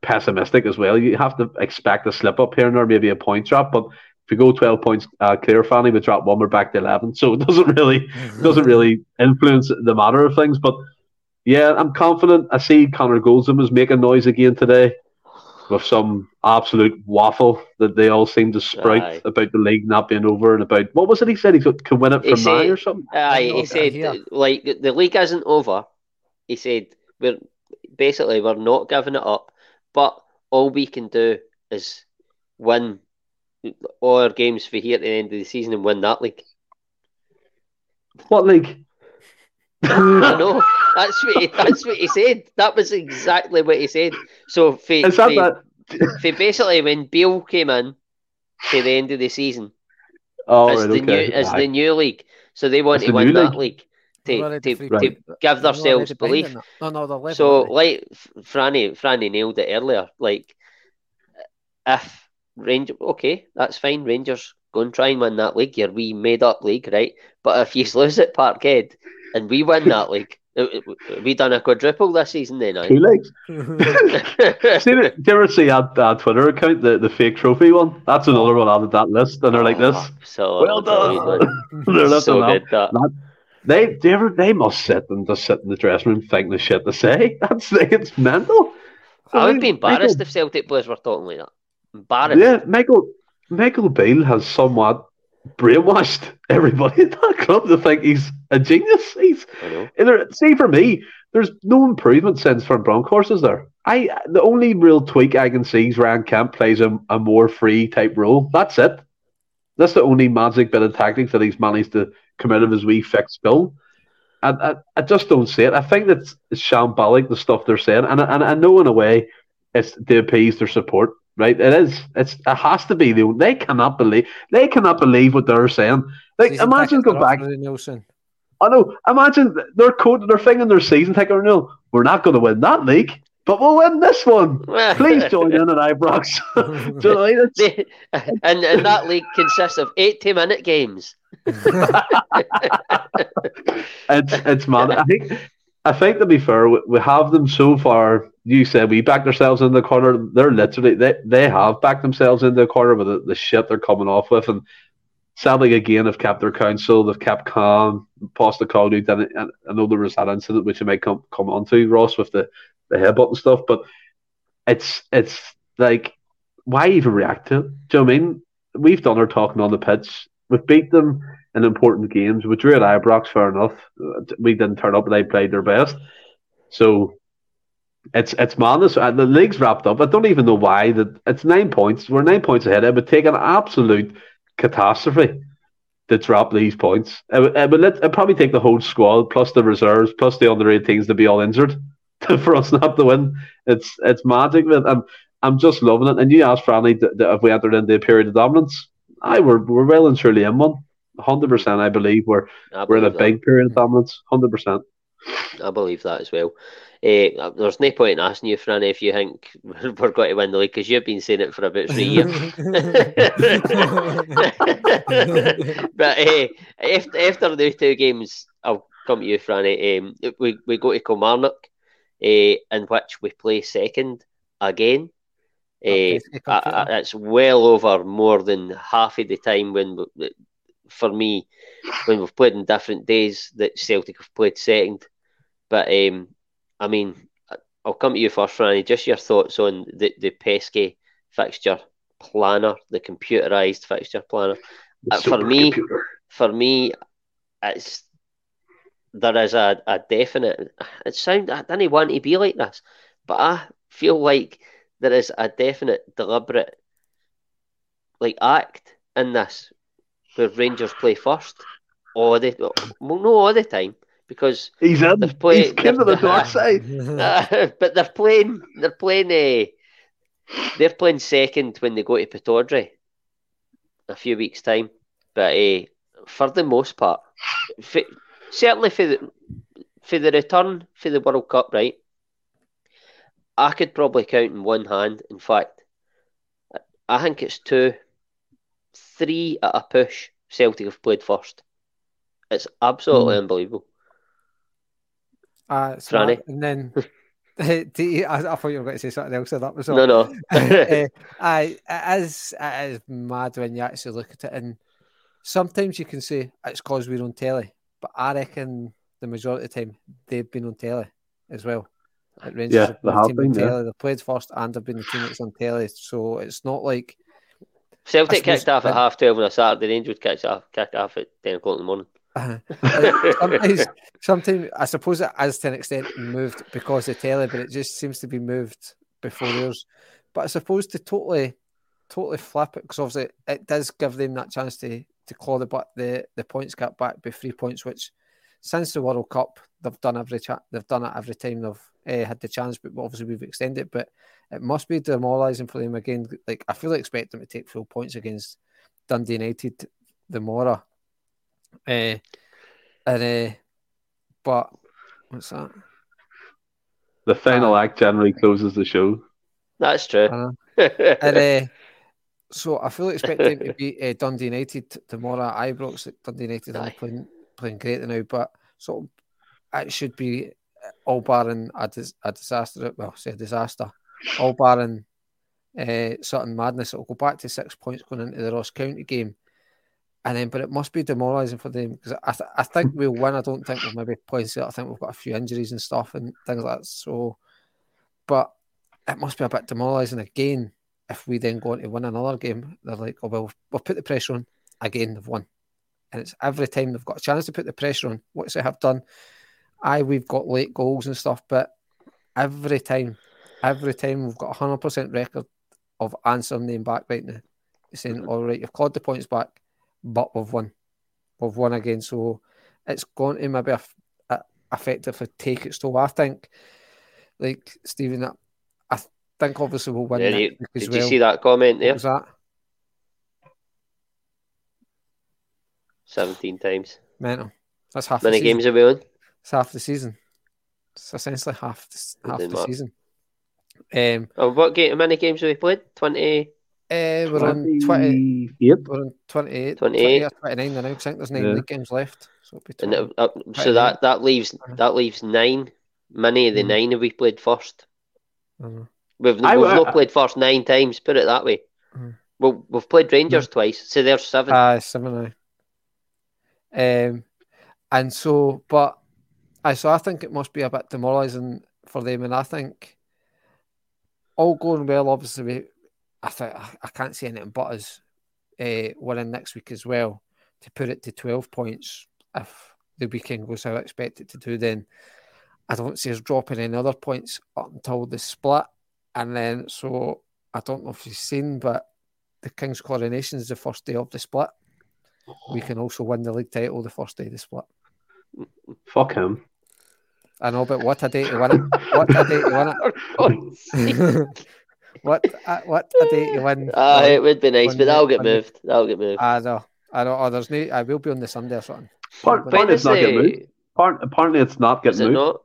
pessimistic as well. You have to expect a slip up here and there, maybe a point drop. But if we go 12 points uh, clear, Fanny, we drop one, we're back to 11. So it doesn't really doesn't really influence the matter of things. But yeah, I'm confident. I see Connor Goldson was making noise again today with some absolute waffle that they all seem to sprout Aye. about the league not being over and about what was it he said he could, could win it He from now said- or something. Aye, he said here. like the- the league isn't over. He said we're basically we're not giving it up, but all we can do is win all our games for here at the end of the season and win that league. What league? I know that's what he, that's what he said. That was exactly what he said. So for, Is that for, that? for basically when Bill came in to the end of the season, Oh, as right, the okay. new as Aye. the new league, so they want to the win that league. league They're to, to, to Right. They're give themselves belief. No, no, they're level. So, aren't like Franny, Franny nailed it earlier. Like, if Rangers, okay, that's fine. Rangers go and try and win that league. Your wee made up league, right? But if you mm. lose at Parkhead and we win that league, we done a quadruple this season then, Two legs. aye? See, the- do you ever see that, that Twitter account, the, the fake trophy one? That's another one added to that list, and they're like ah, this. So Well done. They're so up. good that. They, they, ever, they must sit and just sit in the dressing room thinking the shit to say. That's it's mental. I would mean, be embarrassed Michael- if Celtic players were talking like that. Embarrassed. Yeah, Michael Michael Beale has somewhat brainwashed everybody at that club to think he's a genius. He's I there, see, for me, there's no improvement since from Bronckhorst, is there? I the only real tweak I can see is Ryan Kent plays a, a more free type role. That's it. That's the only magic bit of tactics that he's managed to come out of his wee fixed skill. And I, I just don't see it. I think that's it's shambolic the stuff they're saying, and I- and I know in a way it's to appease their support. Right, it is. It's it has to be. They, they cannot believe. They cannot believe what they're saying. Like, Season imagine go back. for renewal soon. I know. Imagine they're code, they're thinking their season ticket renewal. We're not going to win that league, but we'll win this one. Please join in at Ibrox. Do you know what I mean? And, and that league consists of 80 minute games. it's it's mad. I think I think to be fair, we, we have them so far. You said we backed ourselves in the corner. They're literally they they have backed themselves in the corner with the, the shit they're coming off with, and sadly again they've kept their counsel. They've kept calm. Postecoglou did it, and I know there was that incident which you might come come on to Ross with the the headbutt and stuff, but it's it's like why even react to it? Do you know what I mean? We've done our talking on the pitch. We've beat them in important games. We drew at Ibrox, fair enough. We didn't turn up, but they played their best. So it's it's madness. Uh, The league's wrapped up. I don't even know why. That it's nine points. We're nine points ahead. It would take an absolute catastrophe to drop these points. It would, it would let, it'd probably take the whole squad plus the reserves plus the under 18s to be all injured for us not to win. It's it's magic. Man. I'm I'm just loving it. And you asked Franny if we entered into a period of dominance. I we're we're well and truly in one. Hundred percent, I believe we're I we're in a that. big period of dominance. Hundred percent. I believe that as well. Uh, there's no point in asking you, Franny, if you think we're going to win the league because you've been saying it for about three years. but uh, after, after the two games, I'll come to you, Franny. Um, we, we go to Kilmarnock, in which we play second again. Uh, it's well over more than half of the time when, for me, when we've played in different days that Celtic have played second. But um, I mean, I'll come to you first, Franny. Just your thoughts on the, the pesky fixture planner, the computerized fixture planner. Uh, for me, computer. for me, it's there is a, a definite. It sound I didn't want to be like this, but I feel like there is a definite deliberate like act in this where Rangers play first all the well, no all the time because he's in. They're playing, he's to the dark side. Uh, but they're playing. They're playing. Uh, they're playing second when they go to Pittodrie a few weeks time. But uh, for the most part, certainly for the for the return for the World Cup, right? I could probably count in one hand. In fact, I think it's two, three at a push. Celtic have played first. It's absolutely mm. unbelievable. Uh, Franny. And then I, I, thought you were going to say something else. So that was all. No, no. uh, I, it is, it is mad when you actually look at it. And sometimes you can say it's because we're on telly, but I reckon the majority of the time they've been on telly as well. At Rangers yeah, they have been. Yeah. They've played first and they've been the team that's on telly. So it's not like. Celtic kicked off at half 12 on a Saturday, Rangers kicked off, kicked off at 10 o'clock in the morning. Sometimes, sometimes I suppose it has to an extent moved because of telly, but it just seems to be moved before yours. But I suppose to totally, totally flip it because obviously it does give them that chance to to claw the but the the points gap back by three points, which since the World Cup they've done every cha- they've done it every time they've uh, had the chance, but obviously we've extended. But it must be demoralising for them again. Like I fully expect them to take full points against Dundee United, the Mora uh, and uh, but what's that? The final uh, act generally closes the show. That's true. and uh, so I fully expect them to beat uh, Dundee United tomorrow at Ibrox. Dundee United are playing playing great now, but so it should be all barring a, dis- a disaster. Well, say a disaster. All barring uh, certain madness. It'll go back to six points going into the Ross County game and then but it must be demoralising for them because I, th- I think we'll win. I don't think we'll maybe play. I think we've got a few injuries and stuff and things like that. So, but it must be a bit demoralising again if we then go on to win another game. They're like, oh well, we'll put the pressure on again. They've won, and it's every time they've got a chance to put the pressure on. What they have done, I we've got late goals and stuff, but every time, every time we've got a hundred percent record of answering them back right now. saying, mm-hmm. all right, you've clawed the points back but we've won. We've won again. So it's going to maybe effectively take its toll. I think, like Stephen, I think obviously we'll win. Yeah, you, did well. you see that comment there? What was that? 17 times. Mental. That's half Many games have we won? It's half the season. It's essentially half the, half the season. Um, oh, what game? How many games have we played? 20. Uh, we're on 20. Yep. We're on 28. 28. 29 now. I think there's nine yeah. league games left. So, and it, uh, so that, that leaves that leaves nine. Many of the mm. nine have we played 1st uh mm-hmm. We've, I, we've I, not played first nine times, put it that way. Uh, well, we've played Rangers twice, so there's seven. Ah, uh, seven. Um, and so, but I so I think it must be a bit demoralising for them, and I think all going well. Obviously, we, I think I can't see anything but us uh, winning next week as well to put it to 12 points. If the weekend goes how I expect it to do, then I don't see us dropping any other points up until the split. And then, so I don't know if you've seen, but the King's coronation is the first day of the split. We can also win the league title the first day of the split. Fuck him. I know, but what a day to win it! What a day to win it! what uh, what a day to win. Uh, it would be nice, but that'll get moved. That'll get moved. I know. I know. Oh, there's no. I will be on the Sunday or something. What, when, is the, apparently, it's not Is getting it moved. not?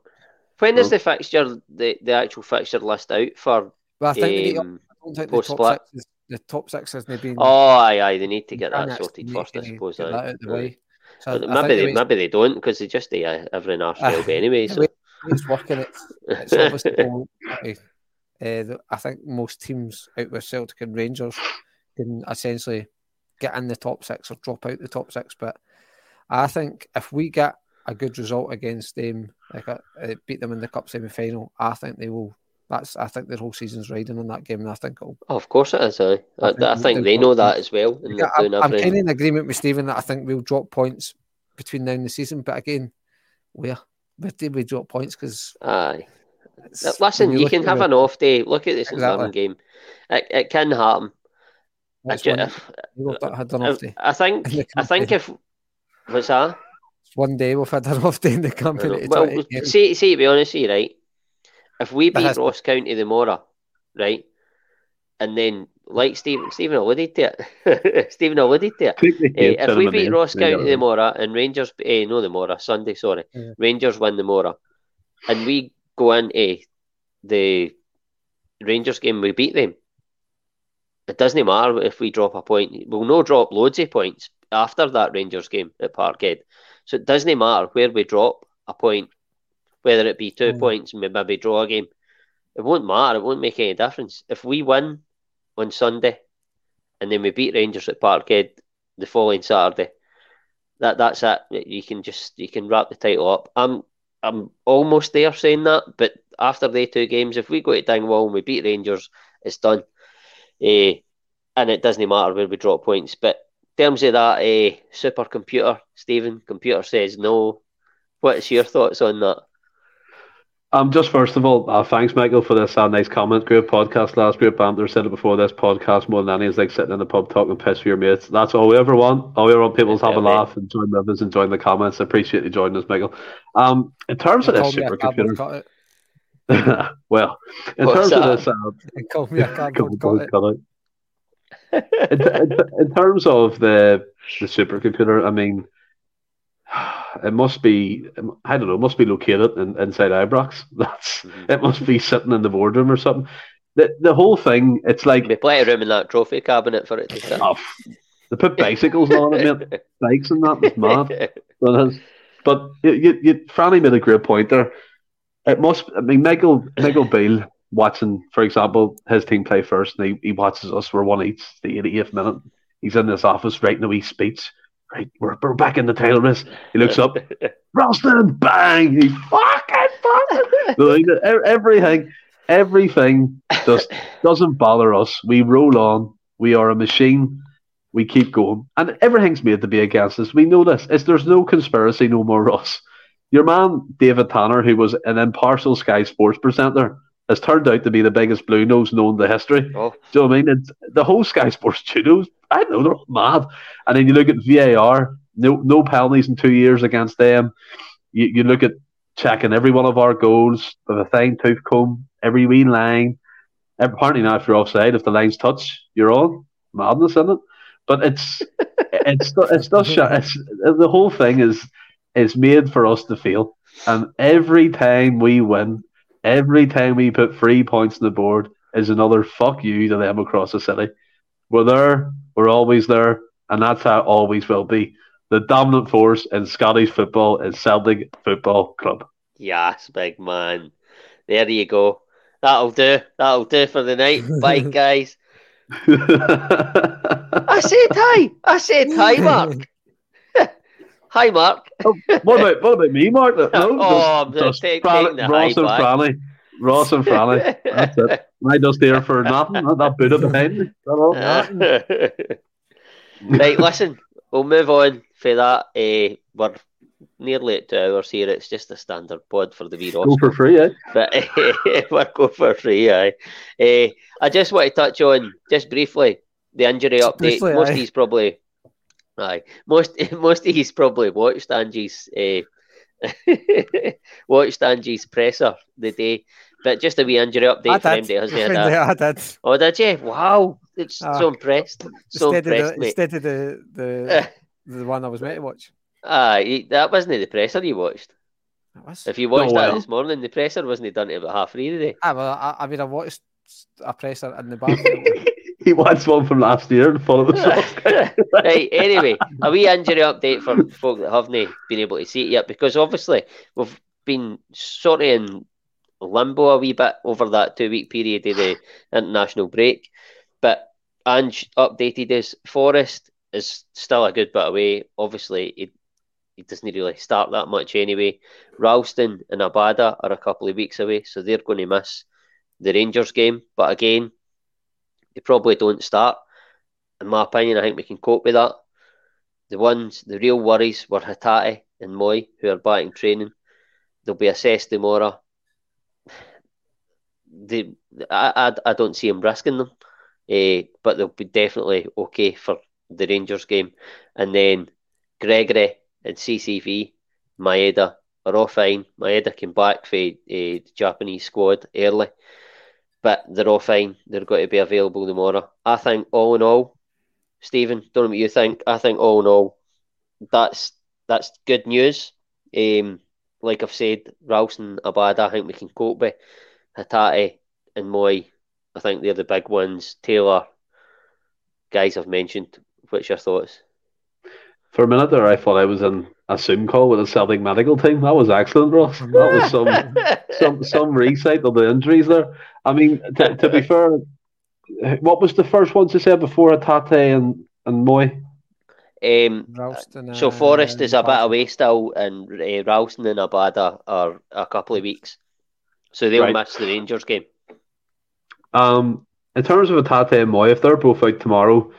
When is the fixture, the, the actual fixture list out for? Well, I think they need- Um, I don't think the top six is, the top six hasn't been. oh, aye, aye, they need to get that sorted first, I suppose. get that out the way. So maybe the they maybe they don't because they just do uh, every arse Aye. job anyway. So it's working. It's, it's obviously all, uh, I think most teams out with Celtic and Rangers can essentially get in the top six or drop out the top six. But I think if we get a good result against them, like uh, uh, beat them in the cup semi final, I think they will. That's I think their whole season's riding on that game, and I think it'll. oh, of course it is. I, I I think think they know that as well, Yeah, I'm, I'm kind of in agreement with Stephen that I think we'll drop points between now and the season. But again, where where did we drop points? Because Aye. Listen, you, can have an off day. Look at this Exactly. game. It, it can happen. I, ju- one, if- we've had an off day. I think. I think if what's that? It's one day we've had an off day in the company. know. Well, try to get- see, see, to be honest with you, right? If we beat has- Ross County the Mora, right, and then like Stephen, Stephen alluded to it. Stephen alluded to it. Take the Eh, head if we beat. Ross County go. the Mora and Rangers, eh, no the Mora, Sunday, sorry, Yeah. Rangers win the Mora, and we go into the Rangers game, we beat them. It doesn't matter if we drop a point. We'll no drop loads of points after that Rangers game at Parkhead. So it doesn't matter where we drop a point, whether it be two Mm. points and we maybe draw a game. It won't matter. It won't make any difference. If we win on Sunday and then we beat Rangers at Parkhead the following Saturday, that that's it. You can just you can wrap the title up. I'm I'm almost there saying that, but after the two games, if we go to Dingwall and we beat Rangers, it's done. Eh, and it doesn't matter where we drop points. But terms of that eh, supercomputer, Stephen, computer says no. What's your thoughts on that? Um, just first of all, uh, thanks, Michael, for this uh, nice comment. Great podcast last great banter. Said it before this podcast more than any is like sitting in the pub talking piss with your mates. That's all we ever want. All we ever want people to have a mate. laugh and join with us and join the comments. I appreciate you joining us, Michael. Um, in terms of They this call me a supercomputer, well, in What's terms of that? this, uh, call me a cardboard cardboard cutout. In, in, in terms of the the supercomputer, I mean, it must be I don't know, it must be located in, inside Ibrox. That's Mhm. it must be sitting in the boardroom or something. The the whole thing, it's like Be plenty of room in that trophy cabinet for it to sit. oh, they put bicycles on it, mate. Bikes and that is mad. Is. But you, you, you, Franny made a great point there. It must. I mean, Michael Michael Beale watching, for example, his team play first, and he, he watches us. We're one each, the 88th minute. He's in his office writing a wee speech. Right, we're, we're back in the title race. He looks up, Ralston, bang! He fucking fucking. Everything, everything just doesn't bother us. We roll on. We are a machine. We keep going, and everything's made to be against us. We know this. It's, there's no conspiracy, no more Ross. Your man David Tanner, who was an impartial Sky Sports presenter, has turned out to be the biggest blue nose known to history. oh, Do you know what I mean? It's, the whole Sky Sports studios, I know they're all mad. And then you look at VAR, no no penalties in two years against them. You, you look at checking every one of our goals with a fine tooth comb, every wee line. Apparently now, if you're offside, if the lines touch, you're on. Madness, isn't it? But it's it's it's sh- it's, the whole thing is is made for us to feel. And every time we win, every time we put three points on the board, is another fuck you to them across the city. We're there, we're always there, and that's how it always will be. The dominant force in Scottish football is Celtic Football Club. yes, big man. There you go. That'll do. That'll do for the night. Bye, guys. I said hi. I said hi, Mark. Hi, Mark. what about what about me, Mark? No, Oh, I'm just take- Fran- taking the Ross high and back. Franny. Ross and Franny. That's it. I just here for nothing. That Buddha behind me. That all. right, listen, we'll move on for that. Uh, we're nearly at two hours here. It's just a standard pod for the wee Ross. Go for free, eh? But we're going for free, aye. Uh, I just want to touch on, just briefly, the injury update. briefly, most aye. of he's probably, aye, most most of he's probably watched Ange's, uh, watched Ange's presser the day. But just a wee injury update I for did. anybody who hasn't had. I did. Oh, did you? Wow, it's Ah. so impressed, so instead impressed, of the, mate. instead of the, the the one I was meant to watch. Ah, he- that wasn't the presser you watched. If you watched no, well. that this morning, the presser wasn't done to about half three today. Ah, well, I, I mean, I watched a presser in the back. he wants one from last year and followed the right, anyway, a wee injury update for folk that haven't been able to see it yet, because obviously we've been sort of in limbo a wee bit over that two week period of the international break. But Ange updated us. Forrest is still a good bit away. Obviously, he, he doesn't really start that much anyway. Ralston and Abada are a couple of weeks away, so they're going to miss the Rangers game. But again, they probably don't start. In my opinion, I think we can cope with that. The ones, the real worries were Hatate and Mooy, who are back in training. They'll be assessed tomorrow. They, I, I, I don't see them risking them, uh, but they'll be definitely okay for the Rangers game. And then Gregory and CCV, Maeda are all fine. Maeda came back for uh, the Japanese squad early, but they're all fine. They're going to be available tomorrow. I think all in all, Stephen, don't know what you think. I think all in all, that's that's good news. Um, like I've said, Ralston, Abada, I think we can cope with. Hatate and Mooy, I think they're the big ones. Taylor, guys I've mentioned. What's your thoughts? For a minute there, I thought I was in a Zoom call with a Celtic medical team. That was excellent, Ross. That was some some some recite of the injuries there. I mean, to, to be fair, what was the first one to say before Hatate and and Mooy? Um, Ralston, so Forrest is a bit away still, and uh, Ralston and Abada are a couple of weeks, so they'll right. miss the Rangers game. Um, in terms of Hatate and Mooy, if they're both out tomorrow,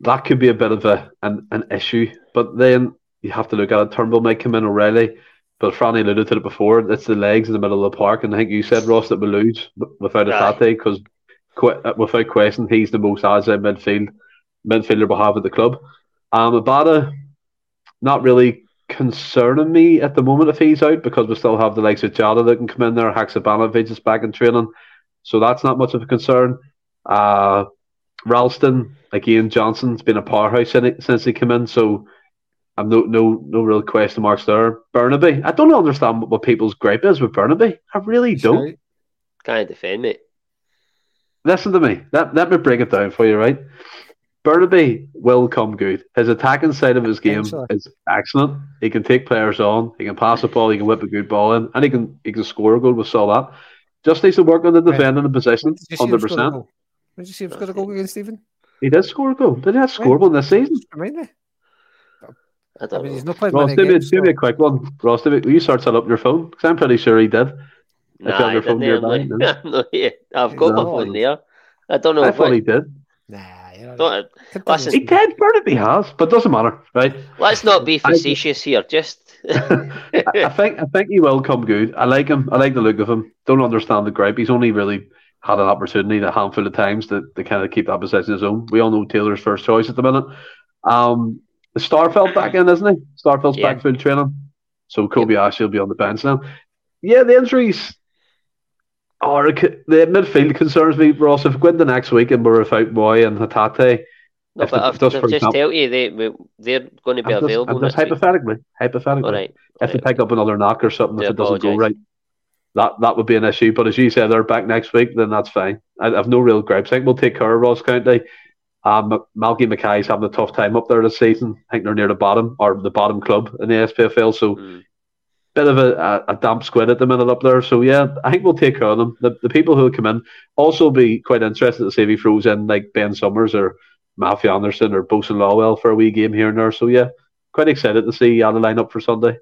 that could be a bit of a an, an issue. But then you have to look at it. Turnbull might come in already, but Franny alluded to it before. It's the legs in the middle of the park, and I think you said Ross that we lose without Hatate because without question he's the most agile midfield midfielder we have at the club. Um, Abada, not really concerning me at the moment if he's out because we still have the likes of Jota that can come in there. Haksabanovic is back in training, so that's not much of a concern. Uh, Ralston, again, Johnston's been a powerhouse since he came in, so I've no no no real question marks there. Bernabei, I don't understand what, what people's gripe is with Bernabei. I really don't. Can't defend it. Listen to me. Let, let me break it down for you, right? Bernabei will come good. His attacking side of his game is excellent. He can take players on. He can pass the ball. He can whip a good ball in, and he can he can score a goal. We saw that. Just needs to work on the defending and the possession, hundred percent. Did you see him score a goal against Stephen? He did score a goal. Did he have scored one this season? Remind me. I, I mean, he's not played Ross, give, me, give me a quick one. Ross, will you search that up your phone? Because I'm pretty sure he did. Nah, I phone didn't. no, yeah, I've got no. my phone oh. there. I don't know. I thought he did. Nah, you know, don't, listen, he did. Bernabei has, but doesn't matter, right? Let's not be facetious I, here. Just, I think I think he will come good. I like him. I like the look of him. Don't understand the gripe. He's only really had an opportunity a handful of times to, to kind of keep that possession his own. We all know Taylor's first choice at the minute. Um, Starfelt back in, isn't he? Starfelt's yeah. back full training. So Kobe yep. Ashley will be on the bench now. Yeah, the injuries are the midfield concerns me, Ross. If we go into next week and we're without Mooy and Hatate, no, if but the, just, just example, tell you they they're going to be I'm available. Just, just hypothetically, hypothetically, all right, if they pick up another knock or something, if it doesn't go right, that that would be an issue. But as you said, they're back next week, then that's fine. I, have no real gripes. I think we'll take care of Ross County. Um, Malky Mackay's having a tough time up there this season. I think they're near the bottom or the bottom club in the SPFL. So, mm. bit of a, a, a, damp squid at the minute up there. So, yeah, I think we'll take care of them. The, the people who come in also be quite interested to see if he throws in like Ben Summers or Matthew Anderson or Bosun Lawwell for a wee game here and there. So, yeah, quite excited to see how the lineup for Sunday.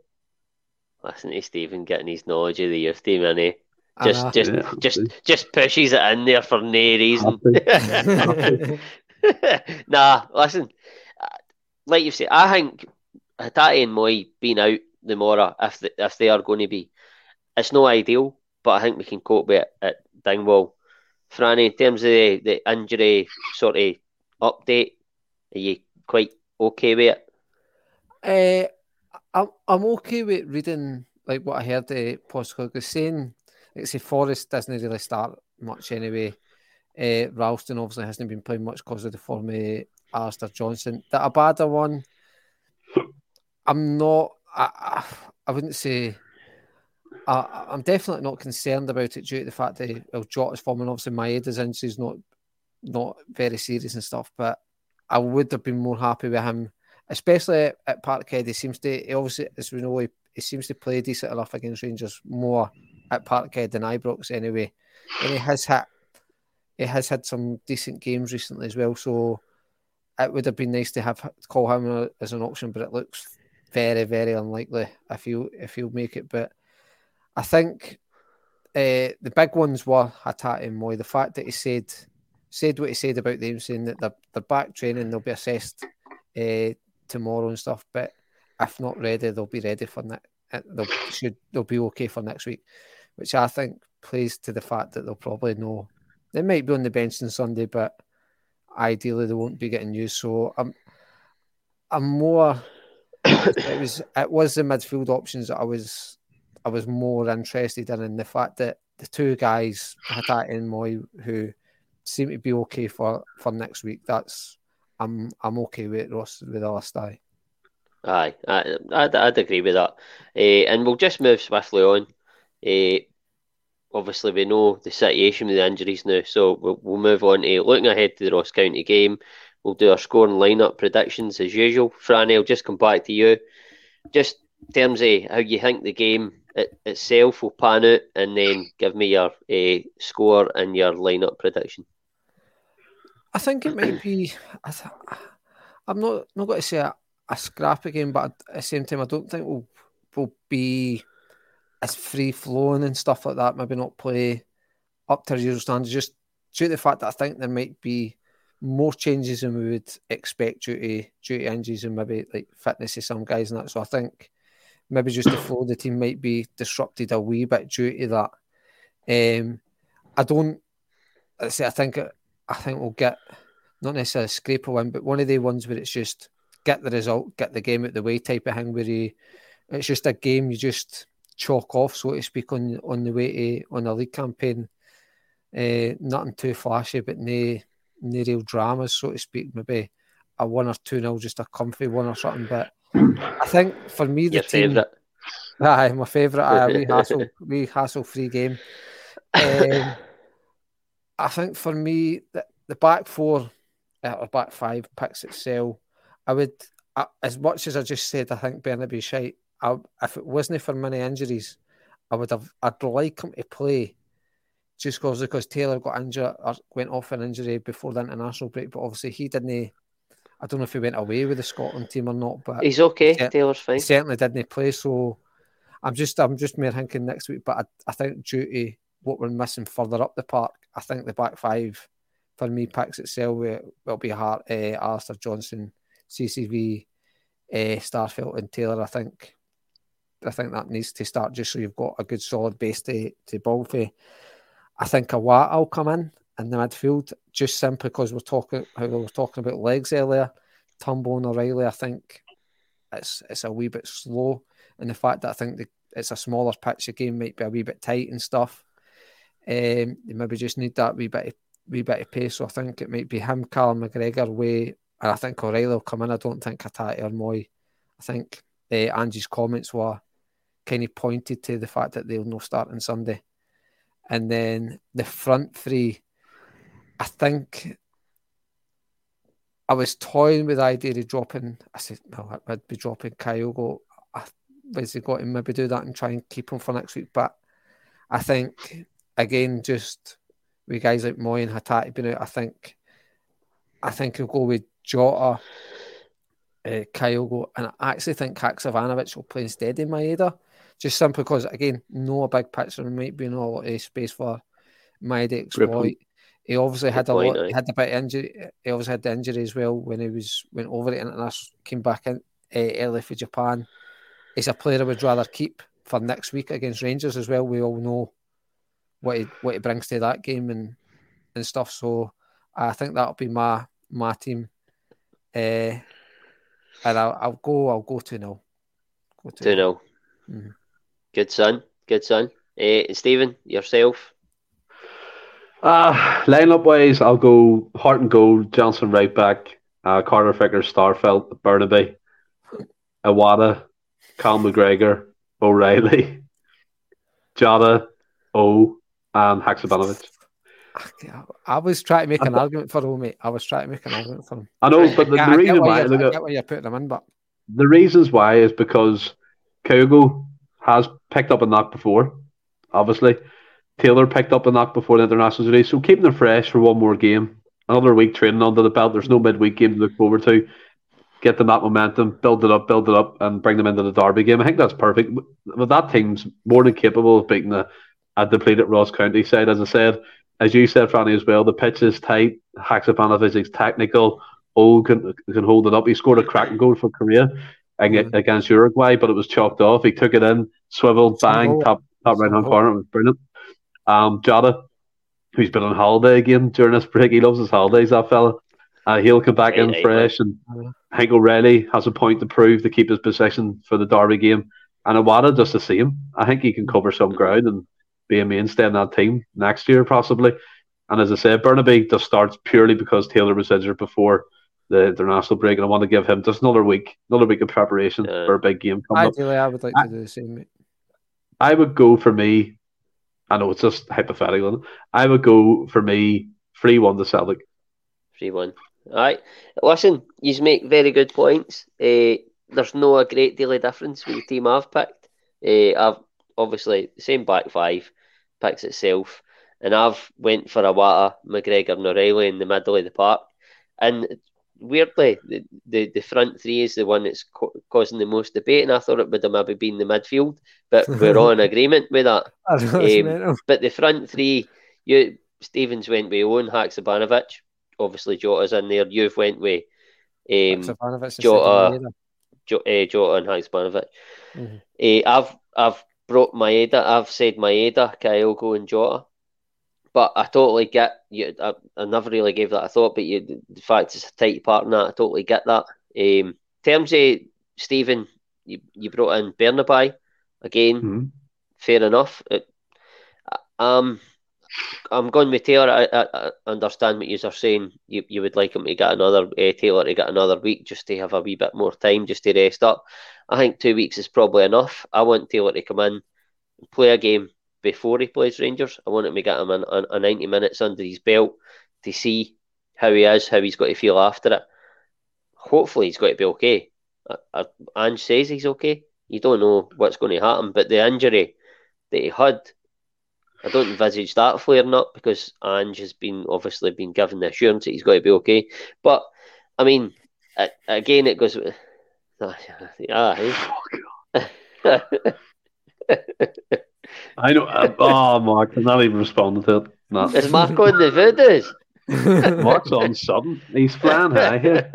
Listen to Stephen getting his knowledge of the youth team, and he just, just, yeah, just, just pushes it in there for no reason. nah, listen, like you say, I think Hatate and Mooy being out the Mora, if the, if they are going to be, it's no ideal, but I think we can cope with it at Dingwall. Franny, in terms of the, the injury sort of update, are you quite okay with it? Uh, I'm, I'm okay with reading like what I heard the uh, Postecoglou saying. Like say Forrest doesn't really start much anyway. Uh, Ralston obviously hasn't been playing much because of the form of Alistair Johnston. The Abada one, I'm not. I, I, wouldn't say I, I'm definitely not concerned about it due to the fact that well, Jota's forming. Obviously, Maeda's injury is not not very serious and stuff, but I would have been more happy with him, especially at, Parkhead. He seems to, he obviously, as we know, he, he seems to play decent enough against Rangers more at Parkhead than Ibrox anyway. And he has had he has had some decent games recently as well. So it would have been nice to have call him as an option, but it looks very, very unlikely if you if he'll make it. But I think uh, the big ones were Hatate and Mooy. The fact that he said said what he said about them, saying that they're, they're back training, they'll be assessed uh, tomorrow and stuff. But if not ready, they'll be ready for next. Eh, they'll should they'll be okay for next week, which I think plays to the fact that they'll probably know they might be on the bench on Sunday, but ideally they won't be getting used. So I'm, I'm more. it was it was the midfield options that I was I was more interested in, and the fact that the two guys Hatate and Mooy who seem to be okay for for next week. That's I'm I'm okay with Ross with last. Aye, I, I'd, I'd agree with that. Uh, and we'll just move swiftly on. Uh, obviously we know the situation with the injuries now, so we'll, we'll move on to looking ahead to the Ross County game. We'll do our score and lineup predictions as usual. Franny, I'll just come back to you. Just terms of how you think the game it, itself will pan out, and then give me your uh, score and your lineup prediction. I think it might be. I am not not going to say a, a scrappy game, but at the same time, I don't think we'll will be as free flowing and stuff like that. Maybe not play up to usual standards. Just due to the fact that I think there might be more changes than we would expect due to due to injuries and maybe like fitness of some guys and that. So I think maybe just the flow of the team might be disrupted a wee bit due to that. Um, I don't. I say I think I think we'll get not necessarily a scrape a win, but one of the ones where it's just get the result, get the game out the way type of thing. Where you, it's just a game you just chalk off, so to speak, on on the way to on a league campaign. Uh, nothing too flashy, but no, no real dramas, so to speak. Maybe a one or two nil, just a comfy one or something. But I think for me, the Your team, favourite. aye, my favourite, aye, wee hassle, wee hassle free game. Um, I think for me, the, the back four uh, or back five picks itself. I would, uh, as much as I just said, I think Bernabei shite. I, if it wasn't for many injuries, I would have. I'd like him to play, just because because Taylor got injured or went off an injury before the international break. But obviously he didn't. I don't know if he went away with the Scotland team or not, but he's okay. he, Taylor's fine. He certainly didn't play. So I'm just I'm just more thinking next week. But I, I think due to what we're missing further up the park, I think the back five for me picks itself will, will be Hart, uh, Alistair Johnston, CCV, uh, Starfelt, and Taylor. I think I think that needs to start just so you've got a good solid base to to ball for. I think a Iwata will come in in the midfield just simply because we're talking how we were talking about legs earlier. Turnbull and O'Riley, I think it's it's a wee bit slow, and the fact that I think the, it's a smaller pitch, the game might be a wee bit tight and stuff. Um, they maybe just need that wee bit of, wee bit of pace. So I think it might be him, Callum McGregor, way, and I think O'Riley will come in. I don't think Hatate or Mooy. I think uh, Ange's comments were kind of pointed to the fact that they'll not start on Sunday. And then the front three, I think I was toying with the idea of dropping. I said, well, I'd be dropping Kyogo. I basically got to maybe do that and try and keep him for next week. But I think again, just with guys like Mooy and Hatate being out, I think I think he'll go with Jota, uh, Kyogo, and I actually think Haksabanovic will play instead in Maeda, just simply because again, no big pitch, there might be no lot of space for Maeda exploit. He obviously had a lot, had a bit of injury. He obviously had the injury as well when he was went over it and came back in uh, early for Japan. He's a player I would rather keep for next week against Rangers as well. We all know what he what he brings to that game and and stuff. So I think that'll be my my team. Uh, and I'll, I'll go I'll go to nil. Two 0 mm-hmm. Good son, good son. Uh, Stephen, yourself. Uh, lineup wise, I'll go Hart and goal, Johnston right back, uh, Carter Vickers, Starfelt, Bernabei, Iwata, Cal McGregor, O'Riley, Jota, O, and Haksabanovic. I was trying to make an argument for him, mate. I was trying to make an argument for him. I know, but the, the reason why, look I get why you're putting him in, but the reasons why is because Kyogo has picked up a knock before, obviously. Taylor picked up a knock before the international today, so keeping them fresh for one more game, another week training under the belt. There's no midweek game to look forward to. Get them that momentum, build it up, build it up, and bring them into the derby game. I think that's perfect. But that team's more than capable of beating a, a depleted Ross County side. As I said, as you said, Franny, as well, the pitch is tight. Haksabanovic is technical. O can can hold it up. He scored a cracking goal for Korea mm-hmm. against Uruguay, but it was chopped off. He took it in, swiveled, bang, top top right hand corner. It was brilliant. Um, Jota, who's been on holiday again during this break, he loves his holidays. That fella. Uh, he'll come back in fresh, and Hank O'Riley has a point to prove to keep his position for the Derby game. And Iwata, just to see him, I think he can cover some ground and be a mainstay in that team next year, possibly. And as I said, Bernabei just starts purely because Taylor was injured before the international break, and I want to give him just another week, another week of preparation yeah. for a big game coming Ideally, up. I would like I, to do the same. I would go for me. I know it's just hypothetical. I would go for me three one to Celtic. Three one. All right. Listen, you make very good points. Uh, there's no a great deal of difference with the team I've picked. Uh, I've obviously the same back five picks itself, and I've went for Iwata, McGregor, and O'Riley in the middle of the park. And weirdly, the, the, the front three is the one that's co- causing the most debate, and I thought it would have maybe been the midfield, but we're all in agreement with that. Um, but the front three, you Stevens went with Owen Haksabanovic, obviously Jota's in there. You've went with um, Jota, jo, uh, Jota and Haksabanovic. Mm-hmm. Uh, I've I've brought Maeda. I've said Maeda, Kyogo, and Jota but I totally get you. I, I, never really gave that a thought, but you, the fact it's a tight part in that, I totally get that. Um, in terms of Stephen, you, you brought in Bernabei again. Mm-hmm. Fair enough. It, um, I'm going with Taylor. I, I, I, understand what you are saying. You you would like him to get another uh, Taylor to get another week just to have a wee bit more time, just to rest up. I think two weeks is probably enough. I want Taylor to come in, play a game, before he plays Rangers. I want him to get him a, a 90 minutes under his belt to see how he is, how he's got to feel after it. Hopefully, he's got to be okay. I, I, Ange says he's okay. You don't know what's going to happen, but the injury that he had, I don't envisage that flaring up because Ange has been obviously been given the assurance that he's got to be okay. But I mean, again, it goes. Ah, oh, I know. Uh, oh, Mark, I'm not even responding to it. No. Is Mark on the videos? Mark's on sudden. He's flying high here.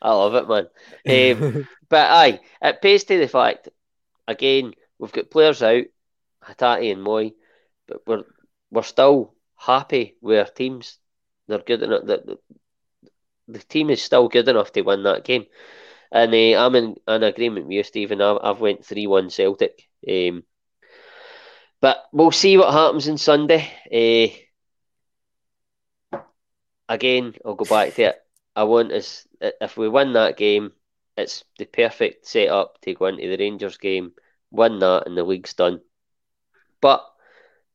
I love it, man. Um, but aye, it pays to the fact. Again, we've got players out, Hatate and Mooy, but we're we're still happy with our teams. They're good enough. The, the, the team is still good enough to win that game. And uh, I'm in an agreement with you, Stephen. I've, I've went three one Celtic. Um, but we'll see what happens on Sunday. Uh, again, I'll go back to it. I want us if we win that game, it's the perfect setup to go into the Rangers game, win that, and the league's done. But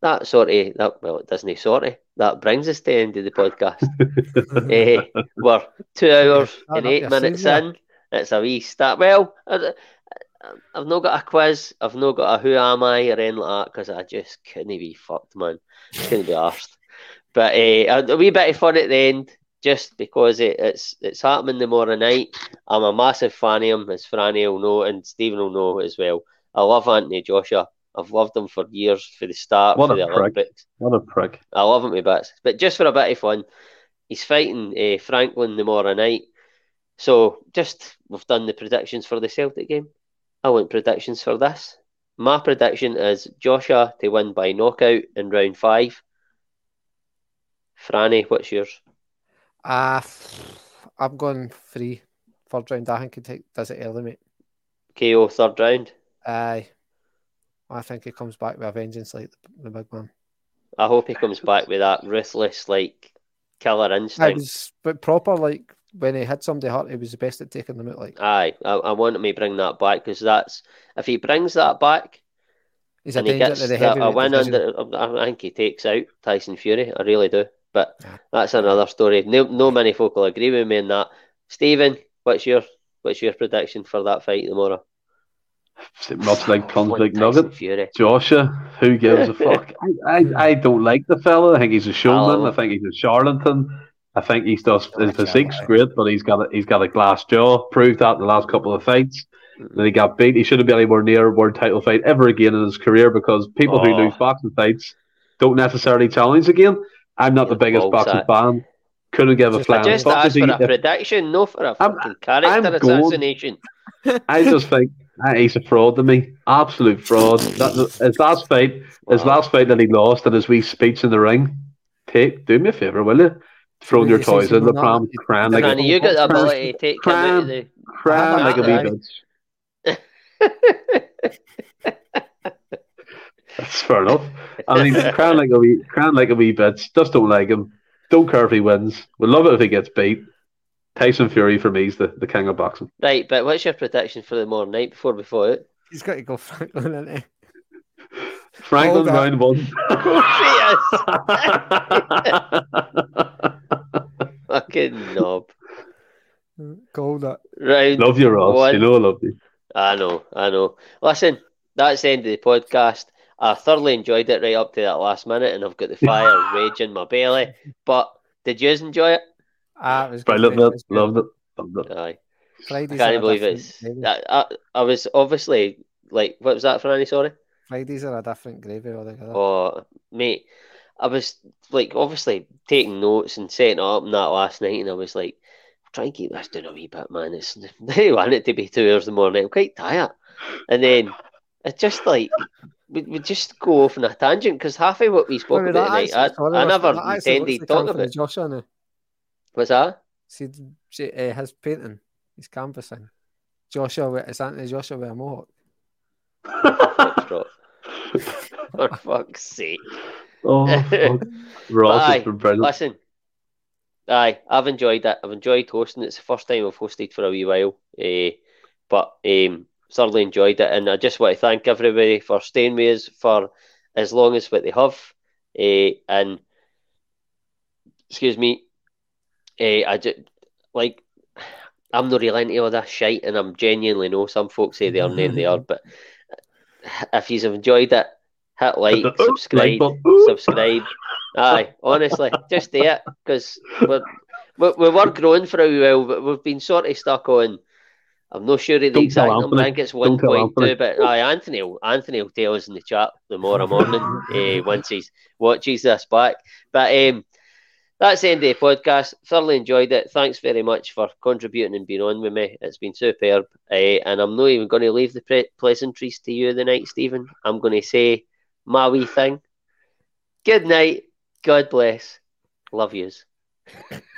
that sort of that well, it doesn't sort of that brings us to the end of the podcast. uh, we're two hours and eight minutes in. It's a wee start. Well, I've not got a quiz. I've not got a who am I or anything like that because I just couldn't be fucked, man. couldn't be arsed. But uh, a wee bit of fun at the end, just because it, it's it's happening tomorrow night. I'm a massive fan of him, as Franny will know, and Stephen will know as well. I love Anthony Joshua. I've loved him for years, for the start, what for the prick. Olympics. What a prick. I love him to bits. But just for a bit of fun, he's fighting uh, Franklin tomorrow night. So just we've done the predictions for the Celtic game. I want predictions for this. My prediction is Joshua to win by knockout in round five. Franny, what's yours? Uh, I'm going three. Third round, I think he take, does it early, mate. KO third round? Aye. I think he comes back with a vengeance like the, the big man. I hope he comes back with that ruthless, like, killer instinct. Was, but proper, like, when he had somebody hurt, he was the best at taking them out. Like, aye, I, I want him to bring that back because that's if he brings that back, He's a and he gets to the a, a win under. I think he takes out Tyson Fury. I really do. But Yeah. that's another story. No, no many folk will agree with me in that. Stephen, what's your what's your prediction for that fight tomorrow? Much like Brunswick Tyson Nugget. Fury. Joshua, who gives a fuck? I, I, I don't like the fella. I think he's a showman. Hello. I think he's a charlatan. I think he's just his Like physique's that. great, but he's got a, he's got a glass jaw. Proved that in the last couple of fights. Then he got beat. He shouldn't be anywhere near a world title fight ever again in his career because people who Oh. lose boxing fights don't necessarily challenge again. I'm not the biggest boxing out. fan. Couldn't give a Just- flying Just ask for a if- prediction, no for a I'm- fucking character I'm going- assassination. I just think he's a fraud to me. Absolute fraud. That, his last fight, his Wow. last fight that he lost, and his wee speech in the ring. Take, do me a favor, will you? Throwing your toys in the pram, crying like a, you got the ability to take him out of the. crying like a wee bitch. That's fair enough. I mean, crying like a wee, crying like a wee bitch. Just don't like him. Don't care if he wins. We love it if he gets beat. Tyson Fury for me is the, the king of boxing. Right, but what's your prediction for the morning night before we fall out? He's got to go Franklin, isn't he? Franklin Hold round one. Fucking knob. Called it. Round love you, Ross. One. You know I love you. I know, I know. Listen, that's the end of the podcast. I thoroughly enjoyed it right up to that last minute, and I've got the fire raging my belly. But did you enjoy it? Ah, it was good. Brilliant, mate, it man. was good. Loved it. Loved it. Aye, Fridays can't believe it's. I, I, I was obviously like, what was that, Franny? Sorry. Fridays are a different gravy altogether. Oh, mate, I was like obviously taking notes and setting up and that last night, and I was like, try and keep this down a wee bit, man. It's I didn't want it to be two hours in the morning. I'm quite tired, and then it's just like we, we just go off on a tangent because half of what we spoke Sorry, about that tonight, I, actually- sorry, I that never actually intended like talking Anthony about. Joshua now. What's that? See, see uh, his painting, his canvassing. Joshua, with- it's Anthony Joshua with a mohawk. Foxtrot. For fuck's sake. oh, fuck. Ross Aye, has been brilliant. Listen, aye, I've enjoyed it. I've enjoyed hosting. It's the first time I've hosted for a wee while, eh, but um, thoroughly enjoyed it. And I just want to thank everybody for staying with us for as long as what they have. Eh, and excuse me, eh, I just like I'm not really into all that shite, and I'm genuinely know some folks say they are, and they are. But if you've enjoyed it, hit like, subscribe, subscribe. Aye, honestly, just do it because we're, we, we were growing for a while, but we've been sort of stuck on. I'm not sure of the Don't exact number. I think it's one point two. But aye, Anthony, will, Anthony will tell us in the chat tomorrow morning uh, once he watches this back. But um, that's the end of the podcast. Thoroughly enjoyed it. Thanks very much for contributing and being on with me. It's been superb. Uh, and I'm not even going to leave the pre- pleasantries to you the night, Stephen. I'm going to say my wee thing. Good night. God bless. Love yous.